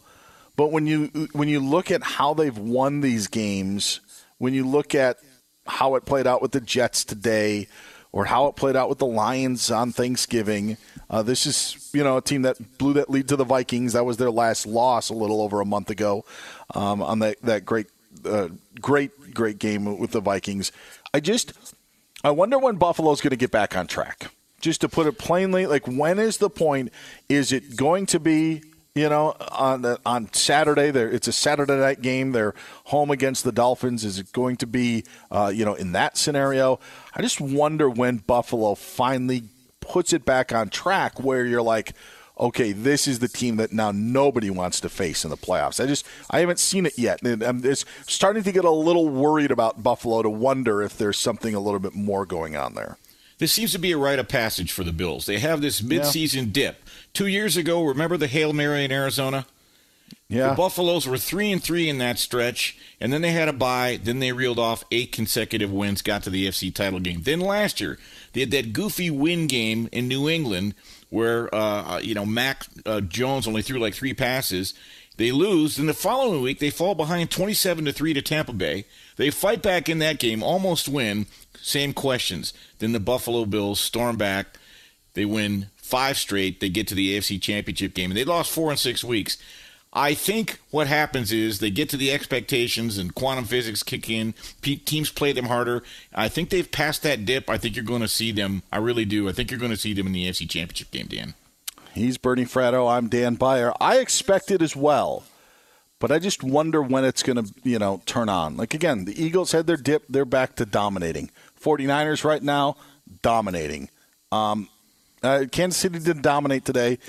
but when you when you look at how they've won these games, when you look at how it played out with the Jets today, or how it played out with the Lions on Thanksgiving. Uh, this is, you know, a team that blew that lead to the Vikings. That was their last loss a little over a month ago um, on that that great, uh, great, great game with the Vikings. I just, I wonder when Buffalo's going to get back on track. Just to put it plainly, like when is the point? Is it going to be you know, on the, on Saturday, there it's a Saturday night game. They're home against the Dolphins. Is it going to be, uh, you know, in that scenario? I just wonder when Buffalo finally puts it back on track, where you're like, okay, this is the team that now nobody wants to face in the playoffs. I just I haven't seen it yet, and I'm just starting to get a little worried about Buffalo to wonder if there's something a little bit more going on there. This seems to be a rite of passage for the Bills. They have this midseason yeah. dip Two years ago, remember the Hail Mary in Arizona? Yeah. The Buffaloes were three and three in that stretch, and then they had a bye. Then they reeled off eight consecutive wins, got to the FC title game. Then last year, they had that goofy win game in New England where uh, uh, you know Mac uh, Jones only threw like three passes. They lose. Then the following week, they fall behind twenty-seven to three to Tampa Bay. They fight back in that game, almost win. Same questions. Then the Buffalo Bills storm back. They win five straight, they get to the AFC Championship game, and they lost four in six weeks. I think what happens is they get to the expectations and quantum physics kick in. Teams play them harder. I think they've passed that dip. I think you're going to see them. I really do. I think you're going to see them in the AFC Championship game, Dan. He's Bernie Fratto. I'm Dan Beyer. I expect it as well, but I just wonder when it's going to, you know, turn on. Like again, the Eagles had their dip. They're back to dominating. 49ers right now, dominating. Um, uh, Kansas City didn't dominate today.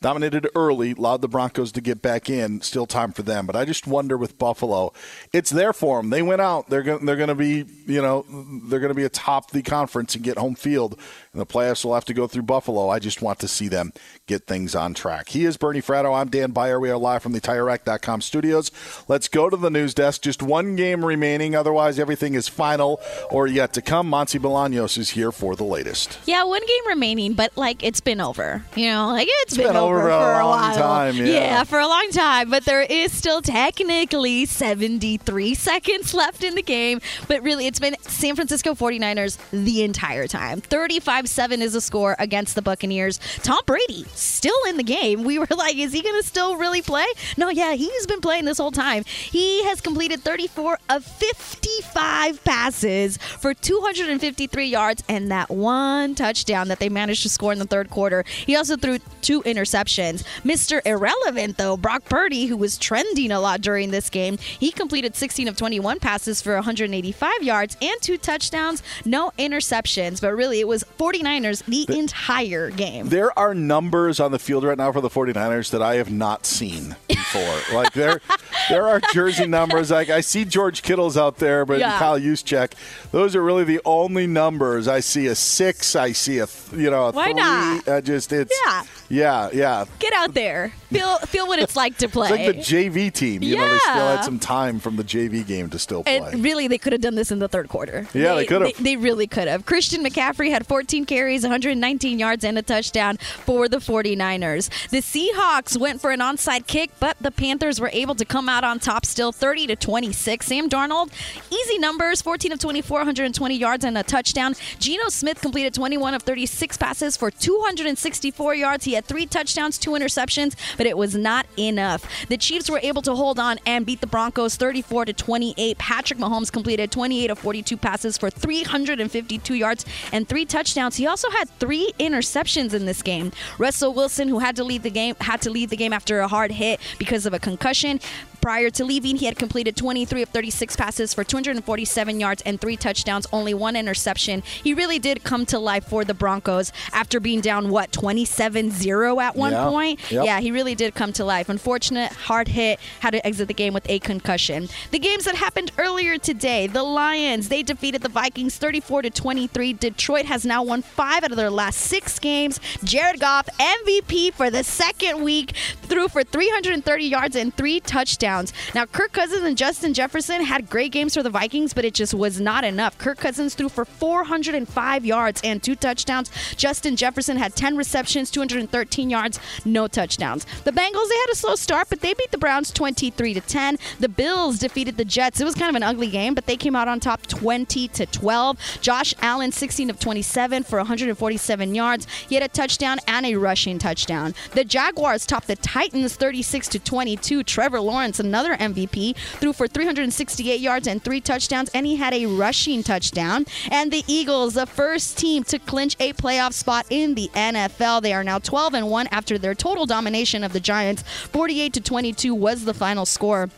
Dominated early, allowed the Broncos to get back in. Still time for them, but I just wonder with Buffalo, it's there for them. They went out. They're. They're going to be. You know, they're going to be atop the conference and get home field. And the playoffs will have to go through Buffalo. I just want to see them get things on track. He is Bernie Fratto. I'm Dan Beyer. We are live from the TireRack.com studios. Let's go to the news desk. Just one game remaining. Otherwise, everything is final or yet to come. Monty Bolaños is here for the latest. Yeah, one game remaining, but like it's been over. You know, like it's, it's been, been, over, for a, a while. Time, yeah. yeah, for a long time. But there is still technically 73 seconds left in the game. But really, it's been San Francisco 49ers the entire time. 35 7 is a score against the Buccaneers. Tom Brady still in the game. We were like, is he going to still really play? No, yeah, he's been playing this whole time. He has completed 34 of 55 passes for 253 yards and that one touchdown that they managed to score in the third quarter. He also threw two interceptions. Mr. Irrelevant, though, Brock Purdy, who was trending a lot during this game, he completed 16 of 21 passes for 185 yards and two touchdowns, no interceptions. But really, it was 49ers the, the entire game. There are numbers on the field right now for the 49ers that I have not seen before. like there there are jersey numbers. Like I see George Kittle's out there, but yeah. Kyle Juszczyk. Those are really the only numbers I see. A six, I see a you know a Why three. not? I just it's yeah yeah yeah. Get out there, feel feel what it's like to play. It's like the JV team. You yeah. know, they still had some time from the JV game to still play. And really, they could have done this in the third quarter. Yeah, they, they could have. They, they really could have. Christian McCaffrey had 14 carries, 119 yards, and a touchdown for the 49ers. The Seahawks went for an onside kick, but the Panthers were able to come out on top still 30 to 26. Sam Darnold, easy numbers 14 of 24, 120 yards and a touchdown. Geno Smith completed 21 of 36 passes for 264 yards. He had three touchdowns, two interceptions, but it was not enough. The Chiefs were able to hold on and beat the Broncos 34 to 28. Patrick Mahomes completed 28 of 42 passes for 352 yards and three touchdowns. He also had three interceptions in this game. Russell Wilson, who had to leave the game, had to leave the game after a hard hit because of a concussion. Prior to leaving, he had completed 23 of 36 passes for 247 yards and three touchdowns, only one interception. He really did come to life for the Broncos after being down, what, 27 0 at one Yeah. point? Yep. Yeah, he really did come to life. Unfortunate, hard hit, had to exit the game with a concussion. The games that happened earlier today, the Lions, they defeated the Vikings 34 to 23. Detroit has now won five out of their last six games. Jared Goff, MVP for the second week, threw for 330 yards and three touchdowns. Now, Kirk Cousins and Justin Jefferson had great games for the Vikings, but it just was not enough. Kirk Cousins threw for 405 yards and two touchdowns. Justin Jefferson had 10 receptions, 213 yards, no touchdowns. The Bengals, they had a slow start, but they beat the Browns 23 to 10. The Bills defeated the Jets. It was kind of an ugly game, but they came out on top 20 to 12. Josh Allen 16 of 27 for 147 yards. He had a touchdown and a rushing touchdown. The Jaguars topped the Titans 36 to 22. Trevor Lawrence, another MVP, threw for 368 yards and three touchdowns, and he had a rushing touchdown. And the Eagles, the first team to clinch a playoff spot in the NFL. They are now 12 and 1 after their total domination of the Giants. 48 to 22 was the final score.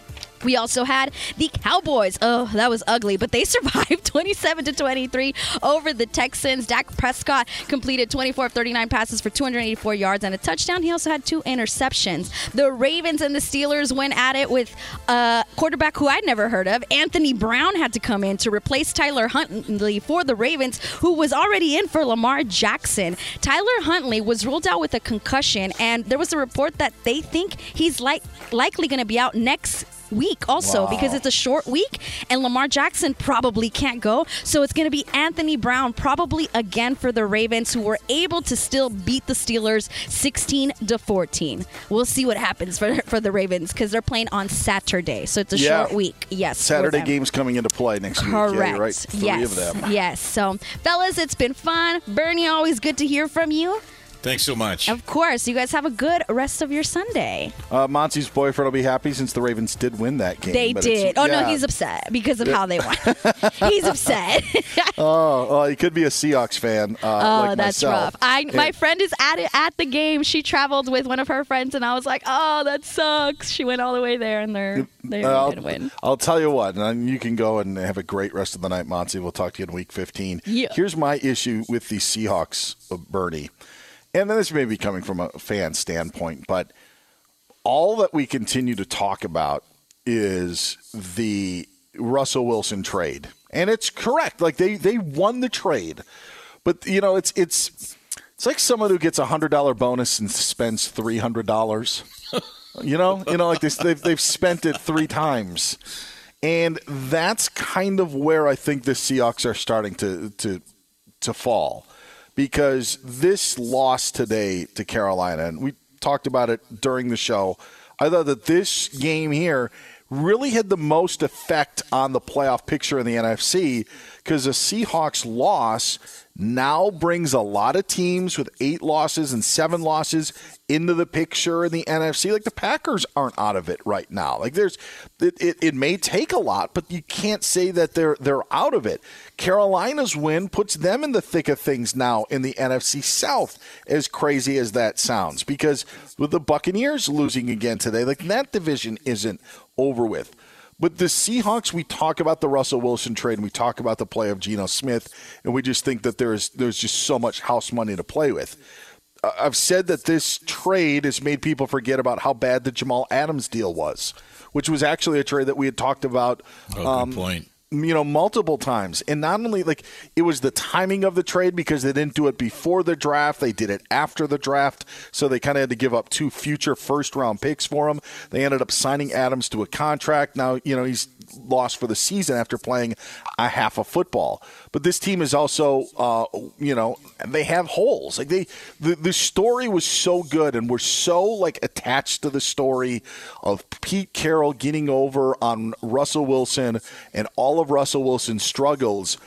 We also had the Cowboys. Oh, that was ugly, but they survived 27 to 23 over the Texans. Dak Prescott completed 24 of 39 passes for 284 yards and a touchdown. He also had two interceptions. The Ravens and the Steelers went at it with a quarterback who I'd never heard of. Anthony Brown had to come in to replace Tyler Huntley for the Ravens, who was already in for Lamar Jackson. Tyler Huntley was ruled out with a concussion, and there was a report that they think he's like likely going to be out next week also Wow. because it's a short week and Lamar Jackson probably can't go. So it's going to be Anthony Brown probably again for the Ravens who were able to still beat the Steelers 16 to 14. We'll see what happens for for the Ravens cuz they're playing on Saturday. So it's a Yeah. short week. Yes. Saturday games coming into play next week. Correct. Yeah, right. Three yes. of them. Yes. So, fellas, it's been fun. Bernie, always good to hear from you. Thanks so much. Of course. You guys have a good rest of your Sunday. Uh, Monty's boyfriend will be happy since the Ravens did win that game. They did. Oh no, he's upset because of how they won. he's upset. oh, oh, he could be a Seahawks fan. Uh, oh, like that's myself. rough. I And- my friend is at it at the game. She traveled with one of her friends, and I was like, "Oh, that sucks." She went all the way there, and they're they Uh, I'll, didn't win. I'll tell you what, and you can go and have a great rest of the night, Monty. We'll talk to you in week 15. Yeah. Here's my issue with the Seahawks, uh, Bernie. And then this may be coming from a fan standpoint, but all that we continue to talk about is the Russell Wilson trade. And it's correct. Like they, they won the trade. But you know, it's it's it's like someone who gets a hundred dollar bonus and spends three hundred dollars. you know, you know, like they've they've spent it three times, and that's kind of where I think the Seahawks are starting to to to fall, because this loss today to Carolina, and we talked about it during the show. I thought that this game here really had the most effect on the playoff picture in the NFC because the Seahawks loss now brings a lot of teams with eight losses and seven losses into the picture in the NFC. Like the Packers aren't out of it right now. Like there's it, it, it may take a lot, but you can't say that they're they're out of it. Carolina's win puts them in the thick of things now in the NFC South, as crazy as that sounds. Because with the Buccaneers losing again today, like that division isn't over with. But the Seahawks, we talk about the Russell Wilson trade, and we talk about the play of Geno Smith, and we just think that there's there's just so much house money to play with. Uh, I've said that this trade has made people forget about how bad the Jamal Adams deal was, which was actually a trade that we had talked about. Oh, good point. You know, multiple times, and not only like it was the timing of the trade because they didn't do it before the draft, they did it after the draft, so they kind of had to give up two future first round picks for him. They ended up signing Adams to a contract. Now, you know, he's loss for the season after playing a half of football. But this team is also, uh, you know, they have holes. Like they, the, the story was so good, and we're so like attached to the story of Pete Carroll getting over on Russell Wilson and all of Russell Wilson's struggles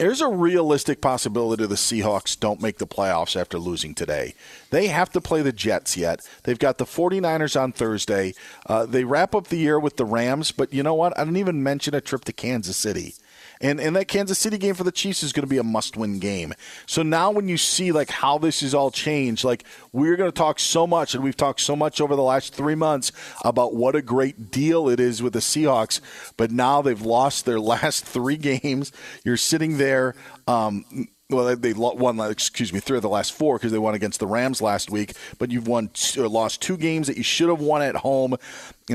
there's a realistic possibility the Seahawks don't make the playoffs after losing today. They have to play the Jets yet. They've got the 49ers on Thursday. Uh, they wrap up the year with the Rams, but you know what? I didn't even mention a trip to Kansas City. And and that Kansas City game for the Chiefs is going to be a must-win game. So now when you see like how this is all changed, like we're going to talk so much and we've talked so much over the last 3 months about what a great deal it is with the Seahawks, but now they've lost their last 3 games. You're sitting there um, well, they won, excuse me, three of the last four because they won against the Rams last week. But you've won, or lost two games that you should have won at home,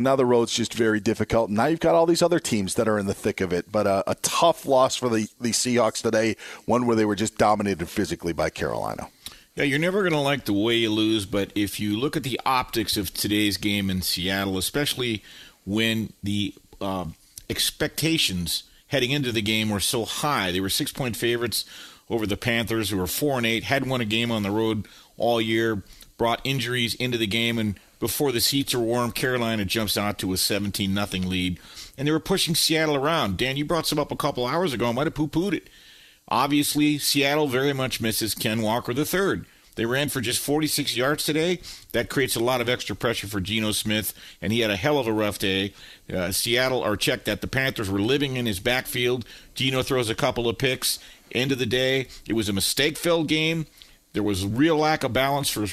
the road's just very difficult. Now you've got all these other teams that are in the thick of it. But uh, a tough loss for the the Seahawks today, one where they were just dominated physically by Carolina. Yeah, you're never going to like the way you lose, but if you look at the optics of today's game in Seattle, especially when the uh, expectations heading into the game were so high, they were six point favorites over the Panthers, who were four and eight, hadn't won a game on the road all year, brought injuries into the game, and before the seats are warm, Carolina jumps out to a 17 nothing lead, and they were pushing Seattle around. Dan, you brought some up a couple hours ago. I might have poo pooed it. Obviously, Seattle very much misses Ken Walker III. They ran for just 46 yards today. That creates a lot of extra pressure for Geno Smith, and he had a hell of a rough day. Uh, Seattle or checked that the Panthers were living in his backfield. Geno throws a couple of picks. End of the day, it was a mistake filled game. There was real lack of balance for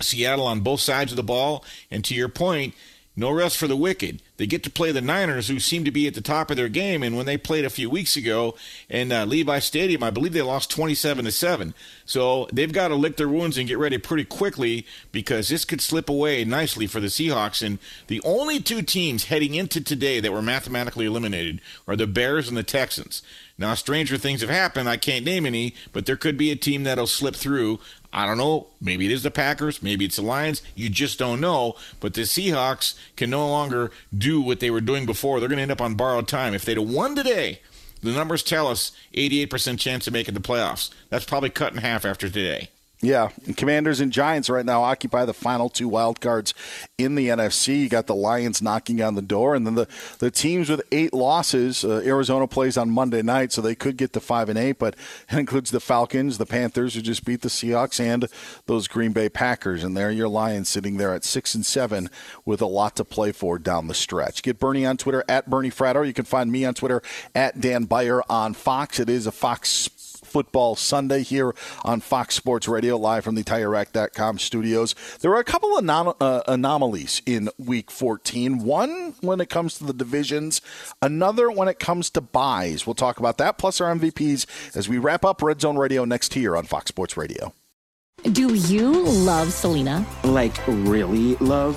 Seattle on both sides of the ball. And to your point, no rest for the wicked. They get to play the Niners, who seem to be at the top of their game. And when they played a few weeks ago in uh, Levi Stadium, I believe they lost 27 to seven. So they've got to lick their wounds and get ready pretty quickly because this could slip away nicely for the Seahawks. And the only two teams heading into today that were mathematically eliminated are the Bears and the Texans. Now, stranger things have happened. I can't name any, but there could be a team that'll slip through. I don't know. Maybe it is the Packers. Maybe it's the Lions. You just don't know. But the Seahawks can no longer do what they were doing before. They're going to end up on borrowed time. If they'd have won today, the numbers tell us 88% chance of making the playoffs. That's probably cut in half after today. Yeah, and Commanders and Giants right now occupy the final two wild cards in the NFC. You got the Lions knocking on the door, and then the, the teams with eight losses. Uh, Arizona plays on Monday night, so they could get to five and eight, but it includes the Falcons, the Panthers, who just beat the Seahawks, and those Green Bay Packers. And there, your Lions sitting there at six and seven with a lot to play for down the stretch. Get Bernie on Twitter at Bernie Fratto. You can find me on Twitter at Dan Beyer on Fox. It is a Fox Football Sunday here on Fox Sports Radio, live from the TireRack.com studios. There are a couple of anom- uh, anomalies in Week 14. One when it comes to the divisions, another when it comes to byes. We'll talk about that, plus our MVPs, as we wrap up Red Zone Radio next here on Fox Sports Radio. Do you love Selena? Like, really love?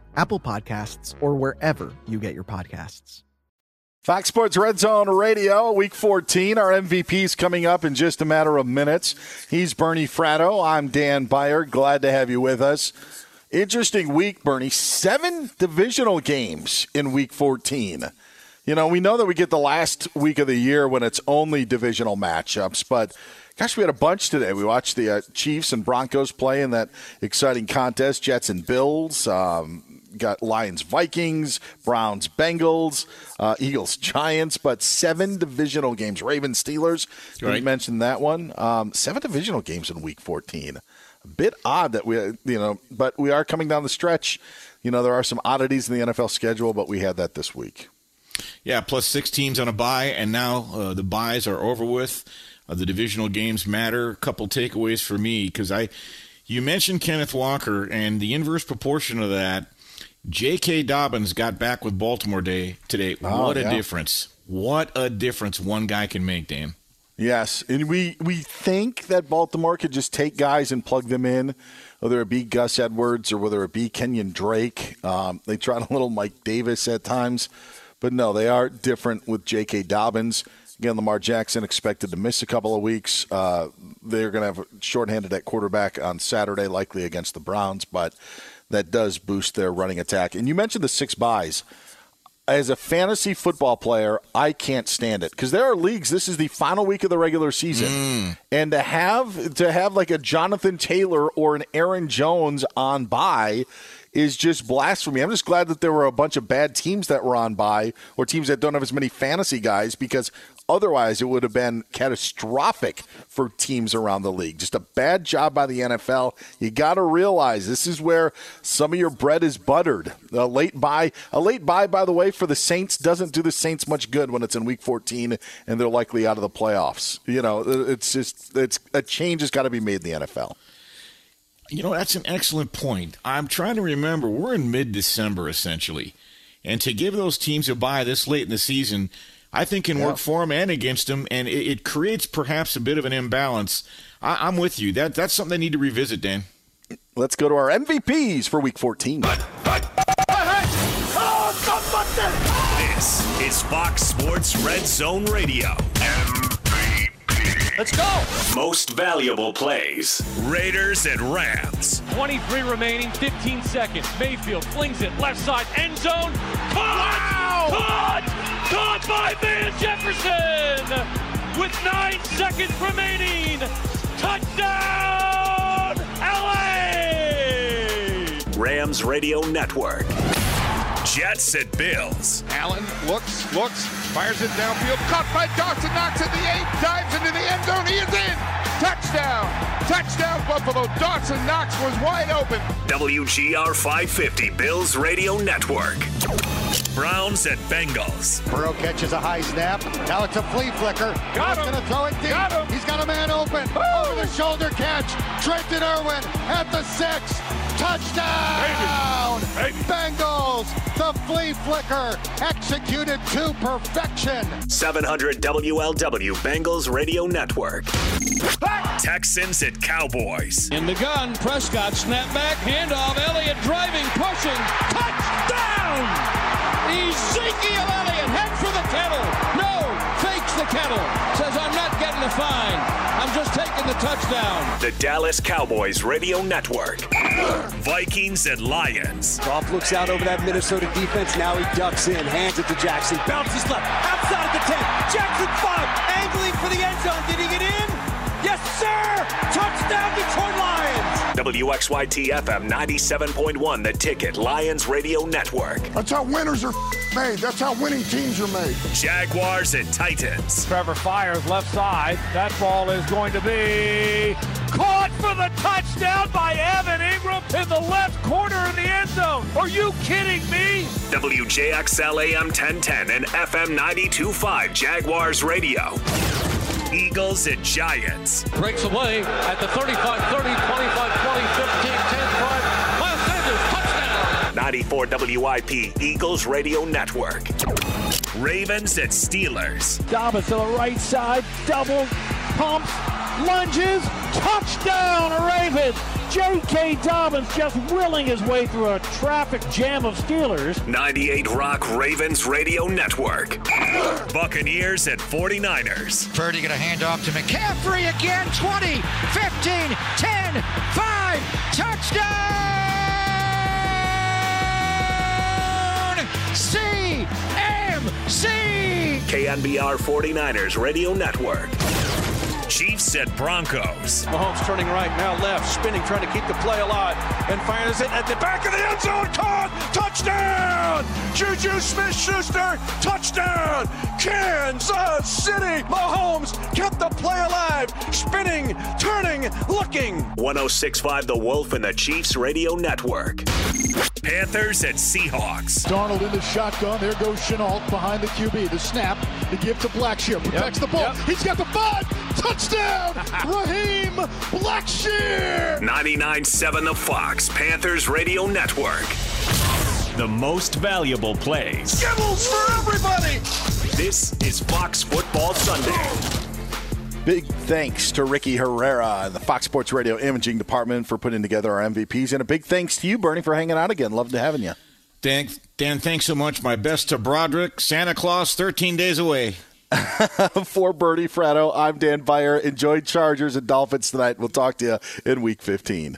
Apple Podcasts, or wherever you get your podcasts. Fox Sports Red Zone Radio, Week 14. Our MVP's coming up in just a matter of minutes. He's Bernie Fratto. I'm Dan Beyer. Glad to have you with us. Interesting week, Bernie. Seven divisional games in Week 14. You know, we know that we get the last week of the year when it's only divisional matchups, but gosh, we had a bunch today. We watched the uh, Chiefs and Broncos play in that exciting contest. Jets and Bills. Um, got Lions, Vikings, Browns, Bengals, uh, Eagles, Giants, but seven divisional games. Ravens, Steelers. Right. You mentioned that one. Um, seven divisional games in Week 14. A bit odd that we, you know, but we are coming down the stretch. You know, there are some oddities in the NFL schedule, but we had that this week. Yeah, plus six teams on a bye, and now uh, the byes are over with. Uh, the divisional games matter. A couple takeaways for me because I, you mentioned Kenneth Walker, and the inverse proportion of that. J.K. Dobbins got back with Baltimore Day today. Oh, what a yeah. difference! What a difference one guy can make, Dan. Yes, and we we think that Baltimore could just take guys and plug them in, whether it be Gus Edwards or whether it be Kenyan Drake. Um, they tried a little Mike Davis at times, but no, they are different with J.K. Dobbins. Again, Lamar Jackson expected to miss a couple of weeks. Uh, they're going to have shorthanded at quarterback on Saturday, likely against the Browns, but that does boost their running attack. And you mentioned the six byes as a fantasy football player, I can't stand it because there are leagues. This is the final week of the regular season, mm. and to have to have like a Jonathan Taylor or an Aaron Jones on bye is just blasphemy. I'm just glad that there were a bunch of bad teams that were on bye or teams that don't have as many fantasy guys because otherwise it would have been catastrophic for teams around the league. Just a bad job by the NFL. You got to realize this is where some of your bread is buttered. A late bye, a late bye by the way for the Saints doesn't do the Saints much good when it's in week 14 and they're likely out of the playoffs. You know, it's just it's a change has got to be made in the NFL. You know, that's an excellent point. I'm trying to remember, we're in mid December essentially. And to give those teams a bye this late in the season, I think can Yeah. work for them and against them, and it, it creates perhaps a bit of an imbalance. I, I'm with you. That That's something they need to revisit, Dan. Let's go to our MVPs for week 14. This is Fox Sports Red Zone Radio. Let's go. Most valuable plays. Raiders and Rams. 23 remaining, 15 seconds. Mayfield flings it left side, end zone. Caught! Caught! Caught by Van Jefferson! With nine seconds remaining. Touchdown! LA! Rams Radio Network. Jets at Bills. Allen looks, looks, fires it downfield, caught by Dawson, Knox at the eight, dives into the end zone. He is in. Touchdown! Touchdown, Buffalo. Dawson Knox was wide open. WGR 550 Bills Radio Network. Browns and Bengals. Burrow catches a high snap. Now it's a flea flicker. Got He's him. going to throw it deep. Got him. He's got a man open. Over the shoulder catch. Trenton Irwin at the six. Touchdown! Bengals. The flea flicker executed to perfection. 700 WLW Bengals Radio Network. Texans at Cowboys. In the gun, Prescott snap back, handoff, Elliott driving, pushing, touchdown! Ezekiel Elliott head for the kettle. No, fakes the kettle. Says I'm not getting the fine. I'm just taking the touchdown. The Dallas Cowboys Radio Network. Vikings and Lions. Goff looks out over that Minnesota defense. Now he ducks in, hands it to Jackson, bounces left, outside of the 10. Jackson 5, angling for the end zone. Did he get in? Yes, sir! Touchdown, Detroit Lions! WXYT FM 97.1, The Ticket, Lions Radio Network. That's how winners are made. That's how winning teams are made. Jaguars and Titans. Trevor fires left side. That ball is going to be caught for the touchdown by Evan Engram in the left corner of the end zone. Are you kidding me? WJXL AM 1010 and FM 92.5 Jaguars Radio. Eagles and Giants. Breaks away at the 35, 30, 25, 20, 15, 10, 5. Miles Sanders, touchdown. 94 WIP Eagles Radio Network. Ravens and Steelers. Dobbins to the right side, double pumps, lunges, touchdown, Ravens. J.K. Dobbins just willing his way through a traffic jam of Steelers. 98 Rock Ravens Radio Network. Buccaneers at 49ers. Purdy going to hand off to McCaffrey again. 20, 15, 10, 5. Touchdown! CMC! KNBR 49ers Radio Network. Chiefs at Broncos. Mahomes turning right, now left, spinning, trying to keep the play alive, and fires it at the back of the end zone. Caught! Touchdown! Juju Smith Schuster, touchdown! Kansas City! Mahomes kept the play alive, spinning, turning, looking. 1065 The Wolf and the Chiefs Radio Network. Panthers at Seahawks. Darnold in the shotgun. There goes Shenault behind the QB. The snap, the give to Blackshear. Protects Yep, the ball. yep. He's got the five. Touchdown! Raheem Blackshear! 99.7 The Fox Panthers Radio Network. The most valuable plays. Gibbles for everybody! This is Fox Football Sunday. Big thanks to Ricky Herrera and the Fox Sports Radio Imaging Department for putting together our MVPs. And a big thanks to you, Bernie, for hanging out again. Loved to having you. Dan, Dan, thanks so much. My best to Broderick. Santa Claus, 13 days away. for Bernie Fratto, I'm Dan Beyer. Enjoy Chargers and Dolphins tonight. We'll talk to you in week 15.